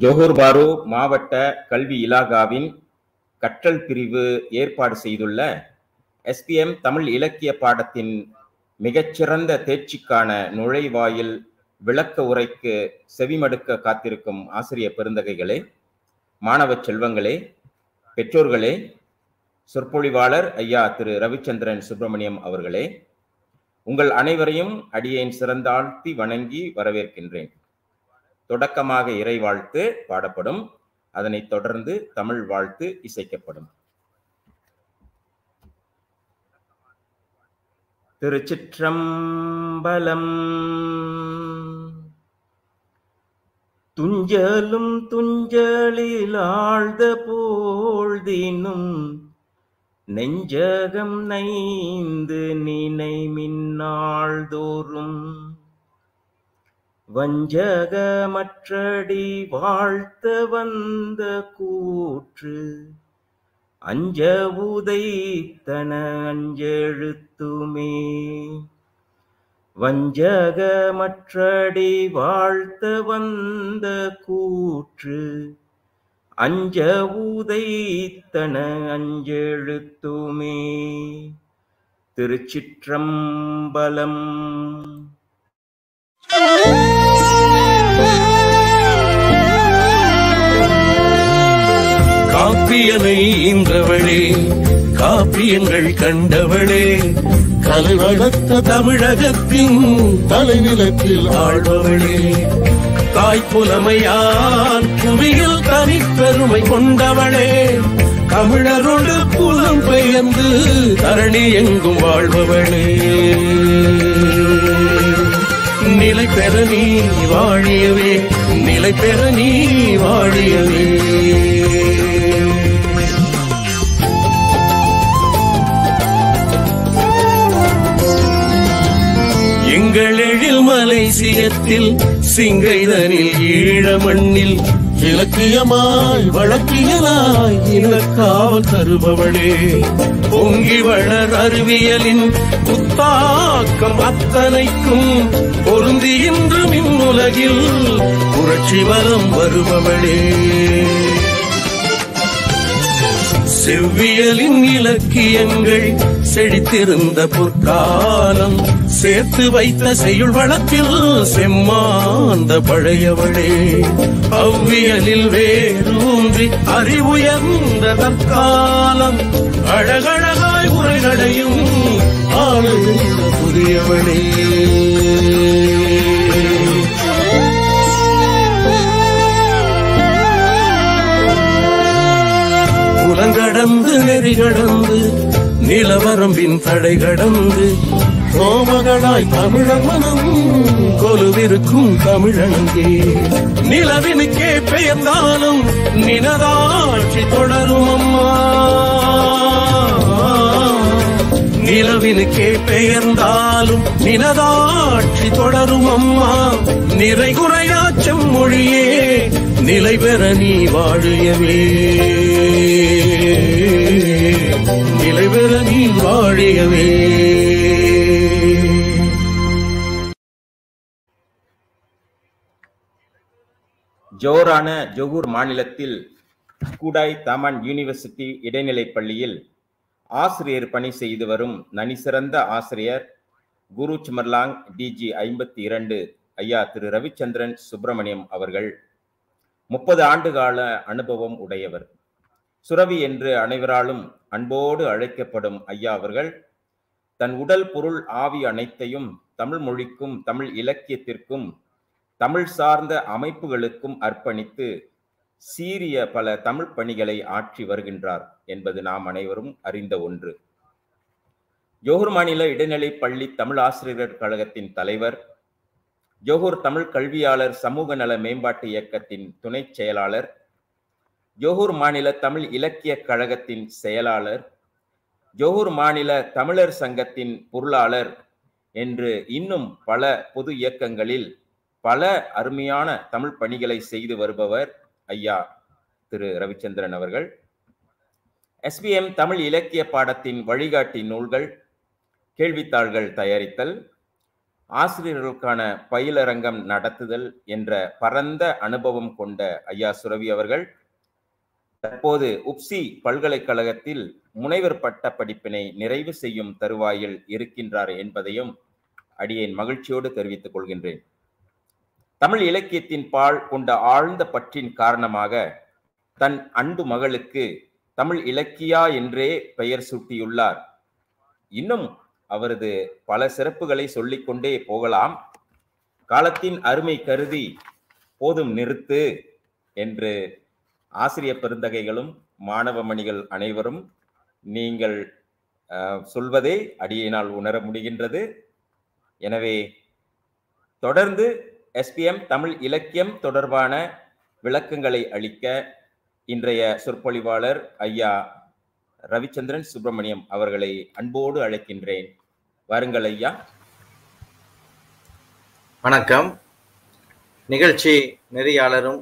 Johor பாரு மாவட்ட கல்வி இலாகாவின் கற்றல் பிரிவு ஏற்பாடு செய்துள்ள எஸ்பிஎம் தமிழ் இலக்கிய பாடத்தின் மிகச்சிறந்த தேர்ச்சிக்கான நுழைவாயில் விளக்க உரைக்கு செவிமடுக்க காத்திருக்கும் ஆசிரிய பெருந்தகைகளே மாணவ செல்வங்களே பெற்றோர்களே சொற்பொழிவாளர் ஐயா திரு ரவிச்சந்திரன் சுப்பிரமணியம் அவர்களே உங்கள் அனைவரையும் அடியேன் சிறந்தாழ்த்தி வணங்கி வரவேற்கின்றேன். தொடக்கமாக இறை வாழ்த்து பாடப்படும். அதனைத் தொடர்ந்து தமிழ் வாழ்த்து இசைக்கப்படும். திருச்சிற்றம்பலம் துஞ்சலும் துஞ்சலில் ஆழ்ந்த போழ்தினும் நெஞ்சகம் நைந்து நினை மின்னாள்தோறும் வஞ்சகமற்றடி வாழ்த்த வந்த கூற்று. அஞ்ச உதைத்தன அஞ்செழுத்துமே. வஞ்சகமற்றடி வாழ்த்த வந்த கூற்று. அஞ்ச உதைத்தன அஞ்செழுத்துமே. திருச்சிற்றம்பலம் காப்பியனை இன்றவளே காப்பியங்கள் கண்டவளே கலை வளர்த்த தமிழகத்தின் தலைநிலத்தில் ஆழ்பவளே. தாய் புலமையான் புவியில் தனிப்பெருமை கொண்டவளே தமிழரோடு புலம் பெயர்ந்து தரணி எங்கும் வாழ்பவளே. நிலை பெற நீ வாழியவே நிலை பெற நீ வாழியவே. எங்கள் எழில் மலைசியத்தில் சிங்கைதனில் ஈழ மண்ணில் இலக்கியமாய் வழக்கியலாய் இலக்காவல் தருபவளே. பொங்கி வளர் அறிவியலின் புத்தாக்கம் அத்தனைக்கும் பொருந்தி இன்று மின்னுலகில் புரட்சி வரம் வருபவளே. செவ்வியலின் இலக்கியங்கள் செழித்திருந்த பொற்காலம் சேர்த்து வைத்த செய்யுள் வளத்தில் செம்மாந்த பழையவளே. அவ்வியலில் வேரூன்றி அறிவுயர்ந்த தற்காலம் அழகழகாய் உரைகளையும் ஆளுகின்ற புதியவளே. புலங்கடந்து நெறி கடந்து நிலவரம்பின் தடை கடந்து. சோமகளாய் தமிழமனம் கொலுவிருக்கும் தமிழங்கே நிலவினுக்கே பெயர்ந்தாலும் நினதாட்சி தொடரும் அம்மா. நிலவினுக்கே பெயர்ந்தாலும் நினதாட்சி தொடரும் அம்மா. நிறைகுறையாச்சம் மொழியே நிலை பெற நீ வாழியவே. நிலை பெற நீ வாழியவே. ஜோரான ஜொகூர் மாநிலத்தில் குடாய் தமன் யூனிவர்சிட்டி இடைநிலைப் பள்ளியில் ஆசிரியர் பணி செய்து வரும் நனிசிறந்த ஆசிரியர் குரு சிமர்லாங் டிஜி ஐம்பத்தி இரண்டு ஐயா திரு ரவிச்சந்திரன் சுப்பிரமணியம் அவர்கள் முப்பது ஆண்டு கால அனுபவம் உடையவர். சுரவி என்று அனைவராலும் அன்போடு அழைக்கப்படும் ஐயா அவர்கள் தன் உடல் பொருள் ஆவி அனைத்தையும் தமிழ் மொழிக்கும் தமிழ் இலக்கியத்திற்கும் தமிழ் சார்ந்த அமைப்புகளுக்கும் அர்ப்பணித்து சீரிய பல தமிழ் பணிகளை ஆற்றி வருகின்றார் என்பது நாம் அனைவரும் அறிந்த ஒன்று. ஜோகூர் மாநில இடைநிலை பள்ளி தமிழ் ஆசிரியர் கழகத்தின் தலைவர் ஜோகூர் தமிழ் கல்வியாளர் சமூக நல மேம்பாட்டு இயக்கத்தின் துணை செயலாளர் ஜோகூர் மாநில தமிழ் இலக்கிய கழகத்தின் செயலாளர் ஜோகூர் மாநில தமிழர் சங்கத்தின் பொருளாளர் என்று இன்னும் பல பொது இயக்கங்களில் பல அருமையான தமிழ் பணிகளை செய்து வருபவர் ஐயா திரு ரவிச்சந்திரன் அவர்கள். எஸ்பிஎம் தமிழ் இலக்கிய பாடத்தின் வழிகாட்டி நூல்கள் கேள்வித்தாள்கள் தயாரித்தல் ஆசிரியர்களுக்கான பயிலரங்கம் நடத்துதல் என்ற பரந்த அனுபவம் கொண்ட ஐயா சுரவி அவர்கள் தற்போது உப்சி பல்கலைக்கழகத்தில் முனைவர் பட்ட படிப்பினை நிறைவு செய்யும் தருவாயில் இருக்கின்றார் என்பதையும் அடியேன் மகிழ்ச்சியோடு தெரிவித்துக் கொள்கின்றேன். தமிழ் இலக்கியத்தின் பால் கொண்ட ஆழ்ந்த பற்றின் காரணமாக தன் அன்பு மகளுக்கு தமிழ் இலக்கியா என்றே பெயர் சூட்டியுள்ளார். இன்னும் அவரது பல சிறப்புகளை சொல்லிக்கொண்டே போகலாம். காலத்தின் அருமை கருதி போதும் நிறுத்து என்று ஆசிரியர் பெருந்தகைகளும் மாணவ மணிகள் அனைவரும் நீங்கள் சொல்வதை அடியினால் உணர முடிகின்றது. எனவே தொடர்ந்து எஸ்பிஎம் தமிழ் இலக்கியம் தொடர்பான விளக்கங்களை அளிக்க இன்றைய சொற்பொழிவாளர் ஐயா ரவிச்சந்திரன் சுப்பிரமணியம் அவர்களை அன்போடு அழைக்கின்றேன். வாருங்கள் ஐயா. வணக்கம். நிகழ்ச்சி நெறியாளரும்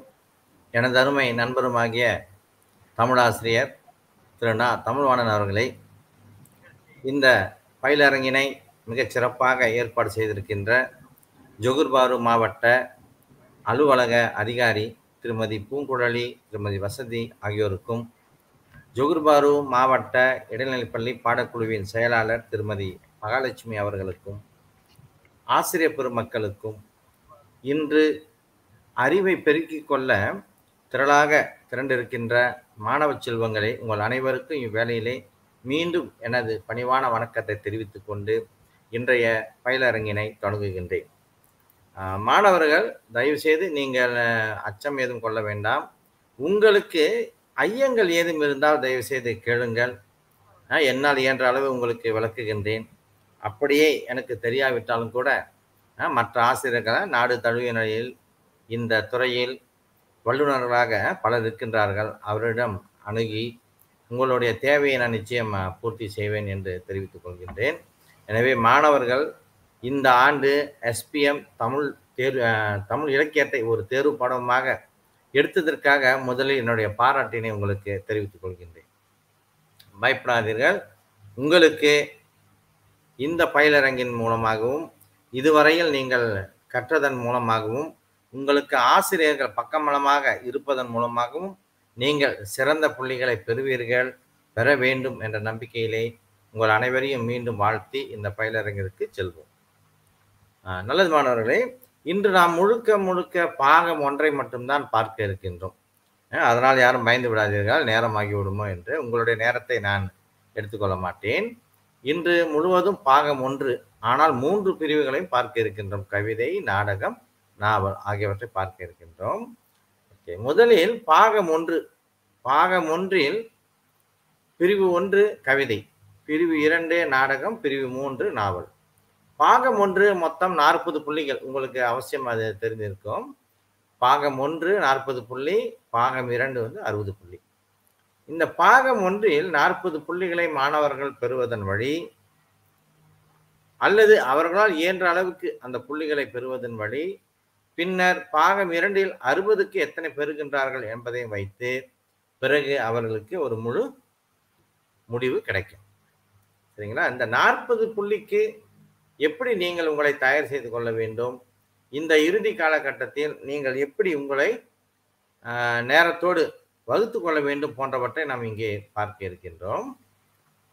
எனது அருமை நண்பருமாகிய தமிழாசிரியர் திரு. நா. தமிழ்வாணன் அவர்களை இந்த பயிலரங்கினை மிகச் சிறப்பாக ஏற்பாடு செய்திருக்கின்ற ஜொகுர்பாரு மாவட்ட அலுவலக அதிகாரி திருமதி பூங்குழலி திருமதி வசதி ஆகியோருக்கும் ஜொகுர்பாரு மாவட்ட இடைநிலைப்பள்ளி பாடக்குழுவின் செயலாளர் திருமதி மகாலட்சுமி அவர்களுக்கும் ஆசிரியர் பெருமக்களுக்கும் இன்று அறிவை பெருக்கிக் கொள்ள திரளாக திரண்டிருக்கின்ற மாணவ செல்வங்களை உங்கள் அனைவருக்கும் இவ்வேளையிலே மீண்டும் எனது பணிவான வணக்கத்தை தெரிவித்துக் கொண்டு இன்றைய பயிலரங்கினை தொடங்குகின்றேன். மாணவர்கள் தயவுசெய்து நீங்கள் அச்சம் ஏதும் கொள்ள வேண்டாம். உங்களுக்கு ஐயங்கள் ஏதும் இருந்தால் தயவுசெய்து கேளுங்கள். என்னால் இயன்ற அளவு உங்களுக்கு விளக்குகின்றேன். அப்படியே எனக்கு தெரியாவிட்டாலும் கூட மற்ற ஆசிரியர்களை நாடு தழுவிய நிலையில் இந்த துறையில் வல்லுநர்களாக பலர் இருக்கின்றார்கள். அவரிடம் அணுகி உங்களுடைய தேவையை நான் நிச்சயம் பூர்த்தி செய்வேன் என்று தெரிவித்துக் கொள்கின்றேன். எனவே மாணவர்கள் இந்த ஆண்டு எஸ்பிஎம் தமிழ் தேர்வு தமிழ் இலக்கியத்தை ஒரு தேர்வு பாடமாக எடுத்ததற்காக முதலில் என்னுடைய பாராட்டினை உங்களுக்கு தெரிவித்துக் கொள்கின்றேன். பயப்படாதீர்கள். உங்களுக்கு இந்த பயிலரங்கின் மூலமாகவும் இதுவரையில் நீங்கள் கற்றதன் மூலமாகவும் உங்களுக்கு ஆசிரியர்கள் பக்கமளமாக இருப்பதன் மூலமாகவும் நீங்கள் சிறந்த புள்ளிகளை பெறுவீர்கள் பெற வேண்டும் என்ற நம்பிக்கையிலே உங்கள் அனைவரையும் மீண்டும் வாழ்த்தி இந்த பயிலரங்கிற்கு செல்வோம். நல்லது மாணவர்களே இன்று நாம் முழுக்க முழுக்க பாகம் ஒன்றை மட்டும்தான் பார்க்க இருக்கின்றோம். அதனால் யாரும் பயந்து விடாதீர்கள் நேரமாகி விடுமோ என்று. உங்களுடைய நேரத்தை நான் எடுத்துக்கொள்ள மாட்டேன். இன்று முழுவதும் பாகம் ஒன்று ஆனால் மூன்று பிரிவுகளையும் பார்க்க இருக்கின்றோம். கவிதை நாடகம் நாவல் ஆகியவற்றை பார்க்க இருக்கின்றோம். ஓகே முதலில் பாகம் ஒன்று. பாகம் ஒன்றில் பிரிவு ஒன்று கவிதை. பிரிவு இரண்டு நாடகம். பிரிவு மூன்று நாவல். பாகம் ஒன்று மொத்தம் நாற்பது புள்ளிகள். உங்களுக்கு அவசியம் அது தெரிந்திருக்கும். பாகம் ஒன்று நாற்பது புள்ளி. பாகம் இரண்டு வந்து அறுபது புள்ளி. இந்த பாகம் ஒன்றில் நாற்பது புள்ளிகளை மாணவர்கள் பெறுவதன் வழி அல்லது அவர்களால் இயன்ற அளவுக்கு அந்த புள்ளிகளை பெறுவதன் வழி பின்னர் பாகம் இரண்டில் அறுபதுக்கு எத்தனை பெறுகின்றார்கள் என்பதை வைத்து பிறகு அவர்களுக்கு ஒரு முழு முடிவு கிடைக்கும். சரிங்களா? இந்த நாற்பது புள்ளிக்கு எப்படி நீங்கள் உங்களை தயார் செய்து கொள்ள வேண்டும்? இந்த இறுதி காலகட்டத்தில் நீங்கள் எப்படி உங்களை நேரத்தோடு வகுத்து கொள்ள வேண்டும் போன்றவற்றை நாம் இங்கே பார்க்க இருக்கின்றோம்.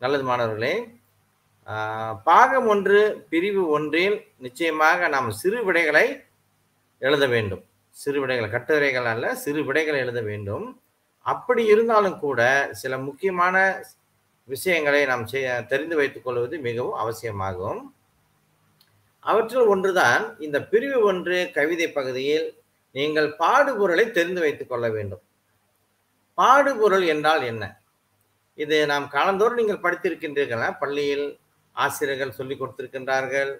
நல்லது மாணவர்களே பாகம் ஒன்று பிரிவு ஒன்றில் நிச்சயமாக நாம் சிறு விடைகளை எழுத வேண்டும். சிறு விடைகள் கட்டுரைகள் அல்ல சிறு விடைகளை எழுத வேண்டும். அப்படி இருந்தாலும் கூட சில முக்கியமான விஷயங்களை நாம் செய்ய தெரிந்து வைத்துக் கொள்வது மிகவும் அவசியமாகும். அவற்றில் ஒன்றுதான் இந்த பிரிவு ஒன்று கவிதை பகுதியில் நீங்கள் பாடுபொருளை தெரிந்து வைத்துக் கொள்ள வேண்டும். பாடுபொருள் என்றால் என்ன? இது நாம் காலந்தோறும் நீங்கள் படித்திருக்கின்றீர்களா. பள்ளியில் ஆசிரியர்கள் சொல்லிக் கொடுத்திருக்கின்றார்கள்.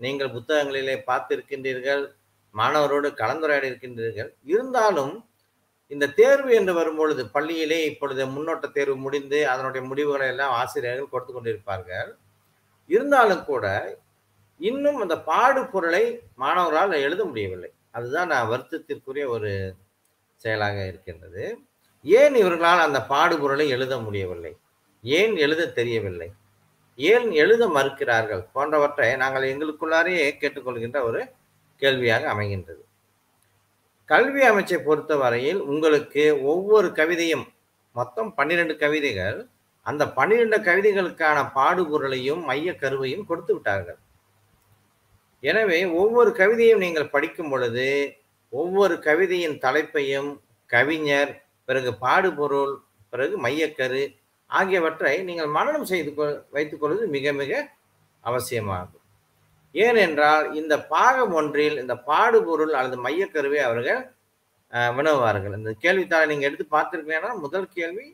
நீங்கள் புத்தகங்களிலே பார்த்திருக்கின்றீர்கள். மாணவரோடு கலந்துரையாடி இருக்கின்றீர்கள். இருந்தாலும் இந்த தேர்வு என்று வரும்பொழுது பள்ளியிலே இப்பொழுது முன்னோட்ட தேர்வு முடிந்து அதனுடைய முடிவுகளை எல்லாம் ஆசிரியர்கள் கொடுத்து கொண்டிருப்பார்கள். இருந்தாலும் கூட இன்னும் அந்த பாடு பொருளை எழுத முடியவில்லை. அதுதான் நான் வருத்தத்திற்குரிய ஒரு செயலாக இருக்கின்றது. ஏன் இவர்களால் அந்த பாடுபொருளை எழுத முடியவில்லை? ஏன் எழுத தெரியவில்லை? ஏன் எழுத மறுக்கிறார்கள்? போன்றவற்றை நாங்கள் எங்களுக்குள்ளாரையே கேட்டுக்கொள்கின்ற ஒரு கேள்வியாக அமைகின்றது. கல்வி அமைச்சை பொறுத்தவரையில் உங்களுக்கு ஒவ்வொரு கவிதையும் மொத்தம் பன்னிரண்டு கவிதைகள் அந்த பன்னிரண்டு கவிதைகளுக்கான பாடுபொருளையும் மைய கருவையும் கொடுத்து விட்டார்கள். எனவே ஒவ்வொரு கவிதையும் நீங்கள் படிக்கும் பொழுது ஒவ்வொரு கவிதையின் தலைப்பையும் கவிஞர் பிறகு பாடுபொருள் பிறகு மையக்கரு ஆகியவற்றை நீங்கள் மனனம் செய்து கொள் வைத்துக் கொள்வது மிக மிக அவசியமாகும். ஏனென்றால் இந்த பாகம் ஒன்றில் இந்த பாடுபொருள் அல்லது மையக்கருவை அவர்கள் வினவுவார்கள் இந்த கேள்வித்தாளை நீங்கள் எடுத்து பார்த்துருக்கீங்கன்னா முதல் கேள்வி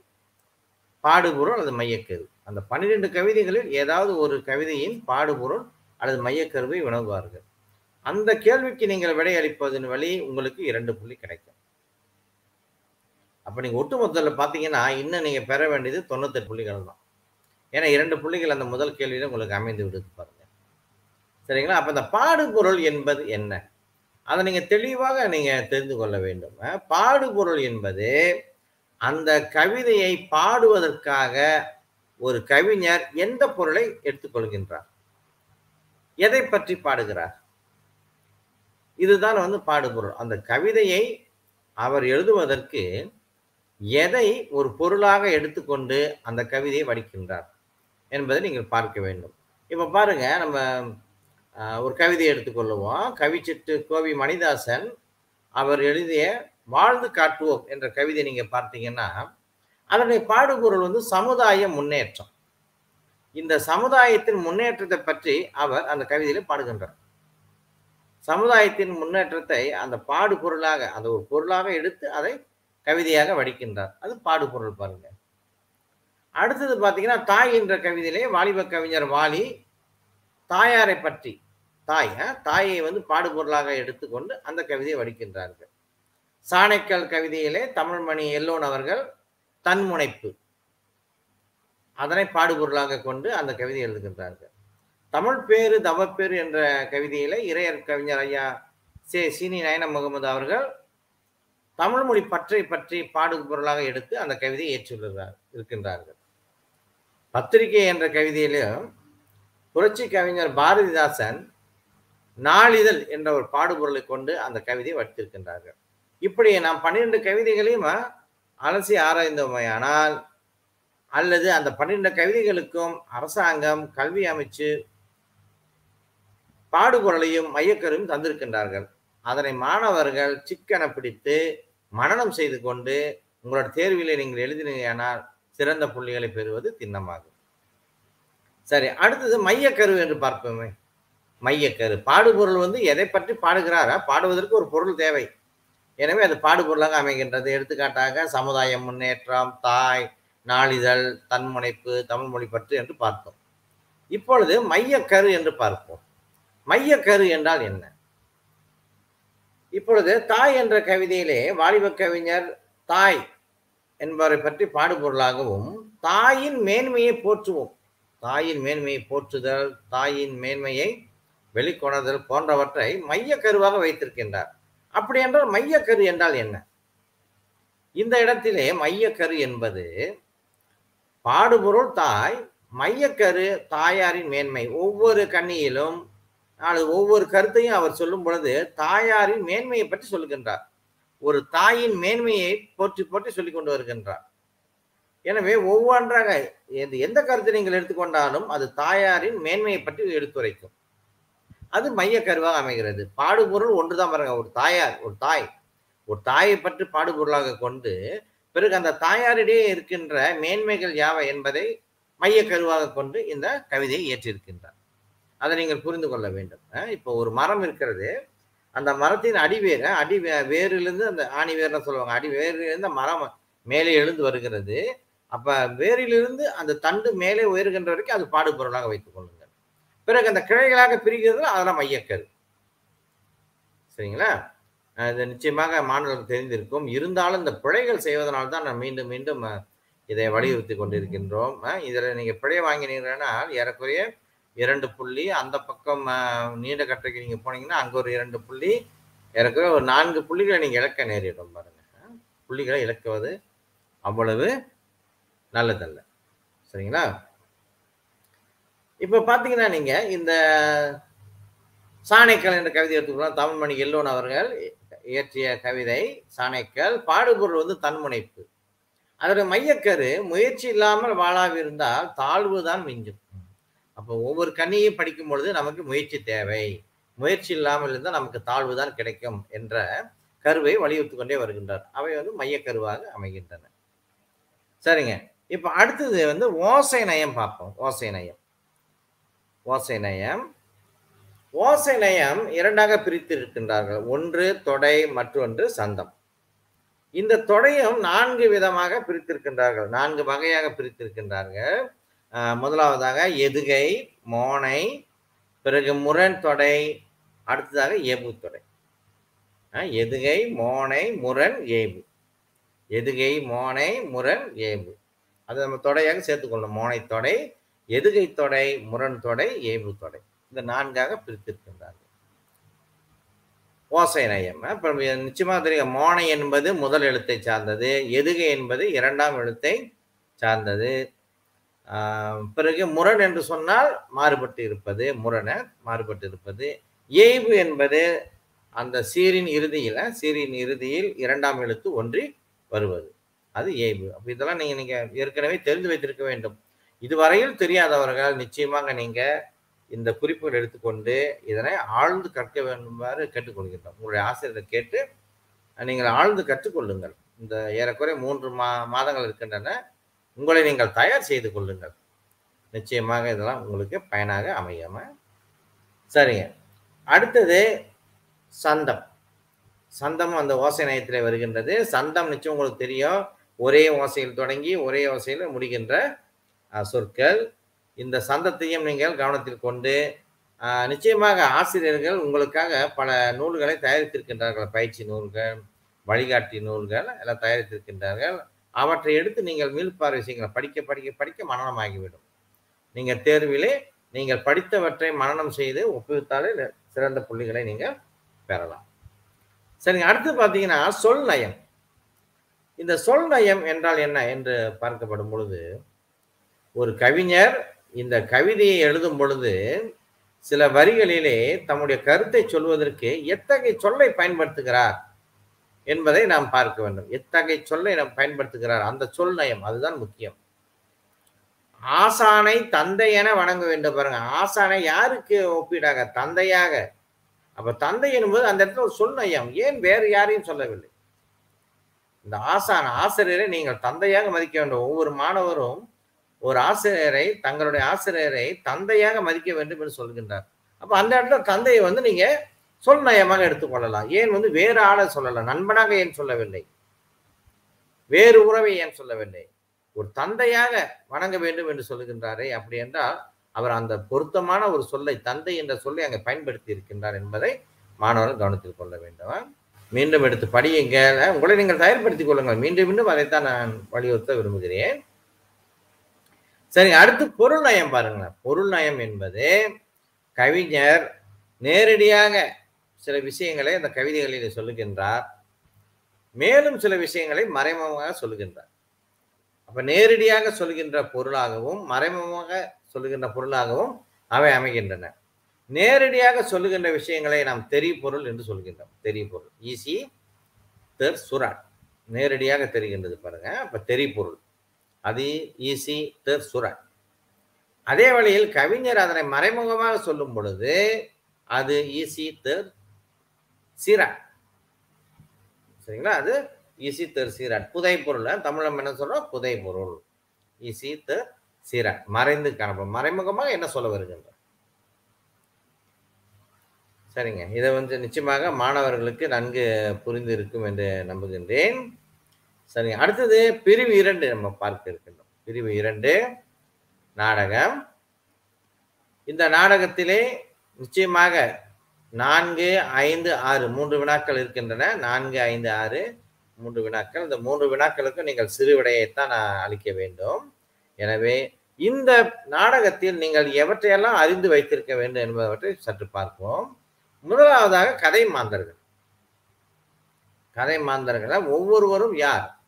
பாடுபொருள் அல்லது மையக்கரு. அந்த பன்னிரெண்டு கவிதைகளில் ஏதாவது ஒரு கவிதையின் பாடுபொருள் அல்லது மையக்கருவை வினவுவார்கள் அந்த கேள்விக்கு நீங்கள் விடையளிப்பதன் வழி உங்களுக்கு இரண்டு புள்ளி கிடைக்கும். அப்போ நீங்கள் ஒட்டுமொத்தத்தில் பார்த்தீங்கன்னா இன்னும் நீங்கள் பெற வேண்டியது தொண்ணூத்தெட்டு புள்ளிகள் தான். ஏன்னா இரண்டு புள்ளிகள் அந்த முதல் கேள்வியில் உங்களுக்கு அமைந்து விடுது பாருங்க. சரிங்களா? அப்போ இந்த பாடுபொருள் என்பது என்ன? அதை நீங்கள் தெளிவாக நீங்கள் தெரிந்து கொள்ள வேண்டும். பாடுபொருள் என்பது அந்த கவிதையை பாடுவதற்காக ஒரு கவிஞர் எந்த பொருளை எடுத்துக்கொள்கின்றார் எதை பற்றி பாடுகிறார்? இதுதான் வந்து பாடுபொருள். அந்த கவிதையை அவர் எழுதுவதற்கு எதை ஒரு பொருளாக எடுத்துக்கொண்டு அந்த கவிதையை வடிக்கின்றார் என்பதை நீங்கள் பார்க்க வேண்டும். இப்போ பாருங்க நம்ம ஒரு கவிதையை எடுத்துக்கொள்ளுவோம். கவிச்சிட்டு கோவி மணிதாசன் அவர் எழுதிய வாழ்ந்து காட்டுவோம் என்ற கவிதை நீங்கள் பார்த்தீங்கன்னா அதனுடைய பாடுபொருள் வந்து சமுதாய முன்னேற்றம். இந்த சமுதாயத்தின் முன்னேற்றத்தை பற்றி அவர் அந்த கவிதையில் பாடுகின்றார். சமுதாயத்தின் முன்னேற்றத்தை அந்த பாடு பொருளாக அந்த ஒரு பொருளாக எடுத்து அதை கவிதையாக வடிக்கின்றார். அது பாடுபொருள் பாருங்க. அடுத்தது பார்த்தீங்கன்னா தாய் என்ற கவிதையிலே வாலிப கவிஞர் வாலி தாயாரை பற்றி தாய் தாயை வந்து பாடுபொருளாக எடுத்துக்கொண்டு அந்த கவிதையை வடிக்கின்றார்கள். சாணைக்கல் கவிதையிலே தமிழ்மணி எல்லோன் அவர்கள் தன்முனைப்பு. அதனை பாடுபொருளாக கொண்டு அந்த கவிதை எழுதுகின்றார்கள். தமிழ் பேரு தவப்பேரு என்ற கவிதையில இறையர் கவிஞர் ஐயா சே. சீனி நயன முகமது அவர்கள் தமிழ் மொழி பற்றை பற்றி பாடுபொருளாக எடுத்து அந்த கவிதையை ஏற்றுள்ளார் இருக்கின்றார்கள். பத்திரிகை என்ற கவிதையிலும் புரட்சி கவிஞர் பாரதிதாசன் நாளிதழ் என்ற ஒரு பாடுபொருளை கொண்டு அந்த கவிதையை வடித்திருக்கின்றார்கள். இப்படி நாம் பன்னிரண்டு கவிதைகளையும் அலசி ஆராய்ந்தோமையானால் அல்லது அந்த பன்னிரண்டு கவிதைகளுக்கும் அரசாங்கம் கல்வி அமைச்சு பாடுபொருளையும் மையக்கருவும் தந்திருக்கின்றார்கள். அதனை மாணவர்கள் சிக்கன பிடித்து மனநம் செய்து கொண்டு உங்களோட தேர்விலே நீங்கள் எழுதினீங்கனால் சிறந்த புள்ளிகளை பெறுவது திண்ணமாகும். சரி அடுத்தது மையக்கரு என்று பார்ப்போமே. மையக்கரு. பாடுபொருள் வந்து எதை பற்றி பாடுகிறாரா? பாடுவதற்கு ஒரு பொருள் தேவை. எனவே அது பாடுபொருளாக அமைகின்றது. எடுத்துக்காட்டாக சமுதாய முன்னேற்றம் தாய் நாளிதழ் தன்முனைப்பு தமிழ் மொழி பற்று என்று பார்த்தோம். இப்பொழுது மையக்கரு என்று பார்ப்போம். மையக்கரு என்றால் என்ன? இப்பொழுது தாய் என்ற கவிதையிலே வாலிப கவிஞர் தாய் என்பவரை பற்றி பாடுபொருளாகவும் தாயின் மேன்மையை போற்றுவோம். தாயின் மேன்மையை போற்றுதல் தாயின் மேன்மையை வெளிக்கொணர்தல் போன்றவற்றை மையக்கருவாக வைத்திருக்கின்றார். அப்படி என்றால் மையக்கரு என்றால் என்ன? இந்த இடத்திலே மையக்கரு என்பது பாடுபொருள் தாய் மையக்கரு தாயாரின் மேன்மை. ஒவ்வொரு கண்ணியிலும் அல்லது ஒவ்வொரு கருத்தையும் அவர் சொல்லும் பொழுது தாயாரின் மேன்மையை பற்றி சொல்லுகின்றார் ஒரு தாயின் மேன்மையை போற்றி போற்றி சொல்லி கொண்டு வருகின்றார். எனவே ஒவ்வொன்றாக எந்த- எந்த கருத்தை நீங்கள் எடுத்துக்கொண்டாலும் அது தாயாரின் மேன்மையை பற்றி எடுத்துரைக்கும். அது மைய கருவாக அமைகிறது. பாடுபொருள் ஒன்றுதான் பாருங்க ஒரு தாயார் ஒரு தாய். ஒரு தாயை பற்றி பாடுபொருளாக கொண்டு பிறகு அந்த தாயாரிடையே இருக்கின்ற மேன்மைகள் யாவை என்பதை மைய கருவாக கொண்டு இந்த கவிதையை ஏற்றிருக்கின்றார் அதை நீங்கள் புரிந்து கொள்ள வேண்டும். இப்போ ஒரு மரம் இருக்கிறது. அந்த மரத்தின் அடிவேர் அடி வேரிலிருந்து அந்த ஆணி வேர்னு சொல்லுவாங்க. அடி வேரிலிருந்து மரம் மேலே எழுந்து வருகிறது. அப்ப வேரிலிருந்து அந்த தண்டு மேலே உயர்கின்ற வரைக்கும் அது பாடுபொருளாக வைத்துக் கொள்ளுங்கள். பிறகு அந்த கிளைகளாக பிரிக்கிறது அதெல்லாம் மையக்கரு சரிங்களா? இது நிச்சயமாக மாணவர்களுக்கு தெரிந்திருக்கும். இருந்தாலும் இந்த பிழைகள் செய்வதனால தான் நான் மீண்டும் மீண்டும் இதை வலியுறுத்தி கொண்டிருக்கின்றோம். இதில் நீங்கள் பிழையை பிழை வாங்கினீங்கன்னா ஏறக்குறைய இரண்டு புள்ளி அந்த பக்கம் நீண்ட கட்டைக்கு நீங்க போனீங்கன்னா அங்க ஒரு இரண்டு புள்ளி இறக்குற ஒரு நான்கு புள்ளிகளை நீங்க இழக்க நேரிடும் பாருங்க. புள்ளிகளை இழக்குவது அவ்வளவு நல்லதல்ல. சரிங்களா? இப்ப பாத்தீங்கன்னா நீங்க இந்த சாணைக்கல் என்ற கவிதை எடுத்துக்கலாம் தமிழ்மணி எல்லோன் அவர்கள் இயற்றிய கவிதை சாணைக்கல் பாடுபொருள் வந்து தன்முனைப்பு. அதோட மையக்கரு முயற்சி இல்லாமல் வாழாவிருந்தால் தாழ்வுதான் மிஞ்சும். அப்போ ஒவ்வொரு கண்ணியும் படிக்கும் பொழுது நமக்கு முயற்சி தேவை. முயற்சி இல்லாமல் இருந்தால் நமக்கு தாழ்வு தான் கிடைக்கும் என்ற கருவை வலியுறுத்தி கொண்டே வருகின்றார். அவை வந்து மையக்கருவாக அமைகின்றன. சரிங்க. இப்போ அடுத்தது வந்து ஓசை நயம் பார்ப்போம். ஓசை நயம். ஓசை நயம். ஓசை நயம் இரண்டாக பிரித்து இருக்கின்றார்கள் ஒன்று தொடை மற்றொன்று சந்தம். இந்த தொடையும் நான்கு விதமாக பிரித்திருக்கின்றார்கள். நான்கு வகையாக பிரித்திருக்கின்றார்கள். முதலாவதாக எதுகை மோனை பிறகு முரண் தொடை அடுத்ததாக ஏபு தொடை. எதுகை மோனை முரண் ஏபு. எதுகை மோனை முரண் ஏபு. அது நம்ம தொடையாக சேர்த்துக்கொள்ளணும். மோனை தொடை எதுகை தொடை முரண் தொடை ஏபு தொடை. இந்த நான்காக பிரித்திருக்கின்றார்கள். ஓசை நயம். இப்போ நிச்சயமாக தெரியும். மோனை என்பது முதல் எழுத்தை சார்ந்தது. எதுகை என்பது இரண்டாம் எழுத்தை சார்ந்தது. பிறகு முரண் என்று சொன்னால் மாறுபட்டு இருப்பது முரண மாறுபட்டு இருப்பது. ஏய்வு என்பது அந்த சீரின் இறுதியில் சீரின் இறுதியில் இரண்டாம் எழுத்து ஒன்றி வருவது. அது ஏய்வு அப்போ இதெல்லாம் நீங்கள் நீங்கள் ஏற்கனவே தெரிந்து வைத்திருக்க வேண்டும். இதுவரையில் தெரியாதவர்கள் நிச்சயமாக நீங்கள் இந்த குறிப்புகள் எடுத்துக்கொண்டு இதனை ஆழ்ந்து கற்க வேண்டுமாறு கேட்டுக்கொள்கின்றோம். உங்களுடைய ஆசிரியரை கேட்டு நீங்கள் ஆழ்ந்து கற்றுக்கொள்ளுங்கள். இந்த ஏறக்குறைய மூன்று மா மாதங்கள் இருக்கின்றன. உங்களை நீங்கள் தயார் செய்து கொள்ளுங்கள். நிச்சயமாக இதெல்லாம் உங்களுக்கு பயனாக அமையாம. சரிங்க. அடுத்தது சந்தம். சந்தம் அந்த ஓசை நயத்தில் வருகின்றது. சந்தம் நிச்சயம் உங்களுக்கு தெரியும். ஒரே ஓசையில் தொடங்கி ஒரே ஓசையில் முடிகின்ற சொற்கள். இந்த சந்தத்தையும் நீங்கள் கவனத்தில் கொண்டு நிச்சயமாக ஆசிரியர்கள் உங்களுக்காக பல நூல்களை தயாரித்திருக்கின்றார்கள். பயிற்சி நூல்கள் வழிகாட்டி நூல்கள் எல்லாம் தயாரித்திருக்கின்றார்கள். அவற்றை எடுத்து நீங்கள் மீள்பார்வை செய்யுங்கள் படிக்க படிக்க படிக்க மனனமாகிவிடும் நீங்கள் தேர்விலே நீங்கள் படித்தவற்றை மனனம் செய்து ஒப்புவித்தாலே சிறந்த புள்ளிகளை நீங்கள் பெறலாம். சரிங்க அடுத்து பார்த்தீங்கன்னா சொல் நயம். இந்த சொல் நயம் என்றால் என்ன என்று பார்க்கப்படும் பொழுது ஒரு கவிஞர் இந்த கவிதையை எழுதும் பொழுது சில வரிகளிலே தம்முடைய கருத்தை சொல்வதற்கு எத்தகைய சொல்லை பயன்படுத்துகிறார்? என்பதை நாம் பார்க்க வேண்டும். எத்தகைய சொல்லை நாம் பயன்படுத்துகிறார்? அந்த சொல் நயம் அதுதான் முக்கியம். ஆசானை தந்தை என வணங்க வேண்டும் பாருங்க. ஆசானை யாருக்கு ஒப்பீடாக? தந்தையாக. அப்ப தந்தை என்பது அந்த இடத்துல ஒரு சொல் நயம். ஏன் வேறு யாரையும் சொல்லவில்லை? இந்த ஆசான் ஆசிரியரை நீங்கள் தந்தையாக மதிக்க வேண்டும். ஒவ்வொரு மாணவரும் ஒரு ஆசிரியரை தங்களுடைய ஆசிரியரை தந்தையாக மதிக்க வேண்டும் என்று சொல்கின்றார். அப்ப அந்த இடத்துல தந்தையை வந்து நீங்க சொல் நயமாக எடுத்துக்கொள்ளலாம். ஏன் வந்து வேறு ஆளை சொல்லலாம் நண்பனாக ஏன் சொல்லவில்லை? வேறு உறவை ஏன் சொல்லவில்லை? ஒரு தந்தையாக வணங்க வேண்டும் என்று சொல்லுகின்றாரே அப்படி என்றால் அவர் அந்த பொருத்தமான ஒரு சொல்லை தந்தை என்ற சொல்லை அங்கே பயன்படுத்தி இருக்கின்றார் என்பதை மாணவர்கள் கவனத்தில் கொள்ள வேண்டும். மீண்டும் எடுத்து படியுங்க. உங்களை நீங்கள் தயார்படுத்திக் கொள்ளுங்கள். மீண்டும் மீண்டும் அதைத்தான் நான் வலியுறுத்த விரும்புகிறேன். சரி அடுத்து பொருள் நயம் பாருங்களேன். பொருள் நயம் என்பது கவிஞர் நேரடியாக சில விஷயங்களை அந்த கவிதைகளில் சொல்லுகின்றார். மேலும் சில விஷயங்களை மறைமுகமாக சொல்லுகின்றார். அப்ப நேரடியாக சொல்கின்ற பொருளாகவும் மறைமுகமாக சொல்லுகின்ற பொருளாகவும் அவை அமைகின்றன. நேரடியாக சொல்லுகின்ற விஷயங்களை நாம் தெரிய பொருள் என்று சொல்கின்றோம். தெரிய பொருள் ஈசி தெர் சுராட். நேரடியாக தெரிகின்றது பாருங்க. அப்ப தெரி பொருள் அது ஈசி தெர் சுராட். அதே வழியில் கவிஞர் அதனை மறைமுகமாக சொல்லும் பொழுது அது ஈசி தெர் சீராட் சரிங்களா? அது இசி தெர் சீராட் புதை பொருள். தமிழம் என்ன சொல்றோம்? புதை பொருள். இசி தெர் சீராட் மறைந்து காணப்படும். மறைமுகமாக என்ன சொல்ல வருகின்ற சரிங்க. இதை வந்து நிச்சயமாக மாணவர்களுக்கு நன்கு புரிந்து இருக்கும் என்று நம்புகின்றேன். சரிங்க. அடுத்தது பிரிவு இரண்டு நம்ம பார்க்க இருக்கின்றோம். பிரிவு இரண்டு நாடகம். இந்த நாடகத்திலே நிச்சயமாக நான்கு ஐந்து ஆறு மூன்று வினாக்கள் இருக்கின்றன. நான்கு ஐந்து ஆறு மூன்று வினாக்கள். இந்த மூன்று வினாக்களுக்கும் நீங்கள் சிறு விடையைத்தான் நான் அளிக்க வேண்டும். எனவே இந்த நாடகத்தில் நீங்கள் எவற்றையெல்லாம் அறிந்து வைத்திருக்க வேண்டும் என்பவற்றை சற்று பார்ப்போம். முதலாவதாக கதை மாந்தர்கள். கதை மாந்தர்கள் ஒவ்வொருவரும் யார்?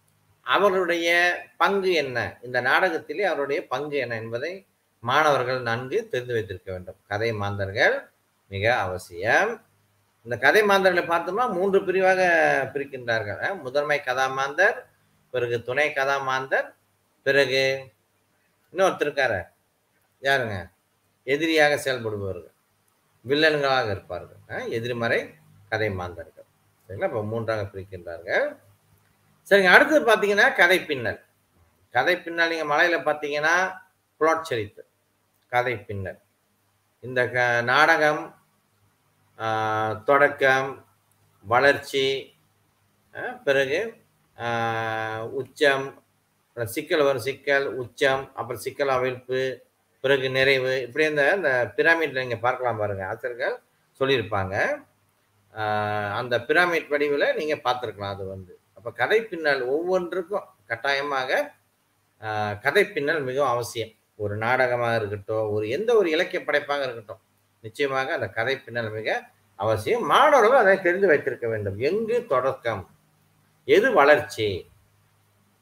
அவருடைய பங்கு என்ன? இந்த நாடகத்திலே அவருடைய பங்கு என்ன என்பதை மாணவர்கள் நன்கு தெரிந்து வைத்திருக்க வேண்டும். கதை மாந்தர்கள். மிக அவசியம். இந்த கதை மாந்தர்களை பார்த்தோம்னா மூன்று பிரிவாக பிரிக்கின்றார்கள். முதன்மை கதாமாந்தர் பிறகு துணை கதாமாந்தர் பிறகு இன்னொருத்தர் இருக்காரு. யாருங்க? எதிரியாக செயல்படுபவர்கள். வில்லன்களாக இருப்பார்கள். எதிர்மறை கதை மாந்தர்கள். சரிங்களா? இப்போ மூன்றாக பிரிக்கின்றார்கள். சரிங்க அடுத்தது பார்த்தீங்கன்னா கதை பின்னல். கதை பின்னல் நீங்கள் மலையில் பார்த்தீங்கன்னா புலாட் சரித்து கதை பின்னல். இந்த க நாடகம் தொடக்கம் வளர்ச்சி பிறகு உச்சம் சிக்கல் வரும் சிக்கல் உச்சம் அப்புறம் சிக்கல் அவிழ்ப்பு பிறகு நிறைவு இப்படி இந்த இந்த பிரமிட்ல நீங்கள் பார்க்கலாம் பாருங்கள் ஆசிரியர்கள் சொல்லியிருப்பாங்க. அந்த பிராமிட் வடிவில் நீங்கள் பார்த்துருக்கலாம் அது வந்து. அப்போ கதை பின்னல் ஒவ்வொன்றுக்கும் கட்டாயமாக கதை பின்னல் மிகவும் அவசியம். ஒரு நாடகமாக இருக்கட்டும் ஒரு எந்த ஒரு இலக்கிய படைப்பாக இருக்கட்டும். நிச்சயமாக அந்த கதை பின்னல் மிக அவசியம். மாணவர்கள் அதை தெரிந்து வைத்திருக்க வேண்டும். எங்கு தொடக்கம்? எது வளர்ச்சி?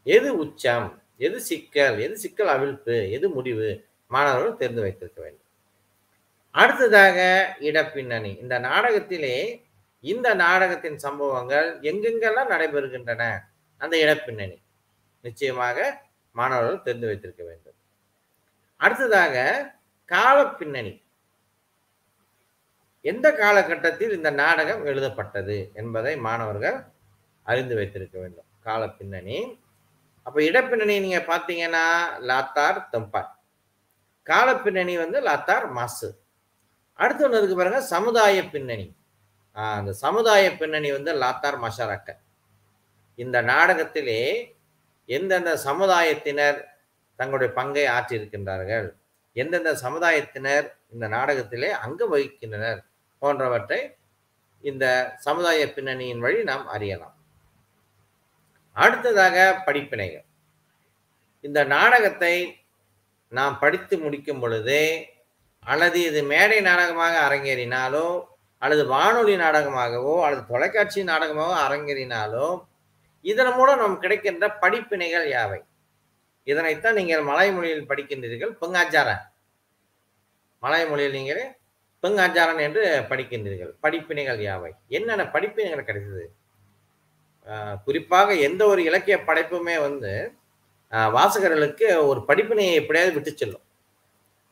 எது உச்சம்? எது சிக்கல்? எது சிக்கல் அவிழ்ப்பு? எது முடிவு? மாணவர்கள் தெரிந்து வைத்திருக்க வேண்டும். அடுத்ததாக இடப்பின்னணி. இந்த நாடகத்திலே இந்த நாடகத்தின் சம்பவங்கள் எங்கெங்கெல்லாம் நடைபெறுகின்றன? அந்த இடப்பின்னணி. நிச்சயமாக மாணவர்கள் தெரிந்து வைத்திருக்க வேண்டும். அடுத்ததாக கால பின்னணி எந்த காலகட்டத்தில் இந்த நாடகம் எழுதப்பட்டது என்பதை மாணவர்கள் அறிந்து வைத்திருக்க வேண்டும். கால பின்னணி. அப்ப இடப்பின்னணி நீங்க பாத்தீங்கன்னா லாத்தார் தெம்பார். கால பின்னணி வந்து லாத்தார் மாசு. அடுத்து ஒன்று இருக்கு பாருங்க சமுதாய பின்னணி. அந்த சமுதாய பின்னணி வந்து லாத்தார் மஷாரக்க இந்த நாடகத்திலே எந்தெந்த சமுதாயத்தினர் தங்களுடைய பங்கை ஆற்றியிருக்கின்றார்கள்? எந்தெந்த சமுதாயத்தினர் இந்த நாடகத்திலே அங்கு வகிக்கின்றனர்? போன்றவற்றை இந்த சமுதாய பின்னணியின் வழி நாம் அறியலாம். அடுத்ததாக படிப்பினைகள். இந்த நாடகத்தை நாம் படித்து முடிக்கும் பொழுது அல்லது இது மேடை நாடகமாக அரங்கேறினாலோ அல்லது வானொலி நாடகமாகவோ அல்லது தொலைக்காட்சி நாடகமாகவோ அரங்கேறினாலோ இதன் மூலம் நாம் கிடைக்கின்ற படிப்பினைகள் யாவை? இதனைத்தான் நீங்கள் மலை மொழியில் படிக்கின்றீர்கள் பொங்காச்சார மலை மொழியில் நீங்கள் பெங்காஞ்சாரன் என்று படிக்கின்றீர்கள். படிப்பினைகள் யாவை? என்னென்ன படிப்பினைகள் கிடைத்தது? குறிப்பாக எந்த ஒரு இலக்கிய படைப்புமே வந்து வாசகர்களுக்கு ஒரு படிப்பினையை எப்படியாவது விட்டு செல்லும்.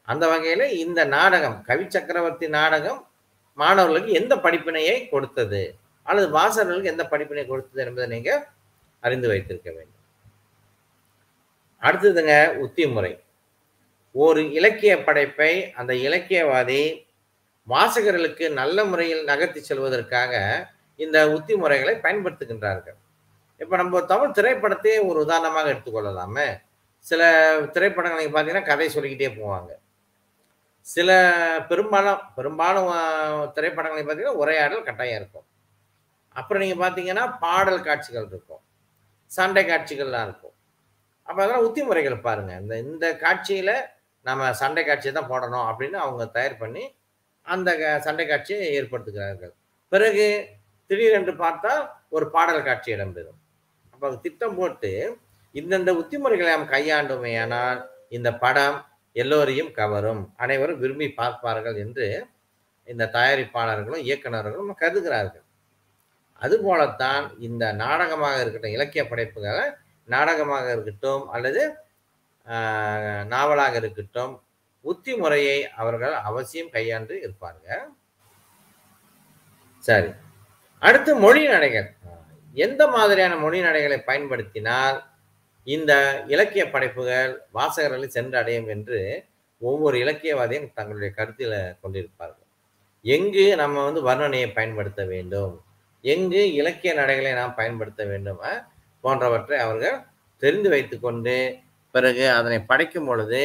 அந்த வகையில் இந்த நாடகம் கவி சக்கரவர்த்தி நாடகம் மாணவர்களுக்கு எந்த படிப்பினையை கொடுத்தது? அல்லது வாசகர்களுக்கு எந்த படிப்பினை கொடுத்தது என்பதை நீங்கள் அறிந்து வைத்திருக்க வேண்டும். அடுத்ததுங்க உத்தி முறை ஒரு இலக்கிய படைப்பை அந்த இலக்கியவாதி வாசகர்களுக்கு நல்ல முறையில் நகர்த்தி செல்வதற்காக இந்த உத்தி முறைகளை பயன்படுத்துகின்றார்கள். இப்போ நம்ம தமிழ் திரைப்படத்தையே ஒரு உதாரணமாக எடுத்துக்கொள்ளலாமே. சில திரைப்படங்கள் நீங்கள் பார்த்தீங்கன்னா கதை சொல்லிக்கிட்டே போவாங்க. சில பெரும்பாலும் பெரும்பாலும் திரைப்படங்களை பார்த்தீங்கன்னா உரையாடல் கட்டாயம் இருக்கும். அப்புறம் நீங்கள் பார்த்தீங்கன்னா பாடல் காட்சிகள் இருக்கும். சண்டை காட்சிகள்லாம் இருக்கும். அப்போ அதெல்லாம் உத்தி முறைகள் பாருங்கள் இந்த இந்த காட்சியில் நம்ம சண்டை காட்சியை தான் போடணும் அப்படின்னு அவங்க தயார் பண்ணி அந்த க- சண்டை காட்சியை ஏற்படுத்துகிறார்கள். பிறகு திடீரென்று பார்த்தா ஒரு பாடல் காட்சி இடம்பெறும். அப்போ திட்டம் போட்டு இந்தந்த உத்திமுறைகளை நாம் கையாண்டுமையானால் இந்த படம் எல்லோரையும் கவரும். அனைவரும் விரும்பி பார்ப்பார்கள் என்று இந்த தயாரிப்பாளர்களும் இயக்குனர்களும் கருதுகிறார்கள். அதுபோலத்தான் இந்த நாடகமாக இருக்கட்டும் இலக்கிய படைப்புகளை நாடகமாக இருக்கட்டும் அல்லது நாவலாக இருக்கட்டும் உத்தி முறையை அவர்கள் அவசியம் கையாண்டு இருப்பார்கள் சரி. அடுத்து மொழி நடைகள். எந்த மாதிரியான மொழி நடைகளை பயன்படுத்தினால் இந்த இலக்கிய படைப்புகள் வாசகர்களை சென்றடையும் என்று ஒவ்வொரு இலக்கியவாதியும் தங்களுடைய கருத்தில் கொண்டிருப்பார்கள். எங்கு நம்ம வந்து வர்ணனையை பயன்படுத்த வேண்டும்? எங்கு இலக்கிய நடைகளை நாம் பயன்படுத்த வேண்டும் போன்றவற்றை அவர்கள் தெரிந்து வைத்துக்கொண்டு பிறகு அதனை படைக்கும் பொழுது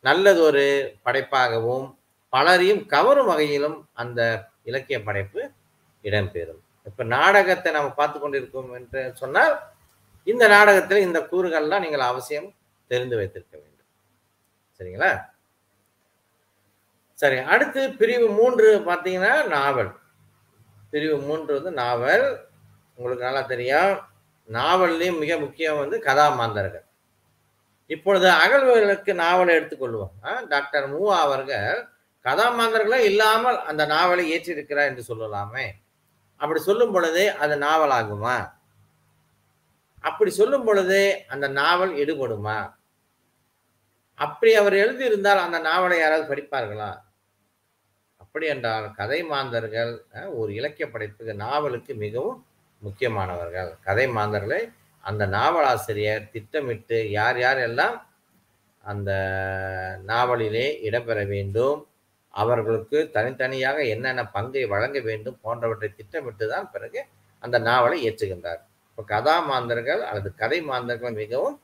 நல்லதொரு படைப்பாகவும் பலரையும் கவரும் வகையிலும் அந்த இலக்கிய படைப்பு இடம்பெறும். இப்ப நாடகத்தை நம்ம பார்த்து கொண்டிருக்கோம் என்று சொன்னால் இந்த நாடகத்தில் இந்த கூறுகள்லாம் நீங்கள் அவசியம் தெரிந்து வைத்திருக்க வேண்டும். சரிங்களா? சரி அடுத்து பிரிவு மூன்று பார்த்தீங்கன்னா நாவல். பிரிவு மூன்று வந்து நாவல். உங்களுக்கு நல்லா தெரியும். நாவல்லையும் மிக முக்கியம் வந்து கதாமாந்தர்கள். இப்பொழுது அகழ்வுகளுக்கு நாவலை எடுத்துக்கொள்வோம். ஆ, டாக்டர் மூவா அவர்கள் கதாமாந்தர்களே இல்லாமல் அந்த நாவலை ஏற்றிருக்கிறார் என்று சொல்லலாமே. அப்படி சொல்லும் பொழுது அது நாவல் ஆகுமா அப்படி சொல்லும் பொழுது அந்த நாவல் எடுபடுமா? அப்படி அவர் எழுதியிருந்தால் அந்த நாவலை யாராவது படிப்பார்களா? அப்படி என்றால் கதை மாந்தர்கள் ஒரு இலக்கிய படைப்புக்கு நாவலுக்கு மிகவும் முக்கியமானவர்கள். கதை மாந்தர்களை அந்த நாவலாசிரியர் திட்டமிட்டு யார் யார் எல்லாம் அந்த நாவலிலே இடம்பெற வேண்டும் அவர்களுக்கு தனித்தனியாக என்னென்ன பங்கை வழங்க வேண்டும் போன்றவற்றை திட்டமிட்டு தான் பிறகு அந்த நாவலை இயற்றுகின்றார். இப்போ கதாமாந்தர்கள் அல்லது கதை மாந்தர்கள் மிகவும்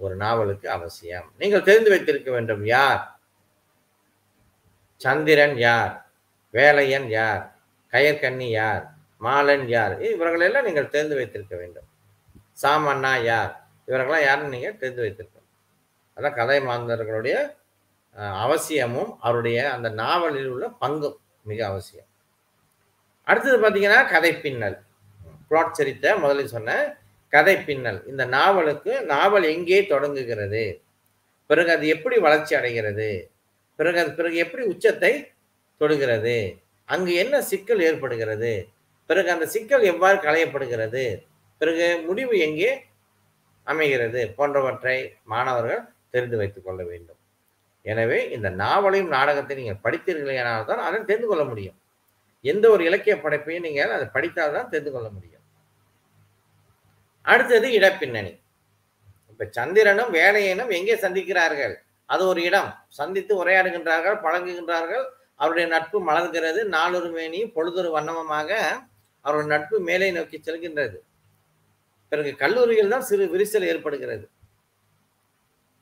ஒரு நாவலுக்கு அவசியம். நீங்கள் தெரிந்து வைத்திருக்க வேண்டும் யார்? சந்திரன் யார்? வேலையன் யார்? கயற்கண்ணி யார்? மாலன் யார்? இவர்களெல்லாம் நீங்கள் தெரிந்து வைத்திருக்க வேண்டும். சாமண்ணா யார்? இவர்களாம் யாருன்னு நீங்கள் தெரிந்து வைத்திருக்கணும். அதான் கதை மாந்தர்களுடைய அவசியமும் அவருடைய அந்த நாவலில் உள்ள பங்கும் மிக அவசியம். அடுத்தது பார்த்தீங்கன்னா கதை பின்னல். பிளாட் சரித்த முதலில் சொன்ன கதை பின்னல். இந்த நாவலுக்கு நாவல் எங்கே தொடங்குகிறது? பிறகு அது எப்படி வளர்ச்சி அடைகிறது? பிறகு அது பிறகு எப்படி உச்சத்தை தொடுகிறது? அங்கு என்ன சிக்கல் ஏற்படுகிறது? பிறகு அந்த சிக்கல் எவ்வாறு களையப்படுகிறது? பிறகு முடிவு எங்கே அமைகிறது போன்றவற்றை மாணவர்கள் தெரிந்து வைத்துக் கொள்ள வேண்டும். எனவே இந்த நாவலையும் நாடகத்தையும் நீங்கள் படித்தீர்கள் தான் அதை தெரிந்து கொள்ள முடியும். எந்த ஒரு இலக்கிய படைப்பையும் நீங்கள் அதை படித்தால் தான் தெரிந்து கொள்ள முடியும். அடுத்தது இடப்பின்னணி. இப்ப சந்திரனும் வேலையனும் எங்கே சந்திக்கிறார்கள்? அது ஒரு இடம். சந்தித்து உரையாடுகின்றார்கள் பழங்குகின்றார்கள் அவருடைய நட்பு மலர்கிறது. நாளொரு மேனியும் பொழுதொரு வண்ணமமாக அவருடைய நட்பு மேலே நோக்கி செல்கின்றது. பிறகு கல்லூரியில் தான் சிறு விரிசல் ஏற்படுகிறது.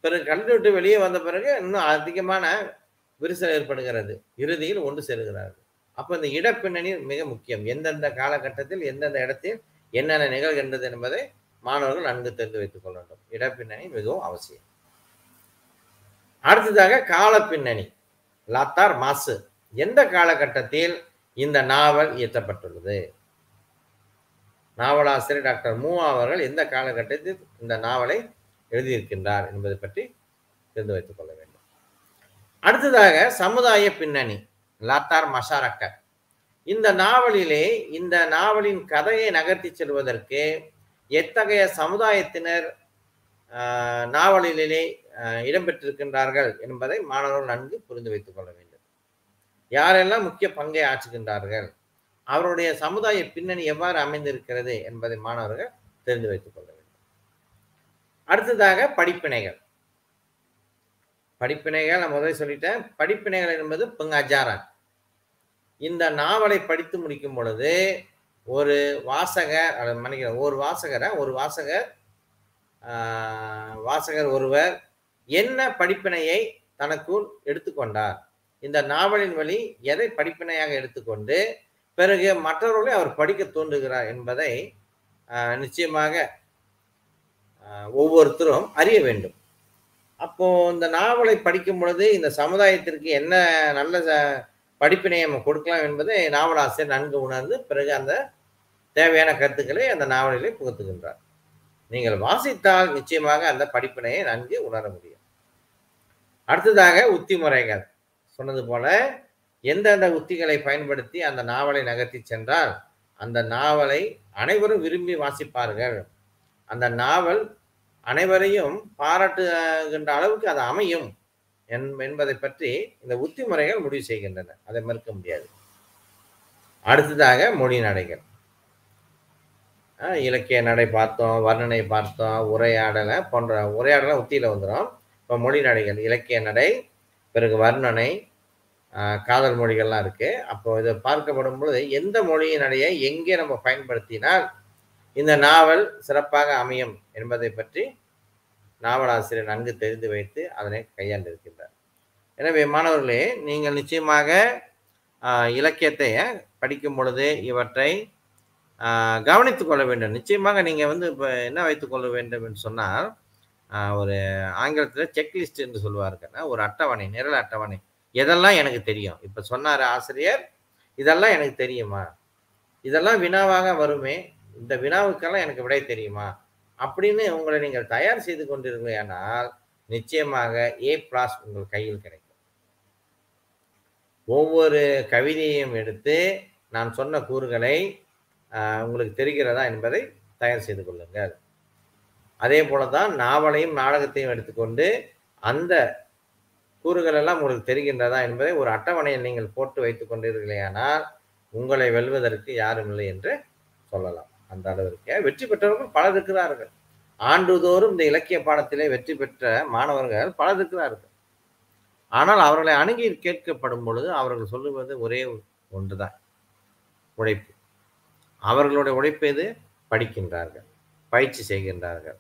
பிறகு கல்லூரி விட்டு வெளியே வந்த பிறகு இன்னும் அதிகமான விரிசல் ஏற்படுகிறது. இறுதியில் ஒன்று சேருகிறார்கள். அப்போ இந்த இடப்பின்னணி மிக முக்கியம். எந்தெந்த காலகட்டத்தில் எந்தெந்த இடத்தில் என்னென்ன நிகழ்கின்றது என்பதை மாணவர்கள் நன்கு தெரிந்து வைத்துக் கொள்ள வேண்டும். இடப்பின்னணி மிகவும் அவசியம். அடுத்ததாக கால பின்னணி லாத்தார் மாசு. எந்த காலகட்டத்தில் இந்த நாவல் இயற்றப்பட்டுள்ளது? நாவலாசிரியர் டாக்டர் மூவா அவர்கள் எந்த காலகட்டத்தில் இந்த நாவலை எழுதியிருக்கின்றார் என்பதை பற்றி தெரிந்து வைத்துக் கொள்ள வேண்டும். அடுத்ததாக சமுதாய பின்னணி லாத்தார் மஷாரக்க இந்த நாவலிலே இந்த நாவலின் கதையை நகர்த்தி செல்வதற்கு எத்தகைய சமுதாயத்தினர் நாவலிலே இடம்பெற்றிருக்கின்றார்கள் என்பதை மாணவர்கள் நன்கு புரிந்து வைத்துக் கொள்ள வேண்டும். யாரெல்லாம் முக்கிய பங்கை ஆற்றுகின்றார்கள்? அவருடைய சமுதாய பின்னணி எவ்வாறு அமைந்திருக்கிறது என்பதை மாணவர்கள் தெரிந்து வைத்துக் கொள்ள வேண்டும். அடுத்ததாக படிப்பினைகள். படிப்பினைகள் நான் முதல்ல சொல்லிட்டேன். படிப்பினைகள் என்பது பங்காஜாரன் இந்த நாவலை படித்து முடிக்கும் பொழுது ஒரு வாசகர் அல்லது மன்னிக்கிறேன் ஒரு வாசகரை ஒரு வாசகர் வாசகர் ஒருவர் என்ன படிப்பினையை தனக்குள் எடுத்துக்கொண்டார்? இந்த நாவலின் வழி எதை படிப்பினையாக எடுத்துக்கொண்டு பிறகு மற்றவர்களை அவர் படிக்க தூண்டுகிறார் என்பதை நிச்சயமாக ஒவ்வொருத்தரும் அறிய வேண்டும். அப்போ இந்த நாவலை படிக்கும் பொழுது இந்த சமுதாயத்திற்கு என்ன நல்ல படிப்பினை நம்ம கொடுக்கலாம் என்பதை நாவலாசிரியர் நன்கு உணர்ந்து பிறகு அந்த தேவையான கருத்துக்களை அந்த நாவலிலே புகுத்துகின்றார். நீங்கள் வாசித்தால் நிச்சயமாக அந்த படிப்பினையை நன்கு உணர முடியும். அடுத்ததாக உத்தி முறைகள் சொன்னது போல எந்தெந்த உத்திகளை பயன்படுத்தி அந்த நாவலை நகர்த்தி சென்றால் அந்த நாவலை அனைவரும் விரும்பி வாசிப்பார்கள். அந்த நாவல் அனைவரையும் பாராட்டுகின்ற அளவுக்கு அது அமையும் என்- என்பதை பற்றி இந்த உத்தி முறைகள் முடிவு செய்கின்றன. அதை மறுக்க முடியாது. அடுத்ததாக மொழி நடைகள். இலக்கிய நடை பார்த்தோம் வர்ணனை பார்த்தோம் உரையாடலை போன்ற உரையாடலை உத்தியில் வந்துடும் இப்போ மொழி நடைகள் இலக்கிய நடை பிறகு வர்ணனை காதல் மொழிகள்லாம் இருக்குது அப்போ இதை பார்க்கப்படும் பொழுது எந்த மொழியினுடைய எங்கே நம்ம பயன்படுத்தினால் இந்த நாவல் சிறப்பாக அமையும் என்பதை பற்றி நாவலாசிரியர் நன்கு தெரிந்து வைத்து அதனை கையாண்டிருக்கின்றார். எனவே மாணவர்களே நீங்கள் நிச்சயமாக இலக்கியத்தை படிக்கும் பொழுது இவற்றை கவனித்து கொள்ள வேண்டும். நிச்சயமாக நீங்கள் வந்து இப்போ என்ன வைத்துக்கொள்ள வேண்டும் என்று சொன்னால் ஒரு ஆங்கிலத்தில் செக்லிஸ்ட் என்று சொல்லுவார்கள் ஒரு அட்டவணை நிரல் அட்டவணை. எதெல்லாம் எனக்கு தெரியும்? இப்போ சொன்னார் ஆசிரியர் இதெல்லாம் எனக்கு தெரியுமா? இதெல்லாம் வினாவாக வருமே? இந்த வினாவுக்கெல்லாம் எனக்கு விடை தெரியுமா? அப்படின்னு உங்களை நீங்கள் தயார் செய்து கொண்டிருக்கிறீர்கள் நிச்சயமாக ஏ பிளாஸ் உங்கள் கையில் கிடைக்கும். ஒவ்வொரு கவிதையும் எடுத்து நான் சொன்ன கூறுகளை உங்களுக்கு தெரிகிறதா என்பதை தயார் செய்து கொள்ளுங்கள். அதே போல தான் நாவலையும் நாடகத்தையும் எடுத்துக்கொண்டு அந்த கூறுகள் எல்லாம் உங்களுக்கு தெரிகின்றதா என்பதை ஒரு அட்டவணையில் நீங்கள் போட்டு வைத்துக் கொண்டீர்களேயானால் உங்களை வெல்வதற்கு யாரும் இல்லை என்று சொல்லலாம். அந்த அளவிற்கு. வெற்றி பெற்றவர்கள் பலர் இருக்கிறார்கள். ஆண்டுதோறும் இந்த இலக்கிய பாடத்திலே வெற்றி பெற்ற மாணவர்கள் பலர் இருக்கிறார்கள். ஆனால் அவர்களை அணுகி கேட்கப்படும் பொழுது அவர்கள் சொல்லுவது ஒரே ஒன்றுதான். உழைப்பு. அவர்களுடைய உழைப்பு எது? படிக்கின்றார்கள். பயிற்சி செய்கின்றார்கள்.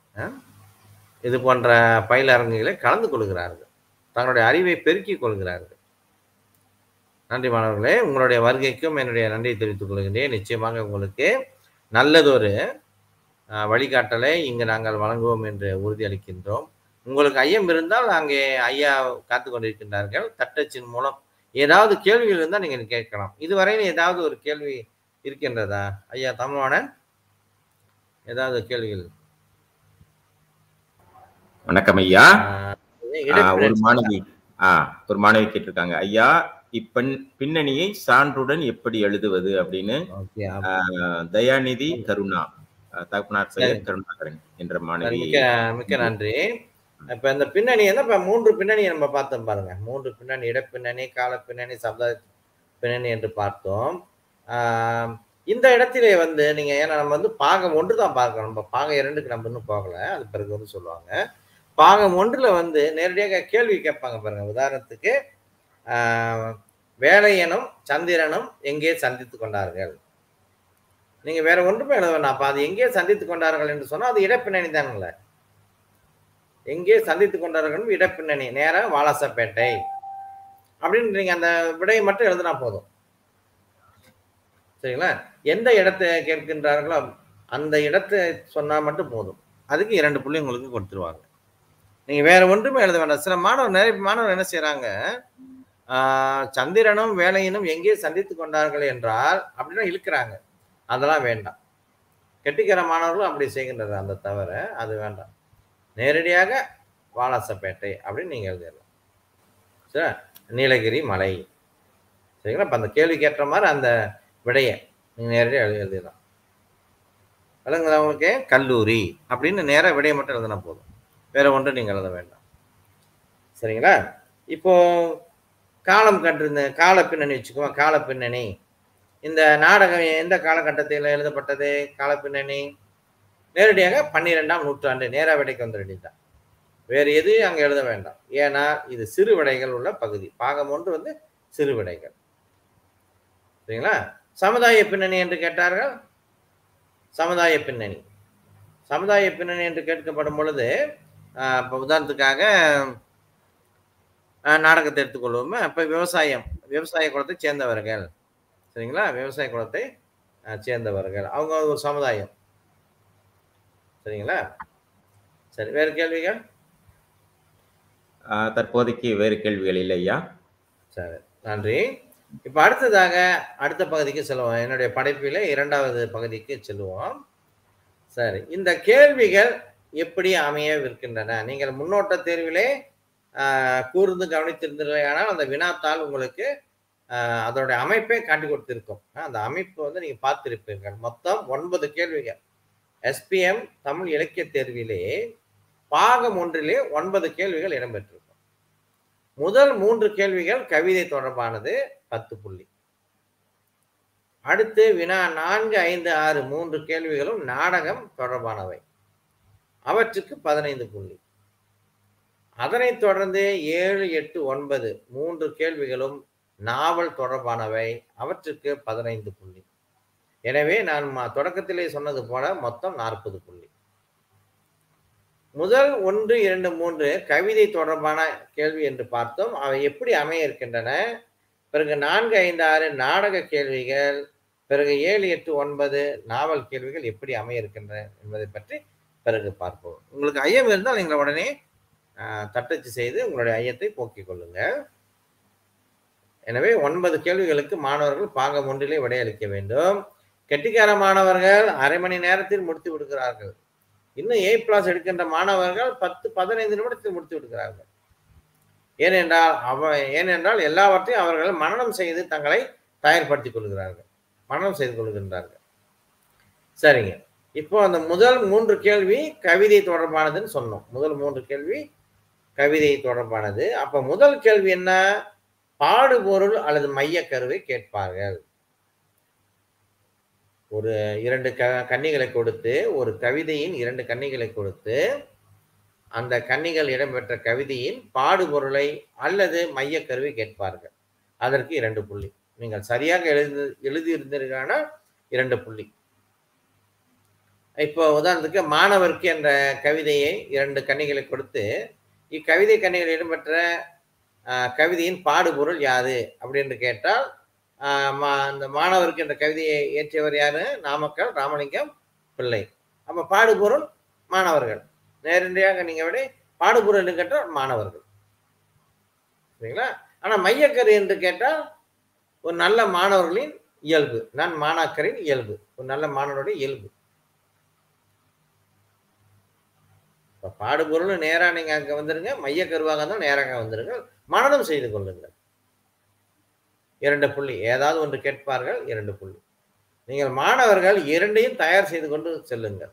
இது போன்ற பயிலரங்குகளை கலந்து கொள்கிறார்கள். தங்களுடைய அறிவை பெருக்கிக் கொள்கிறார்கள். நன்றி மாணவர்களே உங்களுடைய வருகைக்கும் என்னுடைய நன்றியை தெரிவித்துக் கொள்கின்றேன். நிச்சயமாக உங்களுக்கு நல்லதொரு வழிகாட்டலை இங்கு நாங்கள் வழங்குவோம் என்று உறுதியளிக்கின்றோம் உங்களுக்கு ஐயம் இருந்தால் அங்கே ஐயா காத்து கொண்டிருக்கின்றார்கள். தட்டச்சின் மூலம் ஏதாவது கேள்விகள் இருந்தால் நீங்கள் கேட்கலாம். இதுவரையில் ஏதாவது ஒரு கேள்வி இருக்கின்றதா? ஐயா தமிழ்வாணன் ஏதாவது கேள்விகள்? வணக்கம் ஐயா. ஒரு. மாணவி. ஆ ஒரு மாணவி கேட்டிருக்காங்க. ஐயா இப்பன் பின்னணியை சான்றுடன் எப்படி எழுதுவது? அப்படின்னு தயாநிதி கருணா. தகப்பனார் பெயர் கருணாகரன் என்ற மாணவி. மிக்க நன்றி. இப்ப இந்த பின்னணி என்ன? இப்ப மூன்று பின்னணி நம்ம பார்த்தோம் பாருங்க. மூன்று பின்னணி இடப்பின்னணி கால பின்னணி சப்த பின்னணி என்று பார்த்தோம். ஆஹ் இந்த இடத்திலே வந்து நீங்க ஏன்னா நம்ம வந்து பாகம் ஒன்று தான் பார்க்கணும். நம்ம பாகம் இரண்டுக்கு நம்ம இன்னும் போகல. அது பிறகு வந்து சொல்லுவாங்க. பாகம் ஒன்றில் வந்து நேரடியாக கேள்வி கேட்பாங்க பாருங்க. உதாரணத்துக்கு வேலையனும் சந்திரனும் எங்கே சந்தித்து கொண்டார்கள்? நீங்க வேற ஒன்றுமே எழுத வேணாம் அப்போ அது எங்கே சந்தித்து கொண்டார்கள் என்று சொன்னால் அது இடப்பின்னணி தானுங்களே. எங்கே சந்தித்து கொண்டார்கள் இடப்பின்னணி. நேராக வாலாசப்பேட்டை. அப்படின்னு நீங்க அந்த விடையை மட்டும் எழுதினா போதும். சரிங்களா? எந்த இடத்தை கேட்கின்றார்களோ அந்த இடத்தை சொன்னால் மட்டும் போதும். அதுக்கு இரண்டு புள்ளி உங்களுக்கு கொடுத்துருவாங்க. நீங்க வேற ஒன்றுமே எழுத வேண்டாம். சில மாணவர் நிறைய மாணவர் என்ன செய்யறாங்க சந்திரனும் வேலையினும் எங்கே சந்தித்து கொண்டார்கள் என்றால் அப்படின்னா இழுக்கிறாங்க. அதெல்லாம் வேண்டாம். கெட்டிக்கிற மாணவர்களும் அப்படி செய்கின்றது அந்த தவிர அது வேண்டாம். நேரடியாக வாலாசப்பேட்டை அப்படின்னு நீங்கள் எழுதிடலாம். சரி நீலகிரி மலை. சரிங்களா? இப்போ அந்த கேள்விக்கு ஏற்ற மாதிரி அந்த விடையை நீங்கள் நேரடியாக எழுதி எழுதிடலாம். விளங்குதா உங்களுக்கு? கல்லூரி அப்படின்னு நேராக விடையை மட்டும் எழுதினா போதும். வேற ஒன்றும் நீங்கள் எழுத வேண்டாம். சரிங்களா? இப்போ காலம் கண்டிருந்த கால பின்னணி வச்சுக்குவோம். கால பின்னணி. இந்த நாடகம் எந்த காலகட்டத்தில் எழுதப்பட்டது? கால பின்னணி. நேரடியாக பன்னிரெண்டாம் நூற்றாண்டு நேரா விடைக்கு வந்து வேண்டியதுதான் வேறு எதுவும் அங்கே எழுத வேண்டாம். ஏன்னா இது சிறு விடைகள் உள்ள பகுதி. பாகம் ஒன்று வந்து சிறு விடைகள். சரிங்களா? சமுதாய பின்னணி என்று கேட்டார்கள். சமுதாய பின்னணி. சமுதாய பின்னணி என்று கேட்கப்படும் பொழுது இப்ப உதாரணத்துக்காக நாடகத்தை எடுத்துக்கொள்வோமே. அப்ப விவசாயம் விவசாய குலத்தை சேர்ந்தவர்கள். சரிங்களா? விவசாய குலத்தை ஆஹ், சேர்ந்தவர்கள். அவங்க ஒரு சமுதாயம். சரிங்களா? சரி வேறு கேள்விகள்? தற்போதைக்கு வேறு கேள்விகள் இல்லை ஐயா. சரி நன்றி. இப்போ அடுத்ததாக அடுத்த பகுதிக்கு செல்வோம். என்னுடைய படைப்பில இரண்டாவது பகுதிக்கு செல்வோம். சரி இந்த கேள்விகள் எப்படி அமையவிருக்கின்றன? நீங்கள் முன்னோட்ட தேர்விலே கூர்ந்து கவனித்திருந்தீர்களானால் அந்த வினாத்தாள் உங்களுக்கு அதனுடைய அமைப்பை காட்டி கொடுத்திருக்கும். அந்த அமைப்பு வந்து நீங்கள் பார்த்திருப்பீர்கள். மொத்தம் ஒன்பது கேள்விகள். எஸ்பிஎம் தமிழ் இலக்கிய தேர்விலே பாகம் ஒன்றிலே ஒன்பது கேள்விகள் இடம்பெற்றிருக்கும். முதல் மூன்று கேள்விகள் கவிதை தொடர்பானது பத்து புள்ளி. அடுத்து வினா நான்கு ஐந்து ஆறு மூன்று கேள்விகளும் நாடகம் தொடர்பானவை. அவற்றுக்கு பதினைந்து புள்ளி. அதனைத் தொடர்ந்து ஏழு எட்டு ஒன்பது மூன்று கேள்விகளும் நாவல் தொடர்பானவை. அவற்றுக்கு பதினைந்து புள்ளி. எனவே நான் தொடக்கத்திலே சொன்னது போல மொத்தம் நாற்பது புள்ளி. முதல் ஒன்று இரண்டு மூன்று கவிதை தொடர்பான கேள்வி என்று பார்த்தோம். அவை எப்படி அமைய இருக்கின்றன பிறகு நான்கு ஐந்து ஆறு நாடக கேள்விகள். பிறகு ஏழு எட்டு ஒன்பது நாவல் கேள்விகள் எப்படி அமைய இருக்கின்றன என்பதை பற்றி பிறகு பார்ப்போம். உங்களுக்கு ஐயம் இருந்தால் நீங்கள் உடனே தட்டச்சு செய்து உங்களுடைய ஐயத்தை போக்கிக் கொள்ளுங்க. எனவே ஒன்பது கேள்விகளுக்கு மாணவர்கள் பாகம் ஒன்றிலே விடையளிக்க வேண்டும். கெட்டிக்கார மாணவர்கள் அரை மணி நேரத்தில் முடித்து விடுகிறார்கள். இன்னும் ஏ பிளாஸ் எடுக்கின்ற மாணவர்கள் பத்து பதினைந்து நிமிடத்தில் முடித்து விடுகிறார்கள். ஏனென்றால் அவ ஏனென்றால் எல்லாவற்றையும் அவர்கள் மனனம் செய்து தங்களை தயார்படுத்திக் கொள்கிறார்கள். மனனம் செய்து கொள்கின்றார்கள். சரிங்க. இப்போ அந்த முதல் மூன்று கேள்வி கவிதை தொடர்பானதுன்னு சொன்னோம். முதல் மூன்று கேள்வி கவிதை தொடர்பானது. அப்ப முதல் கேள்வி என்ன? பாடுபொருள் அல்லது மையக்கருவை கேட்பார்கள். ஒரு இரண்டு க கன்னிகளை கொடுத்து ஒரு கவிதையின் இரண்டு கன்னிகளை கொடுத்து அந்த கன்னிகள் இடம்பெற்ற கவிதையின் பாடுபொருளை அல்லது மையக்கருவை கேட்பார்கள். அதற்கு இரண்டு புள்ளி. நீங்கள் சரியாக எழுதி எழுதியிருந்தீர்களானால் இரண்டு புள்ளி. இப்போ உதாரணத்துக்கு மாணவருக்கு என்ற கவிதையை இரண்டு கன்னிகளை கொடுத்து இக்கவிதை கன்னிகள் இடம்பெற்ற கவிதையின் பாடுபொருள் யாது? அப்படின்னு கேட்டால் மா- அந்த மாணவருக்கு என்ற கவிதையை இயற்றியவர் யாரு? நாமக்கல் ராமலிங்கம் பிள்ளை. அப்ப பாடுபொருள் மாணவர்கள். நேரடியாக நீங்க விட பாடுபொருள் கேட்டால் மாணவர்கள். சரிங்களா? ஆனா மையக்கரு என்று கேட்டால் ஒரு நல்ல மாணவர்களின் இயல்பு. நான் மாணாக்கரின் இயல்பு. ஒரு நல்ல மாணவருடைய இயல்பு. இப்போ பாடுபொருளும் நேராக நீங்கள் அங்கே வந்துடுங்க மைய கருவாக இருந்தால் நேராக வந்துடுங்க மனனம் செய்து கொள்ளுங்கள். இரண்டு புள்ளி. ஏதாவது ஒன்று கேட்பார்கள் இரண்டு புள்ளி. நீங்கள் மாணவர்கள் இரண்டையும் தயார் செய்து கொண்டு செல்லுங்கள்.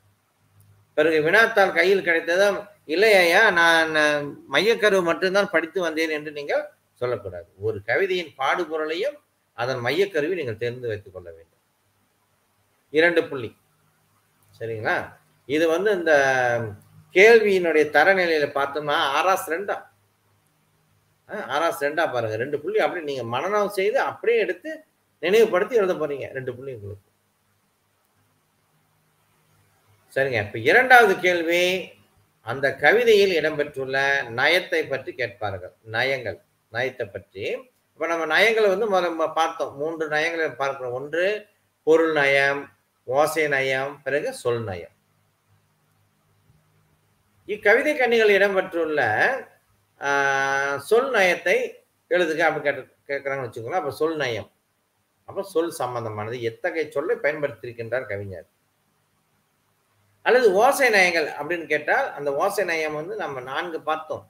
பிறகு வினாத்தாள் கையில் கிடைத்ததும் இல்லையா நான் மையக்கருவு மட்டும்தான் படித்து வந்தேன் என்று நீங்கள் சொல்லக்கூடாது. ஒரு கவிதையின் பாடுபொருளையும் அதன் மையக்கருவி நீங்கள் தெரிந்து வைத்துக் கொள்ள வேண்டும். இரண்டு புள்ளி. சரிங்களா? இது வந்து இந்த கேள்வியினுடைய தரநிலையில பார்த்தோம்னா ஆராஸ் ரெண்டா. ஆராஸ் ரெண்டா பாருங்க. ரெண்டு புள்ளி அப்படியே நீங்க மனநம் செய்து அப்படியே எடுத்து நினைவுபடுத்தி எழுத போறீங்க. ரெண்டு புள்ளி உங்களுக்கு. சரிங்க. இப்ப இரண்டாவது கேள்வி அந்த கவிதையில் இடம்பெற்றுள்ள நயத்தை பற்றி கேட்பார்கள். நயங்கள் நயத்தை பற்றி. இப்ப நம்ம நயங்களை வந்து நம்ம பார்த்தோம். மூன்று நயங்களை பார்க்கிறோம். ஒன்று பொருள் நயம் ஓசை நயம் பிறகு சொல் நயம். இக்கவிதை கண்ணிகள் இடம்பெற்றுள்ள சொல் நயத்தை எழுதுக அப்படி கேட்டு கேட்குறாங்கன்னு வச்சுக்கோங்களேன். அப்போ சொல் நயம். அப்போ சொல் சம்பந்தமானது. எத்தகைய சொல்லை பயன்படுத்தியிருக்கின்றார் கவிஞர்? அல்லது ஓசை நயங்கள் அப்படின்னு கேட்டால் அந்த ஓசை நயம் வந்து நம்ம நான்கு பார்த்தோம்.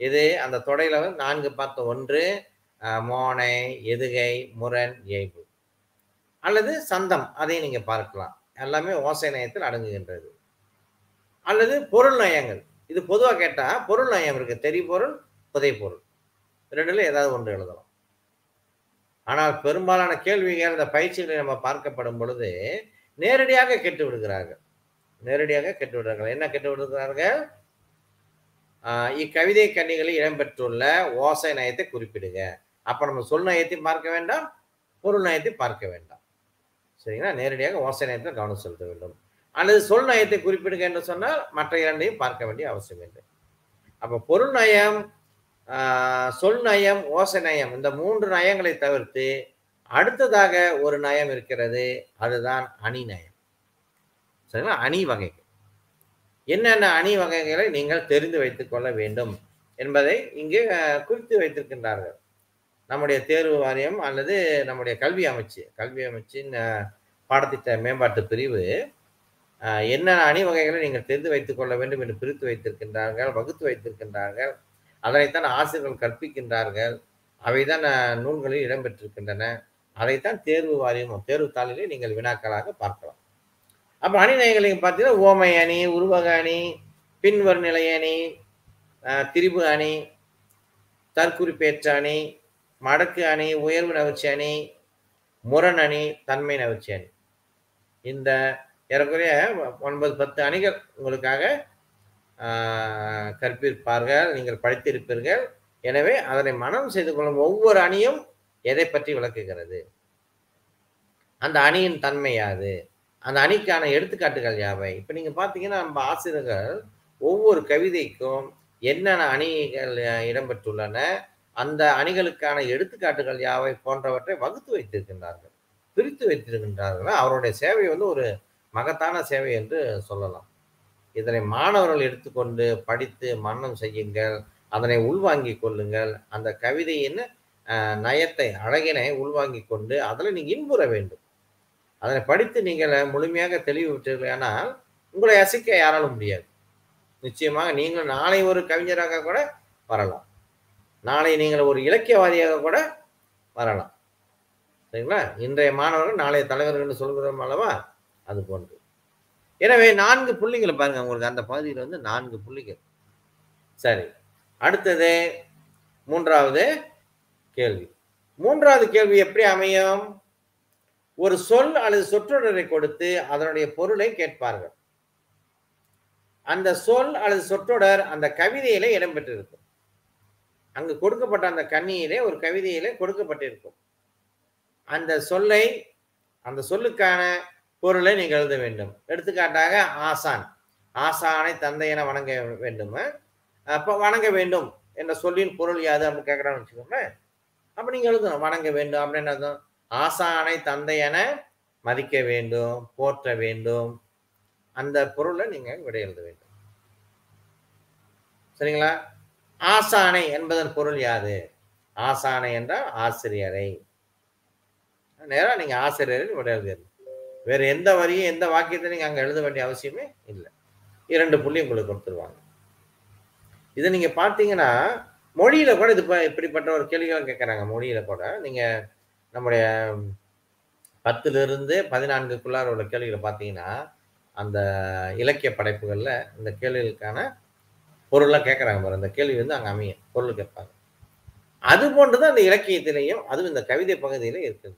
இது அந்த தொடையில வந்து நான்கு பார்த்தோம். ஒன்று மோனை எதுகை முரண் ஏய்வு அல்லது சந்தம். அதையும் நீங்கள் பார்க்கலாம். எல்லாமே ஓசை நயத்தில் அடங்குகின்றது. அல்லது பொருள் நயங்கள். இது பொதுவாக கேட்டால் பொருள் நயம் இருக்கு. தெரி பொருள் புதை பொருள். ரெண்டுல ஏதாவது ஒன்று எழுதலாம். ஆனால் பெரும்பாலான கேள்விகள் இந்த பயிற்சிகளை நம்ம பார்க்கப்படும் பொழுது நேரடியாக கெட்டு விடுகிறார்கள் நேரடியாக கெட்டு விடுறார்கள் என்ன கெட்டு விடுகிறார்கள் இக்கவிதை கண்ணிகளில் இடம்பெற்றுள்ள ஓசை நயத்தை குறிப்பிடுங்க அப்போ நம்ம சொல் நயத்தையும் பார்க்க வேண்டாம் பொருள் நயத்தை பார்க்க வேண்டாம். சரிங்களா? நேரடியாக ஓசை நயத்தில் கவனம் செலுத்த வேண்டும். அல்லது சொல் நயத்தை குறிப்பிடுங்க என்று சொன்னால் மற்ற இரண்டையும் பார்க்க வேண்டிய அவசியம் இல்லை. அப்போ பொருள் நயம் சொல் நயம் ஓசை நயம் இந்த மூன்று நயங்களை தவிர்த்து அடுத்ததாக ஒரு நயம் இருக்கிறது அதுதான் அணி நயம். சரிங்களா? அணி வகைகள். என்னென்ன அணி வகைகளை நீங்கள் தெரிந்து வைத்துக் கொள்ள வேண்டும் என்பதை இங்கே குறித்து வைத்திருக்கின்றார்கள். நம்முடைய தேர்வு வாரியம் அல்லது நம்முடைய கல்வி அமைச்சு கல்வி அமைச்சின் பாடத்திட்ட மேம்பாட்டு பிரிவு என்னென்ன அணி வகைகளை நீங்கள் தெரிந்து வைத்துக் கொள்ள வேண்டும் என்று பிரித்து வைத்திருக்கின்றார்கள் வகுத்து வைத்திருக்கின்றார்கள் அதனைத்தான் ஆசிரியர்கள் கற்பிக்கின்றார்கள். அவைதான் நூல்களில் இடம்பெற்றிருக்கின்றன. அதைத்தான் தேர்வு வாரியம் தேர்வு தாளிலே நீங்கள் வினாக்களாக பார்க்கலாம். அப்போ அணிநயங்களை பார்த்தீங்கன்னா ஓமை அணி உருவக அணி பின்வருநிலை அணி திரிபு அணி தற்குறிப்பேற்ற அணி மடக்கு அணி உயர்வு நவிர்ச்சி அணி முரண் அணி தன்மை நவிர்ச்சி அணி. இந்த ஏறக்குறைய ஒன்பது பத்து அணிகள் உங்களுக்காக கற்பிப்பார்கள் நீங்கள் படித்திருப்பீர்கள். எனவே அதனை மனம் செய்து கொள்ளும் ஒவ்வொரு அணியும் எதை பற்றி விளக்குகிறது? அந்த அணியின் தன்மை யாது? அந்த அணிக்கான எடுத்துக்காட்டுகள் யாவை? இப்போ நீங்கள் பார்த்தீங்கன்னா நம்ம ஆசிரியர்கள் ஒவ்வொரு கவிதைக்கும் என்னென்ன அணிகள் இடம்பெற்றுள்ளன அந்த அணிகளுக்கான எடுத்துக்காட்டுகள் யாவை போன்றவற்றை வகுத்து வைத்திருக்கின்றார்கள். பிரித்து வைத்திருக்கின்றார்கள். அவருடைய சேவை வந்து ஒரு மகத்தான சேவை என்று சொல்லலாம். இதனை மாணவர்கள் எடுத்துக்கொண்டு படித்து மரணம் செய்யுங்கள் அதனை உள்வாங்கிக் கொள்ளுங்கள். அந்த கவிதையின் நயத்தை அழகினை உள்வாங்கிக் கொண்டு அதில் நீங்கள் இன்புற வேண்டும். அதனை படித்து நீங்கள் முழுமையாக தெளிவு பெற்றீர்களானால் உங்களை அசைக்க யாராலும் முடியாது. நிச்சயமாக நீங்கள் நாளை ஒரு கவிஞராக கூட வரலாம். நாளை நீங்கள் ஒரு இலக்கியவாதியாக கூட வரலாம். சரிங்களா? இன்றைய மாணவர்கள் நாளைய தலைவர்கள் என்று சொல்கிறோம் அல்லவா? அது போன்று எனவே நான்கு புள்ளிகளை பாருங்க உங்களுக்கு அந்த பகுதியில் வந்து நான்கு புள்ளிகள். சரி அடுத்தது மூன்றாவது கேள்வி. மூன்றாவது கேள்வி எப்படி அமையும்? ஒரு சொல் அல்லது சொற்றொடரை கொடுத்து அதனுடைய பொருளை கேட்பார்கள். அந்த சொல் அல்லது சொற்றொடர் அந்த கவிதையிலே இடம்பெற்றிருக்கும். அங்கு கொடுக்கப்பட்ட அந்த கண்ணியிலே ஒரு கவிதையிலே கொடுக்கப்பட்டிருக்கும். அந்த சொல்லை அந்த சொல்லுக்கான பொருளை நீங்கள் எழுத வேண்டும். எடுத்துக்காட்டாக ஆசான். ஆசானை தந்தை என வணங்க வேண்டும். அப்போ வணங்க வேண்டும் என்ற சொல்லின் பொருள் யாது அப்படின்னு கேட்குறான்னு வச்சுக்கோங்களேன். அப்போ நீங்கள் எழுதணும் வணங்க வேண்டும் அப்படின்னு அர்த்தம். ஆசானை தந்தை என மதிக்க வேண்டும் போற்ற வேண்டும். அந்த பொருளை நீங்கள் விடை எழுத வேண்டும். சரிங்களா? ஆசானை என்பதன் பொருள் யாது? ஆசானை என்றால் ஆசிரியரை. நேராக நீங்கள் ஆசிரியரை விட எழுதிடணும் வேறு எந்த வரியும் எந்த வாக்கியத்தை நீங்கள் அங்கே எழுத வேண்டிய அவசியமே இல்லை. இரண்டு புள்ளி உங்களுக்கு கொடுத்துருவாங்க. இதை நீங்கள் பார்த்தீங்கன்னா மொழியில கூட இது இப்படிப்பட்ட ஒரு கேள்விகள் கேட்குறாங்க. மொழியில கூட நீங்கள் நம்முடைய பத்துல இருந்து பதினான்குக்குள்ளார உள்ள கேள்விகளை பார்த்தீங்கன்னா அந்த இலக்கிய படைப்புகளில் இந்த கேள்விகளுக்கான பொருள்லாம் கேட்குறாங்க பாரு அந்த கேள்வி வந்து அங்கே அமையும். பொருள் கேட்பாங்க. அது போன்றுதான் அந்த இலக்கியத்திலையும் அதுவும் இந்த கவிதை பகுதியில இருக்குது.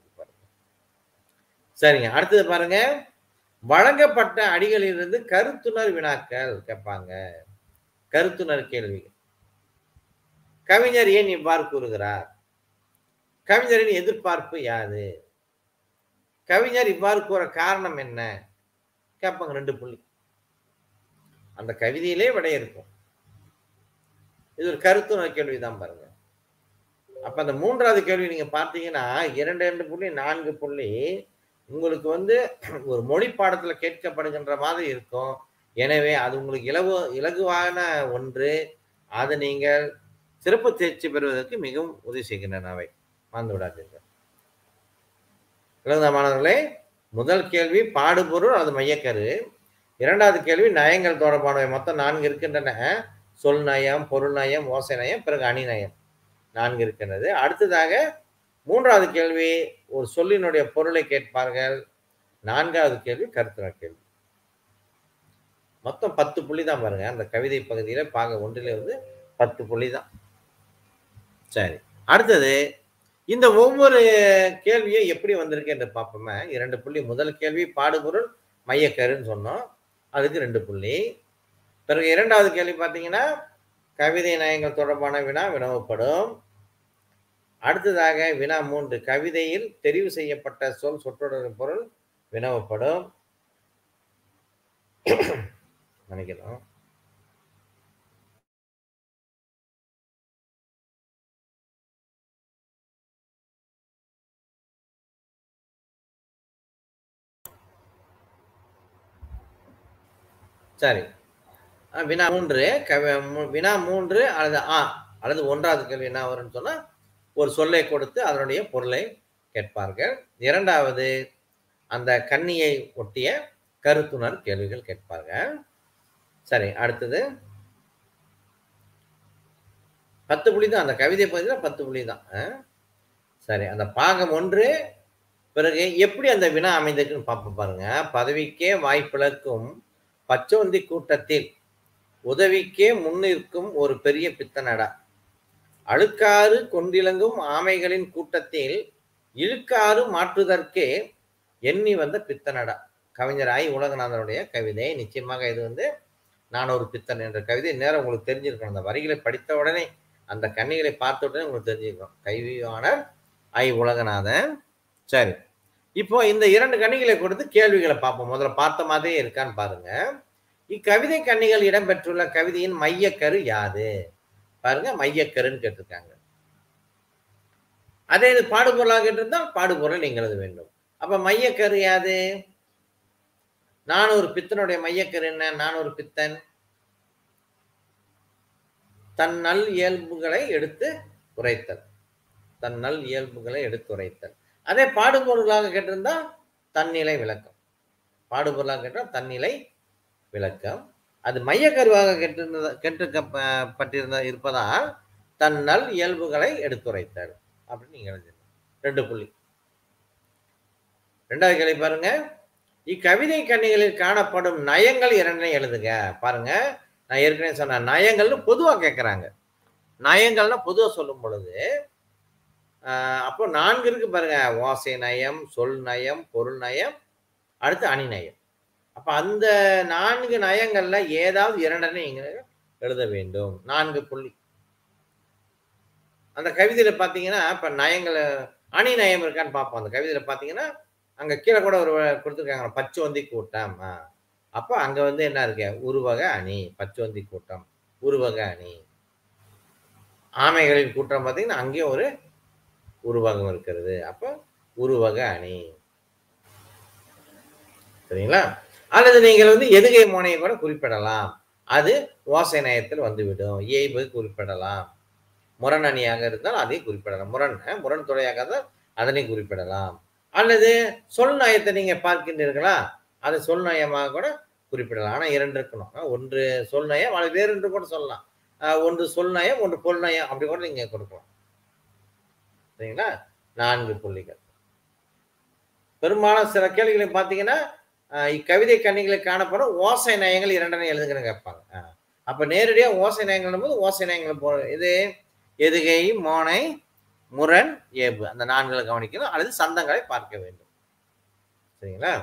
சரிங்க. அடுத்தது பாருங்க. வழங்கப்பட்ட அடிகளிலிருந்து கருத்துணர் வினாக்கள் கேட்பாங்க. கருத்துணர் கேள்விகள் கவிஞர் ஏன் இவ்வாறு கூறுகிறார்? கவிஞரின் எதிர்பார்ப்பு யாது? கவிஞர் இவ்வாறு கூற காரணம் என்ன? கேட்பாங்க ரெண்டு புள்ளி. அந்த கவிதையிலே விடை இருக்கும். இது ஒரு கருத்துணர் கேள்விதான் பாருங்க. அப்ப அந்த மூன்றாவது கேள்வி நீங்க பார்த்தீங்கன்னா இரண்டு ரெண்டு புள்ளி நான்கு புள்ளி உங்களுக்கு வந்து ஒரு மொழி பாடத்துல கேட்கப்படுகின்ற மாதிரி இருக்கும். எனவே அது உங்களுக்கு இலவு இலகுவான ஒன்று. அதை நீங்கள் சிறப்பு தேர்ச்சி பெறுவதற்கு மிகவும் உதவி செய்கின்றன அவை. மறந்து விடாதீர்கள். இழந்த மாணவர்களே? முதல் கேள்வி பாடுபொருள் அது மையக்கரு. இரண்டாவது கேள்வி நயங்கள் தொடர்பானவை. மொத்தம் நான்கு இருக்கின்றன. சொல் நயம் பொருள் நயம் ஓசை நயம் பிறகு அணி நயம். நான்கு இருக்கின்றது. அடுத்ததாக மூன்றாவது கேள்வி ஒரு சொல்லினுடைய பொருளை கேட்பார்கள்? நான்காவது கேள்வி கருத்துண கேள்வி. மொத்தம் பத்து புள்ளி தான் பாருங்க. அந்த கவிதை பகுதியில பாக ஒன்றிலே வந்து பத்து புள்ளி தான் சரி. அடுத்தது இந்த ஒவ்வொரு கேள்வியும் எப்படி வந்திருக்கு என்று பார்ப்போமே. இரண்டு புள்ளி முதல் கேள்வி பாடுபொருள் மையக்கருன்னு சொன்னோம். அதுக்கு ரெண்டு புள்ளி. பிறகு இரண்டாவது கேள்வி பார்த்தீங்கன்னா கவிதை நயங்கள் தொடர்பான வினா வினவப்படும். அடுத்ததாக வினா மூன்று. கவிதையில் தெரிவு செய்யப்பட்ட சொல் சொற்றொடரின் பொருள் வினவப்படும். நினைக்கிறோம் சரி. வினா மூன்று. வினா மூன்று அல்லது ஆ அல்லது ஒன்றாவது கேள்வி என்ன வரும்னு சொன்னா ஒரு சொல்லை கொடுத்து அதனுடைய பொருளை கேட்பார்கள். இரண்டாவது அந்த கண்ணியை ஒட்டிய கருத்துணர் கேள்விகள் கேட்பார்கள். சரி அடுத்தது. பத்து புள்ளி தான் அந்த கவிதை பகுதியில் பத்து புள்ளி தான். சரி அந்த பாகம் ஒன்று பிறகு எப்படி அந்த வினா அமைந்திருக்குன்னு பார்ப்போம் பாருங்க. பதவிக்கே வாய்ப்பிழக்கும் பச்சோந்தி கூட்டத்தில் உதவிக்கே முன்னிற்கும் ஒரு பெரிய பித்தனடா. அழுக்காறு கொண்டிலங்கும் ஆமைகளின் கூட்டத்தில் இழுக்காறு மாற்றுதற்கே எண்ணி வந்த பித்தனடா. கவிஞர் ஐ உலகநாதனுடைய கவிதை. நிச்சயமாக இது வந்து நான் ஒரு பித்தன் என்ற கவிதை. நேரம் உங்களுக்கு தெரிஞ்சிருக்கணும் அந்த வரிகளை படித்த உடனே அந்த கன்னிகளை பார்த்த உடனே உங்களுக்கு தெரிஞ்சிருக்கணும் கைவியாளர் ஐ. உலகநாதன். சரி. இப்போ இந்த இரண்டு கன்னிகளை கொடுத்து கேள்விகளை பார்ப்போம். முதல்ல பார்த்த மாதிரியே இருக்கான்னு பாருங்க. இக்கவிதை கன்னிகள் இடம்பெற்றுள்ள கவிதையின் மையக்கரு யாது பாருங்க மையக்கருன்னு கேட்டிருக்காங்க. அதே இது பாடுபொருளாக கேட்டிருந்தால் பாடுபொருள் நீங்கள் எழுத வேண்டும். அப்ப மையக்கரு யாது? நானூறு ஒரு பித்தனுடைய மையக்கரு என்ன? நானூறு பித்தன். தன் நல் இயல்புகளை எடுத்து உரைத்தல். தன் நல் இயல்புகளை எடுத்து உரைத்தல். அதே பாடுபொருளாக கேட்டிருந்தா தன்னிலை விளக்கம். பாடுபொருளாக கேட்டால் தன்னிலை விளக்கம். அது மையக்கருவாக கெட்டிருந்த கெட்டுக்கப்பட்டிருந்த இருப்பதால் தன் நல் இயல்புகளை எடுத்துரைத்தார் அப்படின்னு நீங்க எழுதிடலாம் ரெண்டு புள்ளி. ரெண்டாவது கேள்வி பாருங்க. இக்கவிதை கண்ணிகளில் காணப்படும் நயங்கள் இரண்டனை எழுதுங்க. பாருங்க. நான் ஏற்கனவே சொன்னேன் நயங்கள்னு பொதுவாக கேட்குறாங்க நயங்கள்னா பொதுவாக சொல்லும் பொழுது அப்போ நான்கு இருக்கு பாருங்க. ஓசை நயம் சொல் நயம் பொருள் நயம் அடுத்து அணி நயம். அப்ப அந்த நான்கு நயங்கள்ல ஏதாவது இரண்டனை நீங்க எழுத வேண்டும். நான்கு புள்ளி. அந்த கவிதையில பாத்தீங்கன்னா இப்ப நயங்கள் அணி நயம் இருக்கான்னு பார்ப்போம் அந்த கவிதையில பாத்தீங்கன்னா அங்க கீழே கூட ஒரு கொடுத்துருக்காங்க பச்சுவந்தி கூட்டம். அப்போ அங்க வந்து என்ன இருக்கு? உருவக அணி பச்சுவந்தி கூட்டம் உருவக அணி. ஆமைகளின் கூட்டம் பார்த்தீங்கன்னா அங்கேயும் ஒரு உருவகம் இருக்கிறது. அப்போ உருவக அணி. சரிங்களா? அல்லது நீங்கள் வந்து எதுகை முனையை கூட குறிப்பிடலாம். அது ஓசை நயத்தில் வந்துவிடும். இயல்பு குறிப்பிடலாம். முரண் அணியாக இருந்தால் அதையும் குறிப்பிடலாம். முரண் முரண் துறையாக இருந்தால் அதனையும் குறிப்பிடலாம். அல்லது சொல் நயத்தை நீங்கள் பார்க்கின்றீர்களா? அது சொல் நயமாக கூட குறிப்பிடலாம். ஆனால் இரண்டு இருக்கணும். ஒன்று சொல் நயம் அல்லது வேறு என்று கூட சொல்லலாம். ஒன்று சொல் நயம் ஒன்று பொல் நயம் அப்படி கூட நீங்கள் கொடுக்கலாம். சரிங்களா? நான்கு புள்ளிகள். பெரும்பாலும் சில கேள்விகளை பார்த்தீங்கன்னா இக்கவிதை கண்ணிகளுக்கு காணப்படும் ஓசை நயங்கள் இரண்டனை எழுதுங்கன்னு கேட்பாங்க. அப்போ நேரடியாக ஓசை நயங்கள் போது ஓசை நயங்கள் போ இது எதுகை மோனை முரண் ஏபு. அந்த நான்களை கவனிக்கணும். அல்லது சந்தங்களை பார்க்க வேண்டும். சரிங்களா?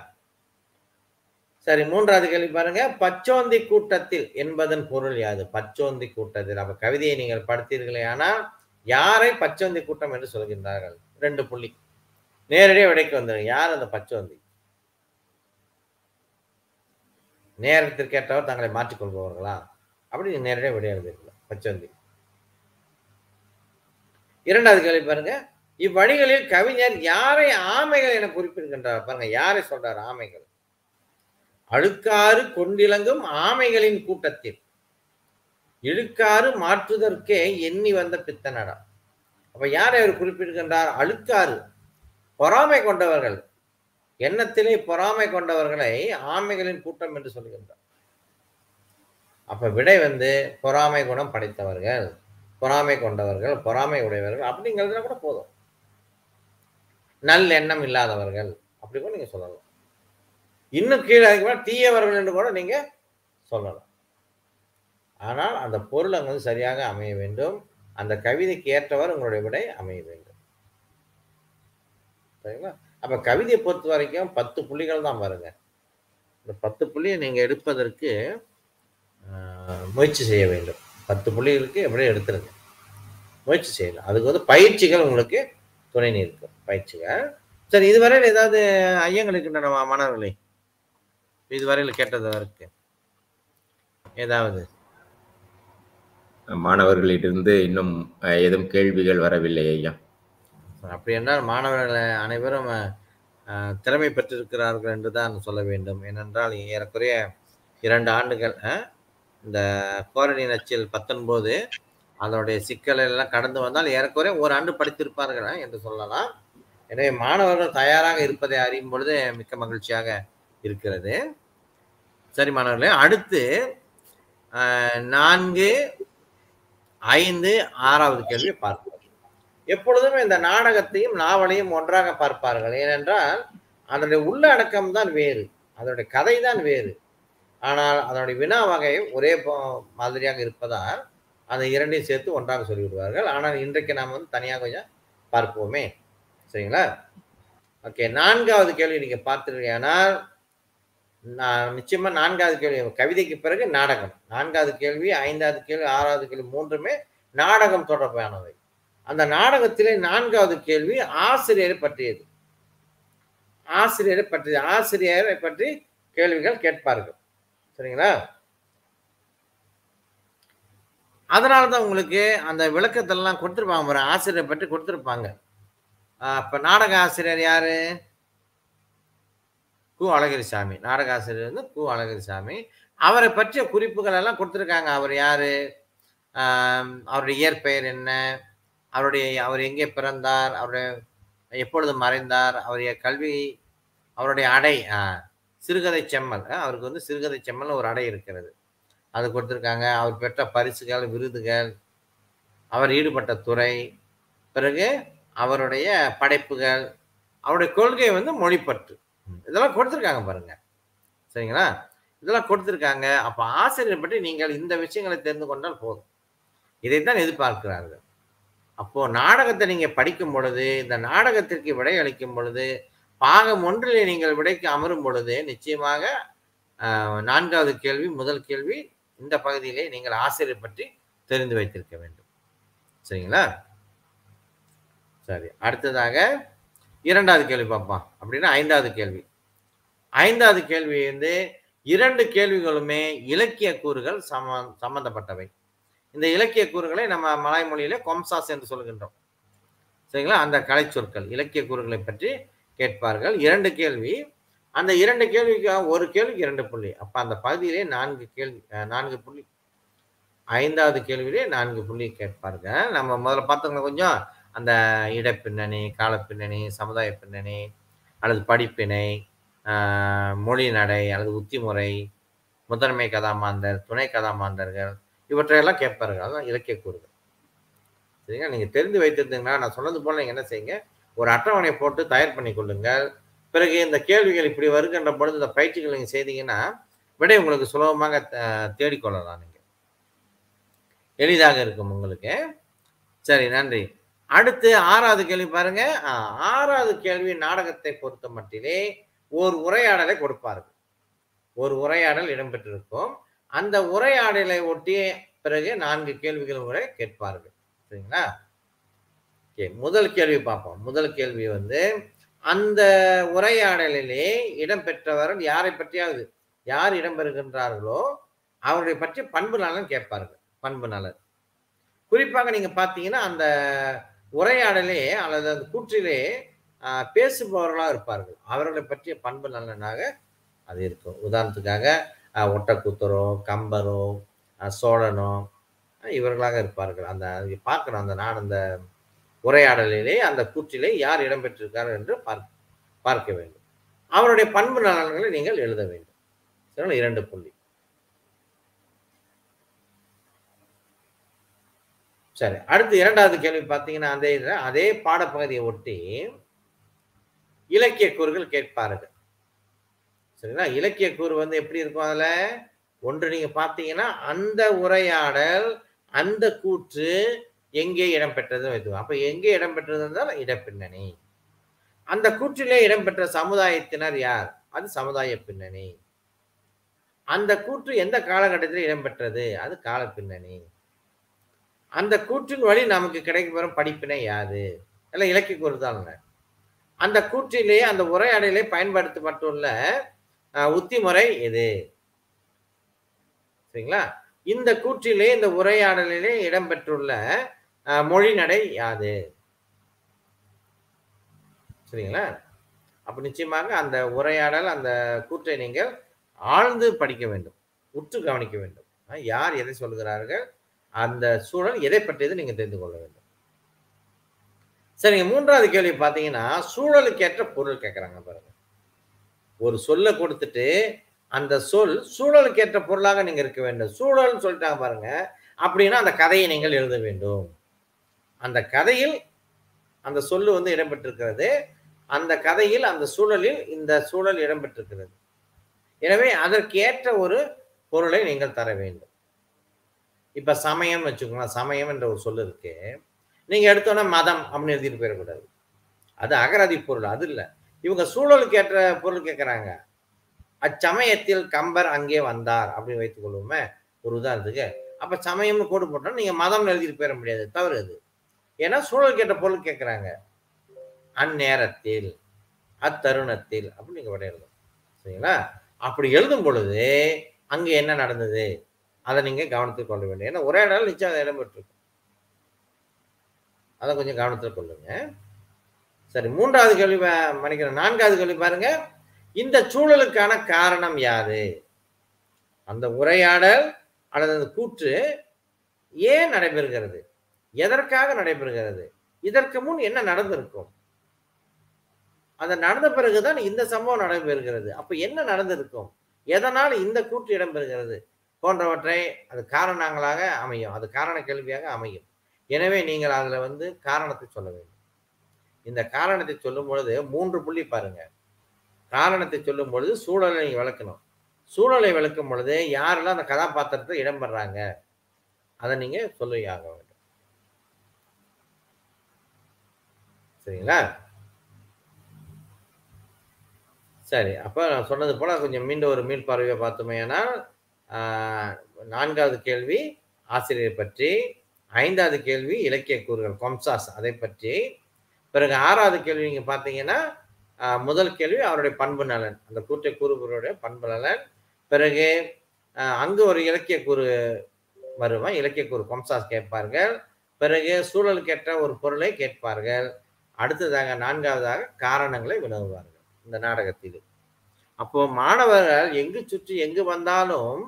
சரி மூன்றாவது கேள்வி பாருங்க. பச்சோந்தி கூட்டத்தில் என்பதன் பொருள் யாது? பச்சோந்தி கூட்டத்தில். அப்ப கவிதையை நீங்கள் படித்தீர்களே ஆனால் யாரை பச்சோந்தி கூட்டம் என்று சொல்கின்றார்கள்? ரெண்டு புள்ளி. நேரடியாக விடைக்கு வந்துடும் யார் அந்த பச்சோந்தி? நேரத்திற்கு ஏற்றவர் தங்களை மாற்றிக் கொள்பவர்களா நேரடியாக விடை பச்சந்தி. இரண்டாவது கேள்வி பாருங்க. இவ்வழிகளில் கவிஞர் யாரை ஆமைகள் என குறிப்பிடுகின்றார்? பாருங்க யாரை சொல்றார் ஆமைகள்? அழுக்காறு கொண்டிலங்கும் ஆமைகளின் கூட்டத்தில். இழுக்காறு மாற்றுதற்கே எண்ணி வந்த பித்தனடா அப்ப யாரை அவர் குறிப்பிடுகின்றார்? அழுக்காறு பொறாமை கொண்டவர்கள். எண்ணத்திலே பொறாமை கொண்டவர்களை ஆமைகளின் கூட்டம் என்று சொல்கின்றார். அப்ப விடை வந்து பொறாமை குணம் படைத்தவர்கள் பொறாமை கொண்டவர்கள் பொறாமை உடையவர்கள் அப்படிங்கிறதுல கூட போதும். நல்லெண்ணம் எண்ணம் இல்லாதவர்கள் அப்படி கூட நீங்க சொல்லலாம். இன்னும் கீழே அதுக்கு தீயவர்கள் என்று கூட நீங்க சொல்லலாம். ஆனால் அந்த பொருள் அங்கு சரியாக அமைய வேண்டும். அந்த கவிதைக்கு ஏற்றவர் உங்களுடைய விடை அமைய வேண்டும். சரிங்களா? அப்ப கவிதையை பொறுத்த வரைக்கும் பத்து புள்ளிகள் தான் வருங்க இந்த பத்து புள்ளியை நீங்க எடுப்பதற்கு முயற்சி செய்ய வேண்டும். பத்து புள்ளிகளுக்கு எப்படியும் எடுத்துருங்க. முயற்சி செய்யலாம். அதுக்கு வந்து பயிற்சிகள் உங்களுக்கு துணை நிற்கும். பயிற்சிகள். சரி இதுவரையில் ஏதாவது ஐயங்கள் இருக்கின்றன மாணவர்களே இதுவரையில் கேட்டது இருக்கு ஏதாவது? மாணவர்களிடம் இன்னும் ஏதும் கேள்விகள் வரவில்லை ஐயா. அப்படி என்றால் மாணவர்கள் அனைவரும் திறமை பெற்றிருக்கிறார்கள் என்று தான் சொல்ல வேண்டும். ஏனென்றால் ஏறக்குறைய இரண்டு ஆண்டுகள் இந்த கோரணி நச்சில் பத்தொன்பது அதனுடைய சிக்கல் எல்லாம் கடந்து வந்தால் ஏறக்குறைய ஒரு ஆண்டு படித்திருப்பார்கள் என்று சொல்லலாம். எனவே மாணவர்கள் தயாராக இருப்பதை அறியும் பொழுது மிக்க மகிழ்ச்சியாக இருக்கிறது. சரி மாணவர்களே அடுத்து நான்கு ஐந்து ஆறாவது கேள்வி பார்ப்போம். எப்பொழுதுமே இந்த நாடகத்தையும் நாவலையும் ஒன்றாக பார்ப்பார்கள். ஏனென்றால் அதனுடைய உள்ளடக்கம் தான் வேறு அதனுடைய கதை தான் வேறு. ஆனால் அதனுடைய வினா வகை ஒரே போ- மாதிரியாக இருப்பதால் அதை இரண்டையும் சேர்த்து ஒன்றாக சொல்லிவிடுவார்கள். ஆனால் இன்றைக்கு நாம் வந்து தனியாக கொஞ்சம் பார்ப்போமே. சரிங்களா? ஓகே நான்காவது கேள்வி நீங்கள் பார்த்தீர்களானால் நான் நிச்சயமாக நான்காவது கேள்வி கவிதைக்கு பிறகு நாடகம். நான்காவது கேள்வி ஐந்தாவது கேள்வி ஆறாவது கேள்வி மூன்றுமே நாடகம் தொடர்பானவை. அந்த நாடகத்திலே நான்காவது கேள்வி ஆசிரியரை பற்றியது. ஆசிரியரை பற்றியது ஆசிரியரை பற்றி கேள்விகள் கேட்பார்கள். சரிங்களா? அதனால தான் உங்களுக்கு அந்த விளக்கத்தெல்லாம் கொடுத்துருப்பாங்க ஒரு ஆசிரியரை பற்றி கொடுத்துருப்பாங்க. ஆஹ் நாடக ஆசிரியர் யாரு? கு. அழகிரிசாமி. நாடக ஆசிரியர் வந்து கு. அழகிரிசாமி. அவரை பற்றிய குறிப்புகள் எல்லாம் கொடுத்துருக்காங்க. அவர் யாரு? அவருடைய இயற்பெயர் என்ன? அவருடைய அவர் எங்கே பிறந்தார் அவருடைய எப்பொழுது மறைந்தார் அவருடைய கல்வி அவருடைய அடை சிறுகதை செம்மல் அவருக்கு வந்து சிறுகதை செம்மல் ஒரு அடை இருக்கிறது. அது கொடுத்துருக்காங்க. அவர் பெற்ற பரிசுகள் விருதுகள் அவர் ஈடுபட்ட துறை பிறகு அவருடைய படைப்புகள் அவருடைய கொள்கை வந்து மொழிப்பற்று. இதெல்லாம் கொடுத்துருக்காங்க பாருங்க. சரிங்களா? இதெல்லாம் கொடுத்துருக்காங்க. அப்போ ஆசிரியர் பற்றி நீங்கள் இந்த விஷயங்களை தெரிந்து கொண்டால் போதும். இதைத்தான் எதிர்பார்க்கிறார்கள். அப்போ நாடகத்தை நீங்க படிக்கும் பொழுது இந்த நாடகத்திற்கு விடை அளிக்கும் பொழுது பாகம் ஒன்றிலே நீங்கள் விடைக்கு அமரும் பொழுது நிச்சயமாக நான்காவது கேள்வி முதல் கேள்வி இந்த பகுதியிலே நீங்கள் ஆசிரியர் பற்றி தெரிந்து வைத்திருக்க வேண்டும். சரிங்களா? சரி அடுத்ததாக இரண்டாவது கேள்வி பார்ப்போம். அப்படின்னா ஐந்தாவது கேள்வி. ஐந்தாவது கேள்வி வந்து இரண்டு கேள்விகளுமே இலக்கிய கூறுகள் சம சம்பந்தப்பட்டவை. இந்த இலக்கிய கூறுகளை நம்ம மலாய் மொழியிலே கொம்சாஸ் என்று சொல்கின்றோம். சரிங்களா? அந்த கலை சொற்கள் இலக்கிய கூறுகளை பற்றி கேட்பார்கள். இரண்டு கேள்வி. அந்த இரண்டு கேள்விக்கு ஒரு கேள்விக்கு இரண்டு புள்ளி. அப்ப அந்த பகுதியிலே நான்கு கேள்வி நான்கு புள்ளி. ஐந்தாவது கேள்வியிலே நான்கு புள்ளி கேட்பார்கள். நம்ம முதல்ல பார்த்தவங்க கொஞ்சம். அந்த இடப்பின்னணி காலப்பின்னணி சமுதாய பின்னணி அல்லது படிப்பினை மொழி நடை அல்லது உத்திமுறை முதன்மை கதாமாந்தர் துணை கதாமாந்தர்கள் இவற்றையெல்லாம் கேட்பாருங்க அதான் இலக்கிய கூறுகள். சரிங்களா? நீங்கள் தெரிந்து வைத்திருந்தீங்கன்னா நான் சொன்னது போல் நீங்கள் என்ன செய்யுங்க? ஒரு அட்டவணை போட்டு தயார் பண்ணி கொள்ளுங்கள். பிறகு இந்த கேள்விகள் இப்படி வருகின்ற பொழுது இந்த பயிற்சிகள் நீங்கள் செய்தீங்கன்னா விடை உங்களுக்கு சுலபமாக தேடிக்கொள்ளலாம் நீங்கள் எளிதாக இருக்கும் உங்களுக்கு. சரி நன்றி. அடுத்து ஆறாவது கேள்வி பாருங்க. ஆறாவது கேள்வி நாடகத்தை பொறுத்த மட்டிலே ஒரு உரையாடலை கொடுப்பார்கள். ஒரு உரையாடல் இடம்பெற்றிருக்கும். அந்த உரையாடலை ஒட்டி பிறகு நான்கு கேள்விகள் உரை கேட்பார்கள். சரிங்களா? ஓகே முதல் கேள்வி பார்ப்போம். முதல் கேள்வி வந்து அந்த உரையாடலிலே இடம்பெற்றவர்கள் யாரை பற்றியாவது யார் இடம்பெறுகின்றார்களோ அவருடைய பற்றி பண்பு நலன் கேட்பார்கள். பண்பு நலன். குறிப்பாக நீங்க பார்த்தீங்கன்னா அந்த உரையாடலே அல்லது அந்த கூற்றிலே பேசுபவர்களாக இருப்பார்கள். அவர்களை பற்றிய பண்பு நலனாக அது இருக்கும். உதாரணத்துக்காக ஒட்டக்கூத்தரோ கம்பரோ சோழனோ இவர்களாக இருப்பார்கள். அந்த பார்க்கணும் அந்த நான் அந்த உரையாடலிலே அந்த கூற்றிலே யார் இடம்பெற்றிருக்கார் என்று பார்க்க பார்க்க வேண்டும். அவருடைய பண்பு நலன்களை நீங்கள் எழுத வேண்டும். இரண்டு புள்ளி. சரி அடுத்து இரண்டாவது கேள்வி பார்த்தீங்கன்னா அதே அதே பாடப்பகுதியை ஒட்டி இலக்கிய கூறுகள் கேட்பார்கள். சரிங்களா? இலக்கிய கூறு வந்து எப்படி இருக்கும் அதில்? ஒன்று நீங்கள் பார்த்தீங்கன்னா அந்த உரையாடல் அந்த கூற்று எங்கே இடம்பெற்றதும் வைத்துக்கோ அப்போ எங்கே இடம்பெற்றது என்றால் இடப்பின்னணி. அந்த கூற்றிலே இடம்பெற்ற சமுதாயத்தினர் யார்? அது சமுதாய பின்னணி. அந்த கூற்று எந்த காலகட்டத்தில் இடம்பெற்றது? அது கால பின்னணி. அந்த கூற்றின் வழி நமக்கு கிடைக்கப்பெறும் படிப்பினை யாது? எல்லாம் இலக்கிய கூறுதாங்க அந்த கூற்றிலே அந்த உரையாடலே பயன்படுத்தப்பட்டுள்ள உத்தி உத்திமுறை எது சரிங்களா? இந்த கூற்றிலே இந்த உரையாடலிலே இடம்பெற்றுள்ள மொழி நடை யாது? சரிங்களா? அப்ப நிச்சயமாக அந்த உரையாடல் அந்த கூற்றை நீங்கள் ஆழ்ந்து படிக்க வேண்டும். உற்று கவனிக்க வேண்டும். யார் எதை சொல்கிறார்கள் அந்த சூழல் எதை பற்றியது நீங்க தெரிந்து கொள்ள வேண்டும். சரிங்க மூன்றாவது கேள்வி பார்த்தீங்கன்னா சூழலுக்கு ஏற்ற பொருள் கேட்குறாங்க பாருங்க. ஒரு சொல்லை கொடுத்துட்டு அந்த சொல் சூழலுக்கு ஏற்ற பொருளாக நீங்க இருக்க வேண்டும். சூழல்னு சொல்லிட்டாங்க பாருங்க. அப்படின்னா அந்த கதையை நீங்கள் எழுத வேண்டும். அந்த கதையில் அந்த சொல்லு வந்து இடம்பெற்றிருக்கிறது. அந்த கதையில் அந்த சூழலில் இந்த சூழல் இடம்பெற்றிருக்கிறது. எனவே அதற்கு ஏற்ற ஒரு பொருளை நீங்கள் தர வேண்டும். இப்ப சமயம் வச்சுக்கோங்களேன் சமயம் என்ற ஒரு சொல் இருக்கு. நீங்க எடுத்தோன்னே மதம் அப்படின்னு எழுதிட்டு போயிடக்கூடாது. அது அகராதி பொருள். அது இல்லை. இவங்க சூழலுக்கு ஏற்ற பொருள் கேட்குறாங்க அச்சமயத்தில் கம்பர் அங்கே வந்தார் அப்படின்னு வைத்துக் கொள்வோமே. ஒரு உதாரணத்துக்கு அப்ப சமயம்னு கோடு போட்டோம் நீங்க மதம் எழுதிட்டு போயிட முடியாது. தவறு அது. ஏன்னா சூழலுக்கு ஏற்ற பொருள் கேட்குறாங்க அந்நேரத்தில் அத்தருணத்தில் அப்படின்னு நீங்க விட எழுதணும் சரிங்களா? அப்படி எழுதும் பொழுது அங்க என்ன நடந்தது? அதை நீங்க கவனத்தில் கொள்ள வேண்டும். ஏன்னா ஒரே நாள் நிச்சயம் அது இடம்பெற்றிருக்கும். அதை கொஞ்சம் கவனத்தில் கொள்ளுங்க. சரி மூன்றாவது கேள்வி மன்னிக்கிறேன் நான்காவது கேள்வி பாருங்க. இந்த சூழலுக்கான காரணம் யாது அந்த உரையாடல் அல்லது அந்த கூற்று ஏன் நடைபெறுகிறது? எதற்காக நடைபெறுகிறது? இதற்கு முன் என்ன நடந்திருக்கும்? அந்த நடந்த பிறகுதான் இந்த சம்பவம் நடைபெறுகிறது. அப்ப என்ன நடந்திருக்கும்? எதனால் இந்த கூற்று இடம்பெறுகிறது? போன்றவற்றை அது காரணங்களாக அமையும். அது காரண கேள்வியாக அமையும். எனவே நீங்கள் அதில் வந்து காரணத்தை சொல்ல வேண்டும். இந்த காரணத்தை சொல்லும் பொழுது மூன்று புள்ளி பாருங்க. காரணத்தை சொல்லும் பொழுது சூழலை விளக்கணும். சூழலை விளக்கும் பொழுது யாரெல்லாம் அந்த கதாபாத்திரத்தை இடம்பெறாங்க அதை நீங்க சொல்லி ஆக வேண்டும். சரிங்களா? சரி அப்ப நான் சொன்னது போல கொஞ்சம் மீண்டும் ஒரு மீள் பார்வையை நான்காவது கேள்வி ஆசிரியர் பற்றி ஐந்தாவது கேள்வி இலக்கிய கூறுகள் கொம்சாஸ் அதை பற்றி பிறகு ஆறாவது கேள்வி நீங்கள் பார்த்தீங்கன்னா முதல் கேள்வி அவருடைய பண்பு நலன். அந்த கூற்றை கூறுபவருடைய பண்பு நலன். பிறகு அங்கு ஒரு இலக்கிய கூறு வருவான் இலக்கிய கூறு கொம்சாஸ் கேட்பார்கள். பிறகு சூழலுக்கேற்ற ஒரு பொருளை கேட்பார்கள். அடுத்ததாக நான்காவதாக காரணங்களை வினவுவார்கள். இந்த நாடகத்தில் அப்போ மாணவர்கள் எங்கு சுற்றி எங்கு வந்தாலும்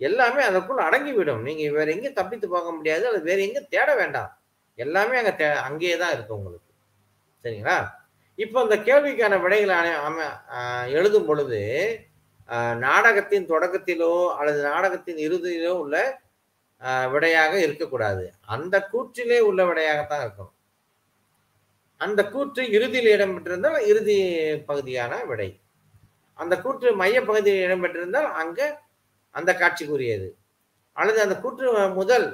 எல்லாமே அதற்குள் அடங்கிவிடும். நீங்கள் வேற எங்கேயும் தப்பித்து போக முடியாது. அது வேற எங்கேயும் தேட வேண்டாம். எல்லாமே அங்கே தே அங்கேயே தான் இருக்கும் உங்களுக்கு. சரிங்களா? இப்போ இந்த கேள்விக்கான விடைகளை எழுதும் பொழுது நாடகத்தின் தொடக்கத்திலோ அல்லது நாடகத்தின் இறுதியிலோ உள்ள விடையாக இருக்கக்கூடாது. அந்த கூற்றிலே உள்ள விடையாகத்தான் இருக்கணும் அந்த கூற்று இறுதியில் இடம்பெற்றிருந்தால் இறுதி பகுதியான விடை. அந்த கூற்று மைய பகுதியில் இடம்பெற்றிருந்தால் அங்கே அந்த காட்சிக்குரியது. அல்லது அந்த கூற்று முதல்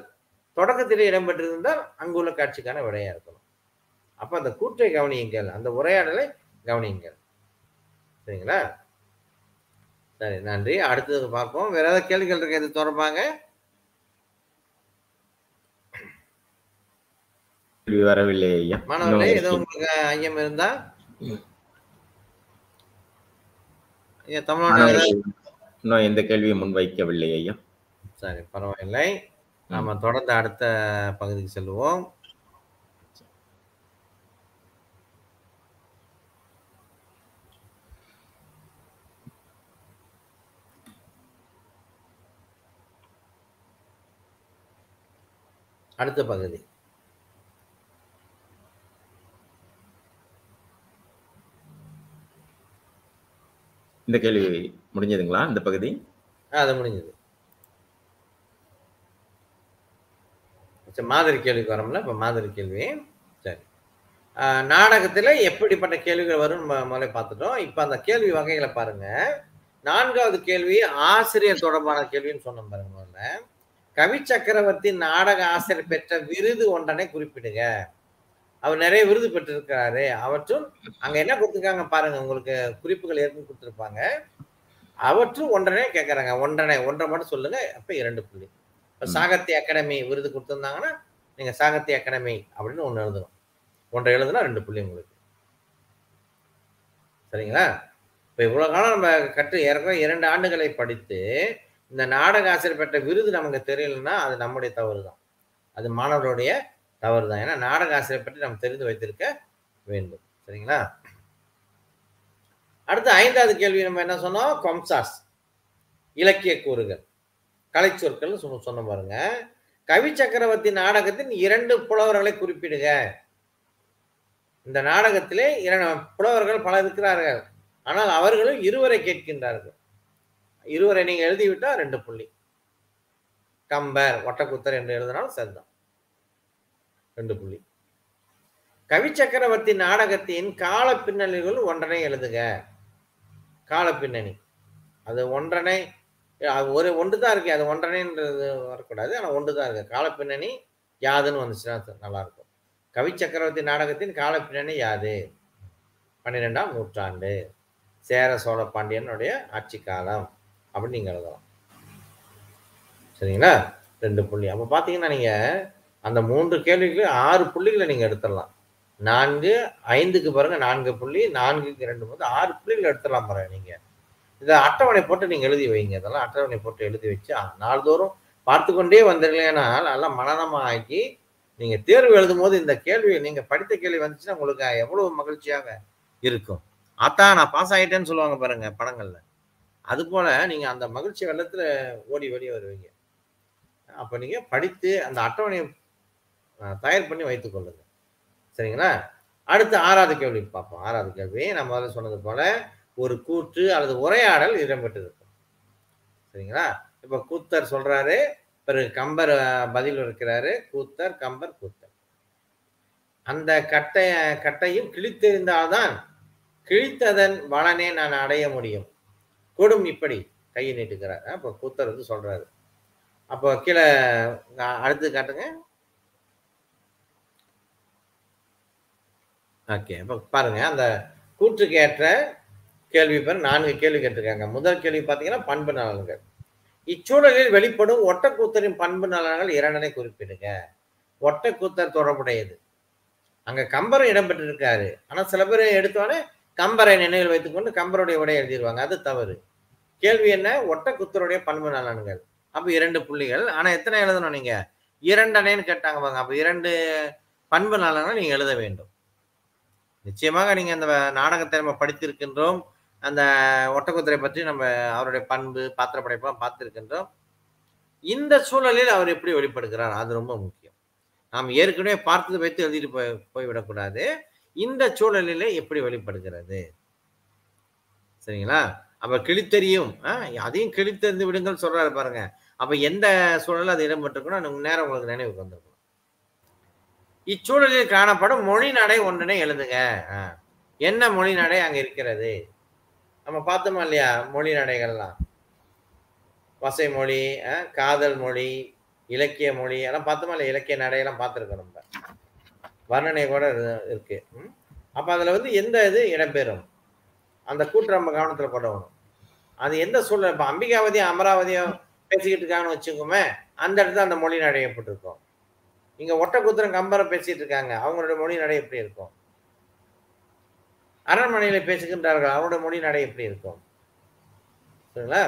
தொடக்கத்திலே இடம்பெற்றிருந்தால் அங்குள்ள காட்சிக்கான விடையாக இருக்கணும் அப்ப அந்த கூற்றை கவனியுங்கள். அந்த உரையாடலை கவனியுங்கள். சரிங்களா? சரி நன்றி. அடுத்தது பார்ப்போம். வேற ஏதாவது கேள்விகள் இருக்கு? இது தொடர்பாங்க கேள்வி வரவில்லை ஐயா. மாணவர்களே ஏதோ உங்களுக்கு ஐயம் இருந்தா? ஐயா தமிழ்நாடு இன்னும் எந்த கேள்வியும் முன்வைக்கவில்லை ஐயா. சரி பரவாயில்லை. நாம தொடர்ந்து அடுத்த பகுதிக்கு செல்வோம் அடுத்த பகுதி. இந்த கேள்வி முடிஞ்சதுங்களா இந்த பகுதி? அது முடிஞ்சது. மாதிரி கேள்விக்கு வரோம்ல இப்ப மாதிரி கேள்வி. சரி. நாடகத்துல எப்படிப்பட்ட கேள்விகள் வரும் நம்ம முதல்ல பார்த்துட்டோம். இப்ப அந்த கேள்வி வகைகளை பாருங்க. நான்காவது கேள்வி ஆசிரியர் தொடர்பான கேள்வின்னு சொன்னோம் பாருங்க முதல்ல. கவி சக்கரவர்த்தி நாடக ஆசிரியர் பெற்ற விருது ஒன்றனை குறிப்பிடுங்க. அவர் நிறைய விருது பெற்றிருக்கிறாரு. அவற்றும் அங்க என்ன கொடுத்துருக்காங்க பாருங்க உங்களுக்கு குறிப்புகள் ஏற்கனவே கொடுத்துருப்பாங்க. அவற்றும் ஒன்றனை கேட்கறாங்க ஒன்றனை ஒன்றை மட்டும் சொல்லுங்க அப்ப இரண்டு புள்ளி. இப்ப. சாகித்ய அகாடமி விருது கொடுத்திருந்தாங்கன்னா நீங்க சாகித்ய அகாடமி அப்படின்னு ஒண்ணு எழுதணும். ஒன்றை எழுதுனா ரெண்டு புள்ளி உங்களுக்கு. சரிங்களா? இப்ப இவ்வளவு காலம் நம்ம கற்று ஏற்கனவே இரண்டு ஆண்டுகளை படித்து இந்த நாடக ஆசிரியர் பெற்ற விருது நமக்கு தெரியலன்னா அது நம்முடைய தவறு தான் அது மாணவர்களுடைய தவறு தான் ஏன்னா நாடக ஆசிரியர் பற்றி நம்ம தெரிந்து வைத்திருக்க வேண்டும். சரிங்களா? அடுத்து ஐந்தாவது கேள்வி நம்ம என்ன சொன்னோம்? கொம்சாஸ். இலக்கிய கூறுகள். கலை சொற்கள் சொன்ன சொன்ன பாருங்க. கவி சக்கரவர்த்தி நாடகத்தின் இரண்டு புலவர்களை குறிப்பிடுக. இந்த நாடகத்திலே இரண்டு புலவர்கள் பல இருக்கிறார்கள். ஆனால் அவர்களும் இருவரை கேட்கின்றார்கள். இருவரை நீங்க எழுதிவிட்டா ரெண்டு புள்ளி. கம்பர் ஒட்டக்குத்தர் என்று எழுதினாலும் சரிதான். ரெண்டு புள்ளி. கவி சக்கரவர்த்தி நாடகத்தின் கால பின்னணிகள் ஒன்றனை எழுதுக. கால பின்னணி. அது ஒன்றனை அது ஒரு ஒன்று தான் இருக்கு அது ஒன்றனைன்றது வரக்கூடாது. ஆனால் ஒன்று தான் இருக்கு. கால பின்னணி யாதுன்னு வந்துச்சுன்னா நல்லாயிருக்கும். நல்லா இருக்கும் கவி சக்கரவர்த்தி நாடகத்தின் கால பின்னணி யாது? பன்னிரெண்டாம் நூற்றாண்டு. சேர சோழ பாண்டியனுடைய ஆட்சி காலம். அப்படின்னு நீங்கள் எழுதலாம். சரிங்களா? ரெண்டு புள்ளி. அப்போ பார்த்தீங்கன்னா நீங்கள் அந்த மூன்று கேள்விக்கு ஆறு புள்ளிகளை நீங்கள் எடுத்துடலாம். நான்கு ஐந்துக்கு பாருங்க நான்கு புள்ளி நான்குக்கு ரெண்டு போது ஆறு புள்ளிகள் எடுத்துடலாம் பாருங்க நீங்கள் இதை அட்டவணை போட்டு நீங்கள் எழுதி வைங்க. இதெல்லாம் அட்டவணை போட்டு எழுதி வச்சு நாள்தோறும் பார்த்து கொண்டே வந்தீங்கன்னா நல்லா மனநமா ஆக்கி நீங்கள் தேர்வு எழுதும் போது இந்த கேள்வி நீங்கள் படித்த கேள்வி வந்துச்சுன்னா உங்களுக்கு எவ்வளவு மகிழ்ச்சியாக இருக்கும். அதான் நான் பாஸ் ஆகிட்டேன்னு சொல்லுவாங்க பாருங்க படங்களில். அது போல நீங்க அந்த மகிழ்ச்சி வெள்ளத்துல ஓடி ஓடி வருவீங்க. அப்ப நீங்க படித்து அந்த அட்டவணையை தயார் பண்ணி வைத்துக் கொள்ளுங்க சரிங்களா? அடுத்து ஆறாவது கேள்வி பார்ப்போம். ஆறாவது கேள்வி நம்ம முதல்ல சொன்னது போல ஒரு கூற்று அல்லது உரையாடல் இடம்பெற்றிருக்கும் சரிங்களா? இப்போ கூத்தர் சொல்றாரு பிறகு கம்பர் பதில் இருக்கிறாரு. கூத்தர் கம்பர் கூத்தர். அந்த கட்டைய கட்டையும் கிழித்தெறிந்தால்தான் கிழித்ததன் பலனே நான் அடைய முடியும். கொடும் இப்படி. கையை நீட்டுக்கிறார். அப்போ கூத்தர் வந்து சொல்றாரு. அப்போ கீழே அடுத்து காட்டுங்க. ஓகே. அப்போ பாருங்க அந்த கூற்றுக்கு ஏற்ற கேள்வி பேர் நான்கு கேள்வி கேட்டிருக்காங்க. முதல் கேள்வி பார்த்தீங்கன்னா பண்பு நலன்கள். இச்சூழலில் வெளிப்படும் ஒட்டக்கூத்தரின் பண்பு நலன்கள் இரண்டனை குறிப்பிடுங்க ஒட்டக்கூத்தர் தொடர்புடையது. அங்க கம்பரும் இடம்பெற்றிருக்காரு. ஆனா சில பேர் எடுத்தோடனே கம்பரை நினைவில் வைத்துக்கொண்டு கம்பருடைய உடைய எழுதிடுவாங்க அது தவறு. கேள்வி என்ன? ஒட்டக்கூத்தருடைய பண்பு நலன்கள். அப்ப இரண்டு புள்ளிகள். ஆனா எத்தனை எழுதணும் நீங்க? இரண்டனைன்னு கேட்டாங்க பாருங்க. அப்ப இரண்டு பண்பு நலன்கள் நீங்க எழுத வேண்டும். நிச்சயமாக நீங்க அந்த நாடகத்தை நம்ம படித்திருக்கின்றோம். அந்த ஒட்டக்குதிரை பற்றி நம்ம அவருடைய பண்பு பாத்திர படைப்பா பார்த்திருக்கின்றோம். இந்த சூழலில் அவர் எப்படி வெளிப்படுகிறார்? அது ரொம்ப முக்கியம். நாம் ஏற்கனவே பார்த்து வைத்து எழுதிட்டு போய் போய்விடக்கூடாது. இந்த சூழலிலே எப்படி வெளிப்படுகிறது? சரிங்களா? அப்ப கிழித்தெறியும். அதையும் கிழித்தெறிந்து விடுங்கள் சொல்றாரு பாருங்க. அப்ப எந்த சூழலில் அது இடம்பெற்றிருக்கணும் நேரம் உங்களுக்கு நினைவுக்கு வந்திருக்கும். இச்சூழலில் காணப்படும் மொழி நடை ஒன்றினை எழுதுங்க. என்ன மொழி நடை அங்க இருக்கிறது? நம்ம பார்த்தோமா இல்லையா மொழி நடைகள்லாம்? வசை மொழி காதல் மொழி இலக்கிய மொழி எல்லாம் பார்த்தோமா இல்லையா இலக்கிய நடையெல்லாம் பார்த்துருக்கோம் நம்ம. வர்ணனை கூட இரு- இருக்கு. ம்? அப்ப அதுல வந்து எந்த இது இடம்பெறும்? அந்த கூற்று நம்ம கவனத்தில் கொள்ளணும் அது எந்த சூழல் இப்ப அம்பிகாவதியும் அமராவதியும் பேசிக்கிட்டு இருக்காங்கன்னு வச்சுக்கோமே அந்த இடத்துல அந்த மொழி நடையப்பட்டிருக்கும் இங்க ஒட்டக்குத்திரம் கம்பரம் பேசிட்டு இருக்காங்க. அவங்களோட மொழி நடை எப்படி இருக்கும்? அரண்மனையில பேசுகின்றார்கள். அவங்களோட மொழி நடை எப்படி இருக்கும்? சரிங்களா?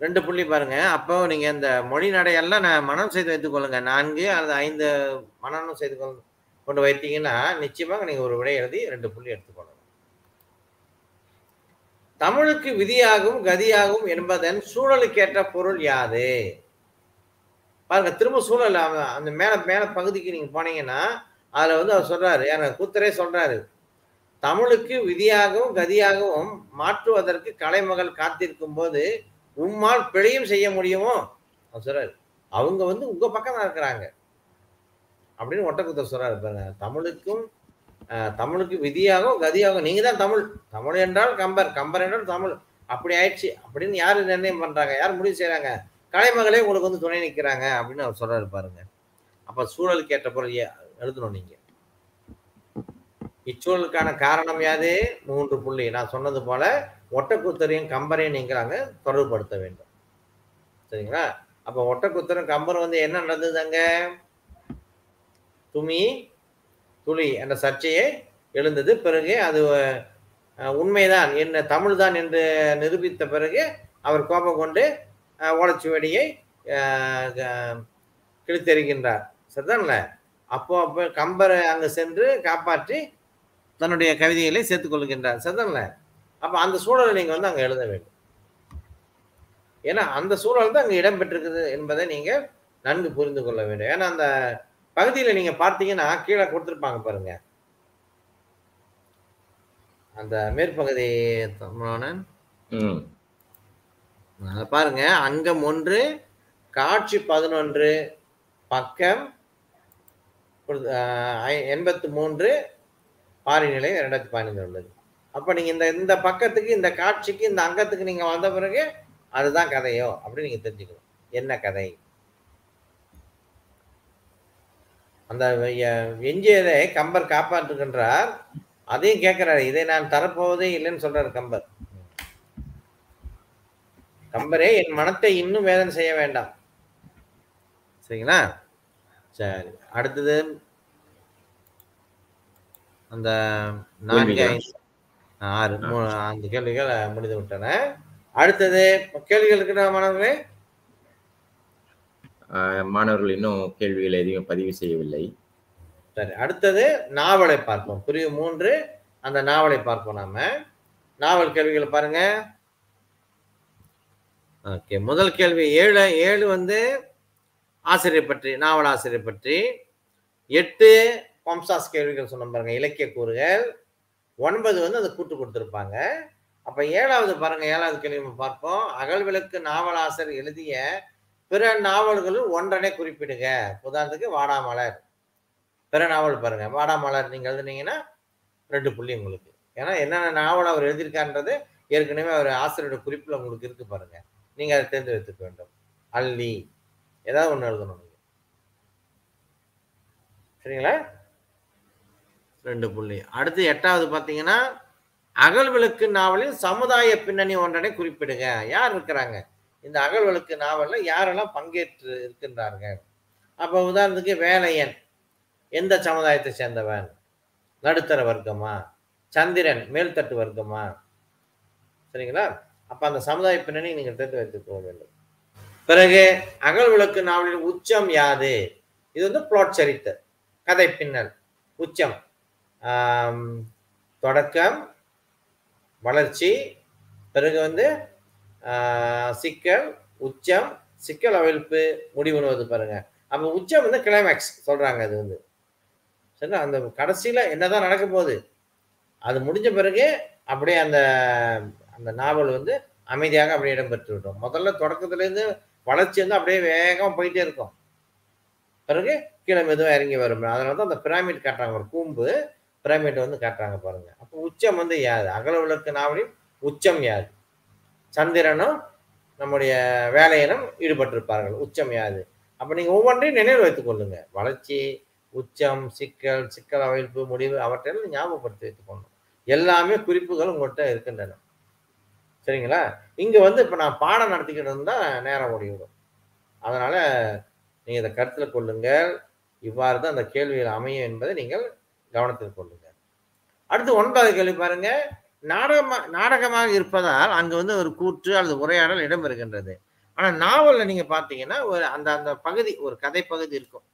ரெண்டு புள்ளி பாருங்க. அப்போ நீங்க இந்த மொழி நடையெல்லாம் நான் மனம் செய்து வைத்துக்கொள்ளுங்க நான்கு அல்லது ஐந்து மனநம் செய்து கொண்டு வைத்தீங்கன்னா நிச்சயமாக நீங்க ஒரு விடை எழுதி ரெண்டு புள்ளி எடுத்துக்கொள்ளுங்க தமிழுக்கு விதியாகும் கதியாகும் என்பதன் சூழலுக்கேற்ற பொருள் யாது பாருங்க திரும்ப சூழல் அந்த மேல மேல பகுதிக்கு நீங்க போனீங்கன்னா அதுல வந்து அவர் சொல்றாரு எனக்கு கூத்தரே சொல்றாரு. தமிழுக்கு விதியாகவும் கதியாகவும் மாற்றுவதற்கு கலைமகள் காத்திருக்கும் போது உம்மால் பிழையும் செய்ய முடியுமோ? அவர் சொல்றாரு. அவங்க வந்து உங்க பக்கம் தான் இருக்கிறாங்க. அப்படின்னு ஒட்டக்குத்த சொல்றாரு பாருங்க. தமிழுக்கும் தமிழுக்கு விதியாகவும் கதியாகவும் நீங்க தான் தமிழ். தமிழ் என்றால் கம்பர் கம்பர் என்றால் தமிழ். அப்படி ஆயிடுச்சு. அப்படின்னு யாரு நிர்ணயம் பண்றாங்க? யார் முடிவு செய்யறாங்க கலைமகளே உங்களுக்கு வந்து துணை நிற்கிறாங்க அப்படின்னு அவர் சொல்றாரு பாருங்க. அப்ப சூழலுக்கு ஏற்ற பொருள் எழுதணும் நீங்க. இச்சூழலுக்கான காரணம் யாது மூன்று புள்ளி. நான் சொன்னது போல ஒட்டக்குத்தரையும் கம்பரையும் நீங்கள் அங்க தொடர்புபடுத்த வேண்டும். சரிங்களா? அப்ப ஒட்டக்குத்தரும் கம்பரும் வந்து என்ன நடந்தது அங்க? துமி துளி என்ற சர்ச்சையை எழுந்தது. பிறகு அது உண்மைதான். என்ன தமிழ்தான் என்று நிரூபித்த பிறகு அவர் கோபம் கொண்டு ஓலைச்சுவடியை க- கிழித்தெறிகின்றார். சரிதான்ல அப்போ அப்போ கம்பரை அங்கே சென்று காப்பாற்றி தன்னுடைய கவிதைகளை சேர்த்துக் கொள்கின்றார். சரிதான்ல அப்போ அந்த சூழலை நீங்கள் வந்து அங்கே எழுத வேண்டும். ஏன்னா அந்த சூழல் தான் அங்கே இடம்பெற்றிருக்குது என்பதை நீங்கள் நன்கு புரிந்து கொள்ள வேண்டும். ஏன்னா அந்த பகுதியில நீங்க பார்த்தீங்கன்னா கீழே கொடுத்திருப்பாங்க பாருங்க. அந்த மேற்பகுதி அத பாருங்க. அங்கம் ஒன்று காட்சி பதினொன்று பக்கம் எண்பத்தி மூன்று பாரிநிலை இரண்டாயிரத்தி பதினைந்து உள்ளது. அப்ப நீங்க இந்த இந்த பக்கத்துக்கு இந்த காட்சிக்கு இந்த அங்கத்துக்கு நீங்க வந்த பிறகு அதுதான் கதையோ அப்படின்னு நீங்க தெரிஞ்சுக்கணும். என்ன கதை? அந்த எஞ்சியதை கம்பர் காப்பாற்றுகின்றார். அதையும் கேட்கிறாரு இதை நான் தரப்போவதே இல்லைன்னு சொல்றாரு கம்பர். கம்பரே என் மனத்தை இன்னும் வேதனை செய்ய வேண்டாம். சரிங்களா? சரி அடுத்தது அந்த நான்கு ஆறு மூணு ஐந்து கேள்விகள் முடிந்து விட்டன. அடுத்தது கேள்விகள் இருக்கிற மாணவர்களே? ஆஹ் மாணவர்கள் இன்னும் கேள்விகள் எதையும் பதிவு செய்யவில்லை. சரி அடுத்தது நாவலை பார்ப்போம். பிரிவு மூன்று அந்த நாவலை பார்ப்போம் நாம. நாவல் கேள்விகளை பாருங்க. ஓகே முதல் கேள்வி ஏழு ஏழு வந்து ஆசிரியர் பற்றி நாவல் ஆசிரியர் பற்றி. எட்டு பம்சாஸ் கேள்விகள் சொன்ன பாருங்க இலக்கிய கூறுகள். ஒன்பது வந்து அதை கூட்டு கொடுத்துருப்பாங்க. அப்போ ஏழாவது பாருங்க ஏழாவது கேள்வி பார்ப்போம். அகல்விளக்கு நாவலாசர் எழுதிய பிற நாவல்களில் ஒன்றனை குறிப்பிடுங்க உதாரணத்துக்கு வாடாமலர். பிற நாவல் பாருங்க. வாடாமலர் நீங்க எழுதுனீங்கன்னா ரெண்டு புள்ளி உங்களுக்கு. ஏன்னா என்னென்ன நாவல் அவர் எழுதியிருக்கான்றது ஏற்கனவே அவர் ஆசிரியரோட குறிப்பில் உங்களுக்கு இருக்கு பாருங்க. நீங்க அதை தேர்ந்து வைத்துக்க வேண்டும். அல்லி. ஏதாவது ஒன்று எழுதணும் நீங்க. சரிங்களா? ரெண்டு புள்ளி. அடுத்து எட்டாவது பார்த்தீங்கன்னா அகல் விளக்கு நாவலில் சமுதாய பின்னணி ஒன்றனை குறிப்பிடுங்க யார் இருக்கிறாங்க? இந்த அகல் விளக்கு நாவலில் யாரெல்லாம் பங்கேற்று இருக்கின்றார்கள்? அப்போ உதாரணத்துக்கு வேலையன் எந்த சமுதாயத்தை சேர்ந்தவன்? நடுத்தர வர்க்கமா? சந்திரன் மேல்தட்டு வர்க்கமா? சரிங்களா? அப்போ அந்த சமுதாய பின்னணி நீங்கள் தெரிந்து வைத்துக் கொள்ள வேண்டும். பிறகு அகல் விளக்கு நாவலின் உச்சம் யாது? இது வந்து பிளாட் சரித்தர் கதை பின்னல் உச்சம். தொடக்கம் வளர்ச்சி பிறகு வந்து சிக்கல் உச்சம் சிக்கல் அவிழ்ப்பு முடிவுணுவது பாருங்க. அப்ப உச்சம் வந்து கிளைமேக்ஸ் சொல்றாங்க அது வந்து. சரிங்களா? அந்த கடைசியில என்னதான் நடக்க போகுது? அது முடிஞ்ச பிறகு அப்படியே அந்த அந்த நாவல் வந்து அமைதியாக அப்படியே இடம்பெற்று விட்டோம் முதல்ல தொடக்கத்துலேருந்து வளர்ச்சி வந்து அப்படியே வேகமாக போயிட்டே இருக்கும். பிறகு கீழே மெதுவாக இறங்கி வரும். அதனால தான் அந்த பிராமிட் காட்டுறாங்க. ஒரு கூம்பு பிராமிட் வந்து காட்டுறாங்க பாருங்க. அப்போ உச்சம் வந்து யாது அகல விளக்கு நாவலின் உச்சம் யாது சந்திரனும் நம்முடைய வேலையிலும் ஈடுபட்டிருப்பார்கள். உச்சம் யாது? அப்போ நீங்கள் ஒவ்வொன்றையும் நினைவு வைத்துக் கொள்ளுங்க. வளர்ச்சி உச்சம் சிக்கல் சிக்கல் அமைப்பு முடிவு அவற்றையெல்லாம் ஞாபகப்படுத்தி வைத்துக் கொள்ளணும். எல்லாமே குறிப்புகள் உங்கள்கிட்ட இருக்கின்றன. சரிங்களா? இங்கே வந்து இப்போ நான் பாடம் நடத்திக்கிட்டு இருந்தால் நேரம் ஓடிவிடும். அதனால் நீங்கள் இதை கருத்தில் கொள்ளுங்கள். இவ்வாறு தான் அந்த கேள்விகள் அமையும் என்பதை நீங்கள் கவனத்தில் கொள்ளுங்கள். அடுத்து ஒன்பதாவது கேள்வி பாருங்கள் நாடகமா நாடகமாக இருப்பதால் அங்கு வந்து ஒரு கூற்று அல்லது உரையாடல் இடம்பெறுகின்றது. ஆனா நாவல்ல நீங்க பாத்தீங்கன்னா ஒரு அந்த அந்த பகுதி ஒரு கதை பகுதி இருக்கும்.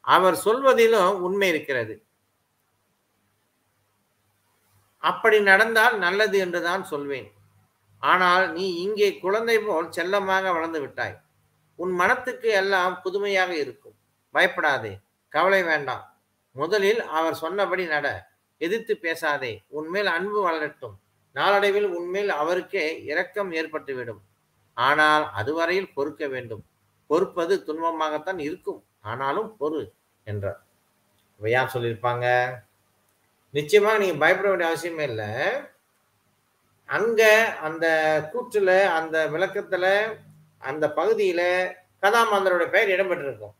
அவர் சொல்வதிலும் உண்மை இருக்கிறது. அப்படி நடந்தால் நல்லது என்றுதான் சொல்வேன். ஆனால் நீ இங்கே குழந்தை போல் செல்லமாக வளர்ந்து விட்டாய். உன் மனத்துக்கு எல்லாம் புதுமையாக இருக்கும். பயப்படாதே. கவலை வேண்டாம். முதலில் அவர் சொன்னபடி நட. எதிர்த்து பேசாதே உன்மேல் அன்பு வளரட்டும். நாளடைவில் உன்மேல் அவருக்கே இரக்கம் ஏற்பட்டுவிடும். ஆனால் அதுவரையில் பொறுக்க வேண்டும். பொறுப்பது துன்பமாகத்தான் இருக்கும். ஆனாலும் பொறு என்றார். இப்போ யார் சொல்லியிருப்பாங்க? நிச்சயமாக நீங்க பயப்பட வேண்டிய அவசியமே இல்லை. அங்க அந்த கூற்றுல அந்த விளக்கத்துல அந்த பகுதியில கதாமாந்தரோட பெயர் இடம்பெற்றிருக்கும்.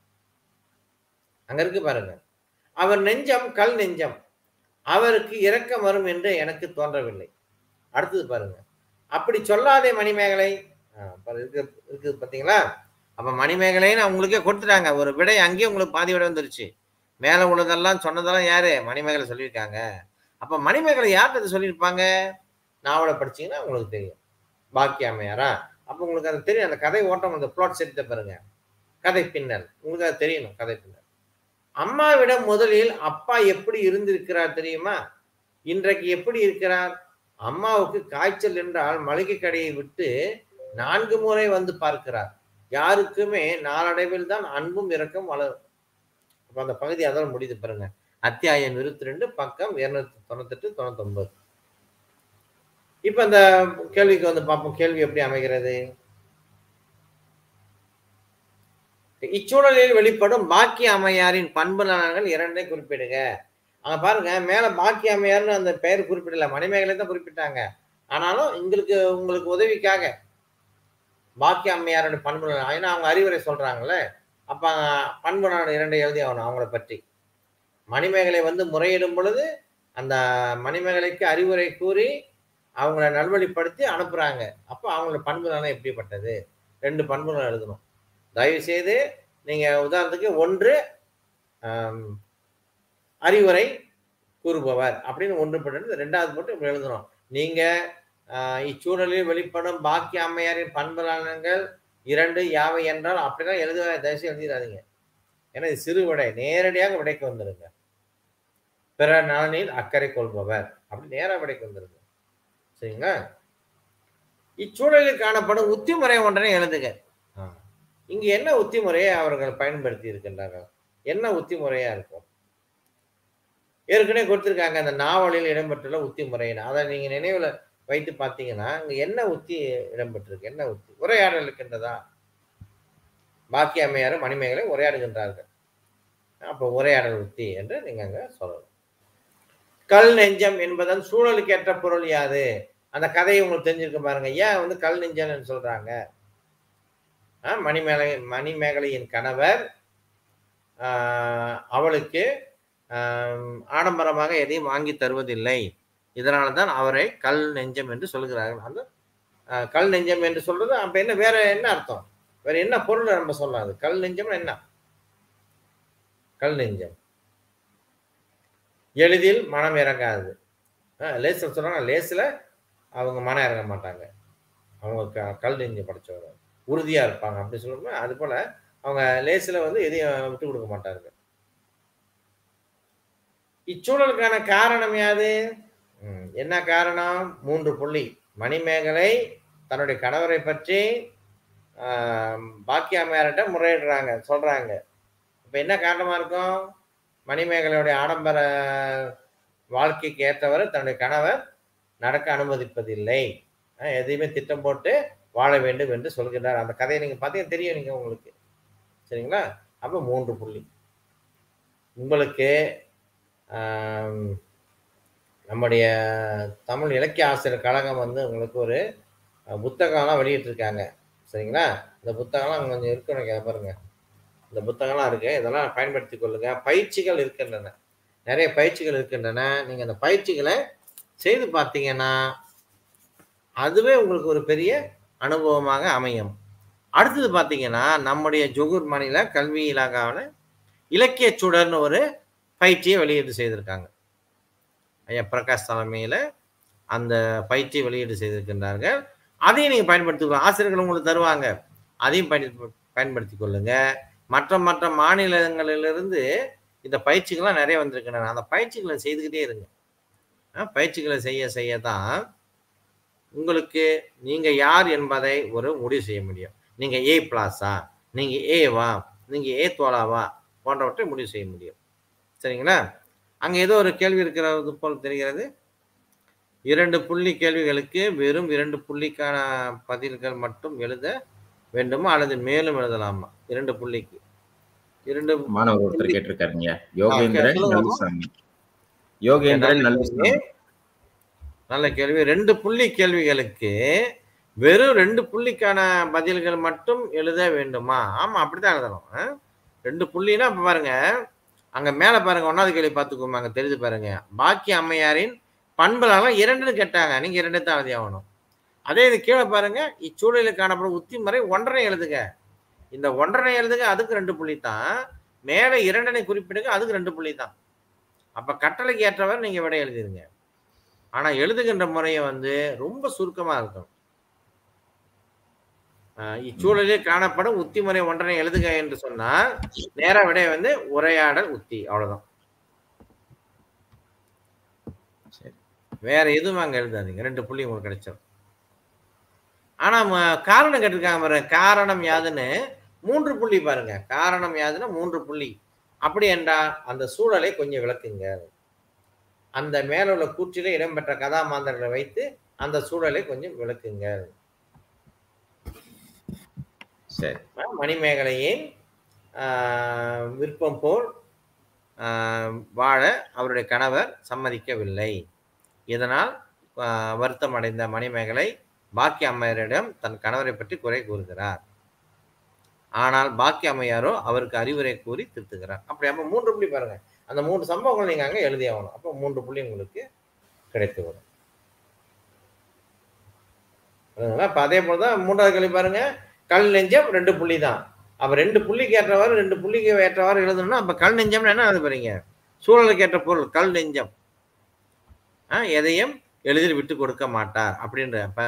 அங்க இருக்கு பாருங்க. அவர் நெஞ்சம் கல் நெஞ்சம். அவருக்கு இரக்கம் வரும் என்று எனக்கு தோன்றவில்லை. அடுத்தது பாருங்க. அப்படி சொல்லாதே மணிமேகலை. இருக்கு இருக்குது பார்த்தீங்களா அப்போ மணிமேகலைன்னு அவங்களுக்கே கொடுத்துட்டாங்க. ஒரு விடை அங்கேயே உங்களுக்கு பாதி விட வந்துருச்சு. மேலே உள்ளதெல்லாம் சொன்னதெல்லாம் யாரு? மணிமேகலை சொல்லியிருக்காங்க. அப்போ மணிமேகலை யார்கிட்ட இதை சொல்லியிருப்பாங்க? நாவலை படிச்சீங்கன்னா உங்களுக்கு தெரியும். பாக்கிய அம்மையாரா அப்போ உங்களுக்கு அது தெரியும். அந்த கதை ஓட்டம் அந்த பிளாட் சரித்த பாருங்க. கதை பின்னல். உங்களுக்கு அது தெரியணும் கதை பின்னல். அம்மாவிடம் முதலில் அப்பா எப்படி இருந்திருக்கிறார் தெரியுமா? இன்றைக்கு எப்படி இருக்கிறார்? அம்மாவுக்கு காய்ச்சல் என்றால் மளிகை கடையை விட்டு நான்கு முறை வந்து பார்க்கிறார். யாருக்குமே நாளடைவில் தான் அன்பும் இரக்கம் வளரும். அப்ப அந்த பகுதி அதோட முடிது பாருங்க. அத்தியாயம் இருபத்தி ரெண்டு பக்கம் இருநூத்தி தொண்ணூத்தெட்டு தொண்ணூத்தொன்பது. இப்ப இந்த கேள்விக்கு வந்து பார்ப்போம். கேள்வி எப்படி அமைகிறது? இச்சூழலில் வெளிப்படும் பாக்கிய அம்மையாரின் பண்பு நலன்கள் இரண்டை குறிப்பிடுங்க அங்க பாருங்க மேல பாக்கிய அம்மையார்னு அந்த பெயர் குறிப்பிடல மணிமேகலை தான் குறிப்பிட்டாங்க. ஆனாலும் எங்களுக்கு உங்களுக்கு உதவிக்காக பாக்கிய அம்மையாரோட பண்பு நலன் ஏன்னா அவங்க அறிவுரை சொல்றாங்கல்ல அப்ப பண்பு நலன் இரண்டை எழுதி ஆகணும் அவங்கள பற்றி. மணிமேகலை வந்து முறையிடும் பொழுது அந்த மணிமேகலைக்கு அறிவுரை கூறி அவங்கள நல்வழிப்படுத்தி அனுப்புறாங்க. அப்போ அவங்களோட பண்பு நலன் எப்படிப்பட்டது? ரெண்டு பண்பு எழுதணும். தயவுசெய்து நீங்கள் உதாரணத்துக்கு ஒன்று அறிவுரை கூறுபவர் அப்படின்னு ஒன்று போட்டு ரெண்டாவது போட்டு இப்படி எழுதணும். நீங்கள் இச்சூழலில் வெளிப்படும் பாக்கிய அம்மையாரின் பண்பு இரண்டு யாவை என்றால் அப்படிலாம் எழுத தயவுசெய்து எழுதிடாதீங்க. ஏன்னா இது சிறு விடை. நேரடியாக விடைக்கு வந்துடுங்க பிற நலனில் அக்கறை கொள்பவர் அப்படி நேராக விடைக்கு வந்துருங்க சரிங்களா? இச்சூழலில் காணப்படும் உத்திமுறை ஒன்றனை எழுதுக. இங்கு என்ன உத்திமுறையை அவர்கள் பயன்படுத்தி இருக்கின்றார்கள்? என்ன உத்திமுறையா இருக்கும்? ஏற்கனவே கொடுத்துருக்காங்க அந்த நாவலில் இடம்பெற்றுள்ள உத்தி முறையினா அதை நீங்க நினைவுல வைத்து பார்த்தீங்கன்னா இங்க என்ன உத்தி இடம்பெற்றிருக்கு? என்ன உத்தி? உரையாடல் இருக்கின்றதா? பாக்கி அம்மையாரும் மணிமேகலை உரையாடுகின்றார்கள். அப்போ உரையாடல் உத்தி என்று நீங்க அங்க சொல்லலாம். கல் நெஞ்சம் என்பதன் சூழலுக்கு ஏற்ற பொருள் யாது? அந்த கதையை உங்களுக்கு தெரிஞ்சிருக்க பாருங்க. ஏன் வந்து கல் நெஞ்சம்னு சொல்றாங்க? மணிமேலை மணிமேகலையின் கணவர் அவளுக்கு ஆடம்பரமாக எதையும் வாங்கி தருவதில்லை. இதனால தான் அவரை கல் நெஞ்சம் என்று சொல்கிறார்கள். அந்த கல் நெஞ்சம் என்று சொல்றது அப்ப என்ன வேற என்ன அர்த்தம்? வேற என்ன பொருள் நம்ம சொல்லலாம் அது? கல் நெஞ்சம் என்ன? கல் நெஞ்சம். எளிதில் மனம் இறங்காது. லேசில் சொல்றாங்க. லேசில் அவங்க மனம் இறங்க மாட்டாங்க. அவங்க க- கல் நெஞ்சம் படைச்சவர் உறுதியாக இருப்பாங்க அப்படி சொல்லணும்னா அது போல் அவங்க லேசில் வந்து எதையும் விட்டு கொடுக்க மாட்டாங்க இச்சூழலுக்கான காரணம் யாது? என்ன காரணம்? மூன்று புள்ளி. மணிமேகலை தன்னுடைய கணவரை பற்றி ஆம், பாக்கியாமையார்கிட்ட முறையிடுறாங்க சொல்கிறாங்க இப்போ என்ன காரணமாக இருக்கும்? மணிமேகலையுடைய ஆடம்பர வாழ்க்கைக்கு ஏற்றவர் தன்னுடைய கணவர் நடக்க அனுமதிப்பதில்லை. எதையுமே திட்டம் போட்டு வாழ வேண்டும் என்று சொல்கிறார் அந்த கதையை நீங்கள் பார்த்தீங்கன்னா தெரியும் நீங்கள் உங்களுக்கு. சரிங்களா? அப்போ மூன்று புள்ளி. உங்களுக்கு நம்முடைய தமிழ் இலக்கிய ஆசிரியர் கழகம் வந்து உங்களுக்கு ஒரு புத்தகம்லாம் வெளியிட்டிருக்காங்க. சரிங்களா? இந்த புத்தகம்லாம் கொஞ்சம் இருக்கு எனக்கு பாருங்க. இந்த புத்தகம்லாம் இருக்குது இதெல்லாம் பயன்படுத்தி கொள்ளுங்கள் பயிற்சிகள் இருக்கின்றன. நிறைய பயிற்சிகள் இருக்கின்றன. நீங்கள் அந்த பயிற்சிகளை செய்து பார்த்தீங்கன்னா அதுவே உங்களுக்கு ஒரு பெரிய அனுபவமாக அமையும். அடுத்தது பார்த்தீங்கன்னா நம்முடைய ஜொகூர் மாநில கல்வி இலாகாவில் இலக்கிய சுடர்னு ஒரு பயிற்சியை வெளியீடு செய்திருக்காங்க. ஐயா பிரகாஷ் தலைமையில் அந்த பயிற்சியை வெளியீடு செய்திருக்கின்றார்கள். அதையும் நீங்கள் பயன்படுத்திக்கலாம் ஆசிரியர்கள் உங்களுக்கு தருவாங்க. அதையும் பயன் பயன்படுத்தி கொள்ளுங்க. மற்ற மற்ற மாநிலங்களிலிருந்து இந்த பயிற்சிகள்லாம் நிறைய வந்திருக்கின்றன. அந்த பயிற்சிகளை செய்துக்கிட்டே இருங்க. பயிற்சிகளை செய்ய செய்ய தான் உங்களுக்கு நீங்க யார் என்பதை ஒரு முடிவு செய்ய முடியும். நீங்க ஏ பிளாஸா நீங்க ஏவா நீங்க ஏ தோலாவா போன்றவற்றை முடிவு செய்ய முடியும். சரிங்களா? அங்க ஏதோ ஒரு கேள்வி இருக்கிறது போல் தெரிகிறது. இரண்டு புள்ளி கேள்விகளுக்கு வெறும் இரண்டு புள்ளிக்கான பதில்கள் மட்டும் எழுத வேண்டுமா? அல்லது மேலும் எழுதலாமா? இரண்டு புள்ளிக்கு. இரண்டு மாணவர் ஒருத்தர் கேட்டிருக்காருங்க. யோகேந்திரன் யோகேந்திரன் நல்லுசாமி. நல்ல கேள்வி. ரெண்டு புள்ளி கேள்விகளுக்கு வெறும் ரெண்டு புள்ளிக்கான பதில்கள் மட்டும் எழுத வேண்டுமா? ஆமாம் அப்படித்தான் எழுதணும். ரெண்டு புள்ளினா இப்போ பாருங்க அங்கே மேலே பாருங்க ஒன்றாவது கேள்வி பார்த்துக்கோங்க அங்கே தெரிஞ்சு பாருங்க. பாக்கி அம்மையாரின் பண்புலாம் இரண்டுன்னு கேட்டாங்க. நீங்கள் இரண்டு தான் எழுதி ஆகணும் அதே இது கீழே பாருங்க இச்சூழலில் காணப்படும் உத்தி முறை ஒன்றரை எழுதுக. இந்த ஒன்றரை எழுதுக அதுக்கு ரெண்டு புள்ளி தான். மேலே இரண்டனை குறிப்பிடுங்க அதுக்கு ரெண்டு புள்ளி தான். அப்போ கட்டளைக்கு ஏற்றவர் நீங்கள் விடை எழுதிருங்க. ஆனா எழுதுகின்ற முறையை வந்து ரொம்ப சுருக்கமா இருக்கும் ஆஹ் இச்சூழலில் காணப்படும் உத்தி முறை ஒன்றனை எழுதுக என்று சொன்னால் நேரா விடை வந்து உரையாடல் உத்தி அவ்வளவுதான். சரி. வேற எதுவும் அங்க எழுதாதீங்க ரெண்டு புள்ளி உங்களுக்கு கிடைச்சிடும் ஆனா காரணம் கேட்டிருக்காங்க பாருங்க காரணம் யாதுன்னு மூன்று புள்ளி பாருங்க காரணம் யாதுன்னா மூன்று புள்ளி. அப்படி என்றால் அந்த சூழலை கொஞ்சம் விளக்குங்க. அந்த மேல உள்ள கூற்றில இடம்பெற்ற கதாமாந்தர்களை வைத்து அந்த சூழலை கொஞ்சம் விளக்குங்க சரி. மணிமேகலையின் விருப்பம் போல் வாழ அவருடைய கணவர் சம்மதிக்கவில்லை. இதனால் வருத்தம் அடைந்த மணிமேகலை பாக்கி அம்மையாரிடம் தன் கணவரை பற்றி குறை கூறுகிறார். ஆனால் பாக்கி அம்மையாரோ அவருக்கு அறிவுரை கூறி திருத்துகிறார். அப்படி அப்ப மூன்று புள்ளி பாருங்க. அந்த மூன்று சம்பவங்கள் நீங்க அங்க எழுதி ஆகணும். அப்போ மூன்று புள்ளி உங்களுக்கு கிடைத்து வரும். புரியுதுங்களா? அப்ப அதே போலதான் மூன்றாவது கேள்வி பாருங்க. கல் நெஞ்சம் ரெண்டு புள்ளி தான் அப்ப ரெண்டு புள்ளிக்கு ஏற்றவாறு ரெண்டு புள்ளிக்கு ஏற்றவாறு எழுதணும்னா அப்ப கல் நெஞ்சம்னு என்ன எழுத போறீங்க? சூழலுக்கு ஏற்ற பொருள் கல் நெஞ்சம். ஆ, எதையும் எளிதில் விட்டு கொடுக்க மாட்டார் அப்படின்ற அப்ப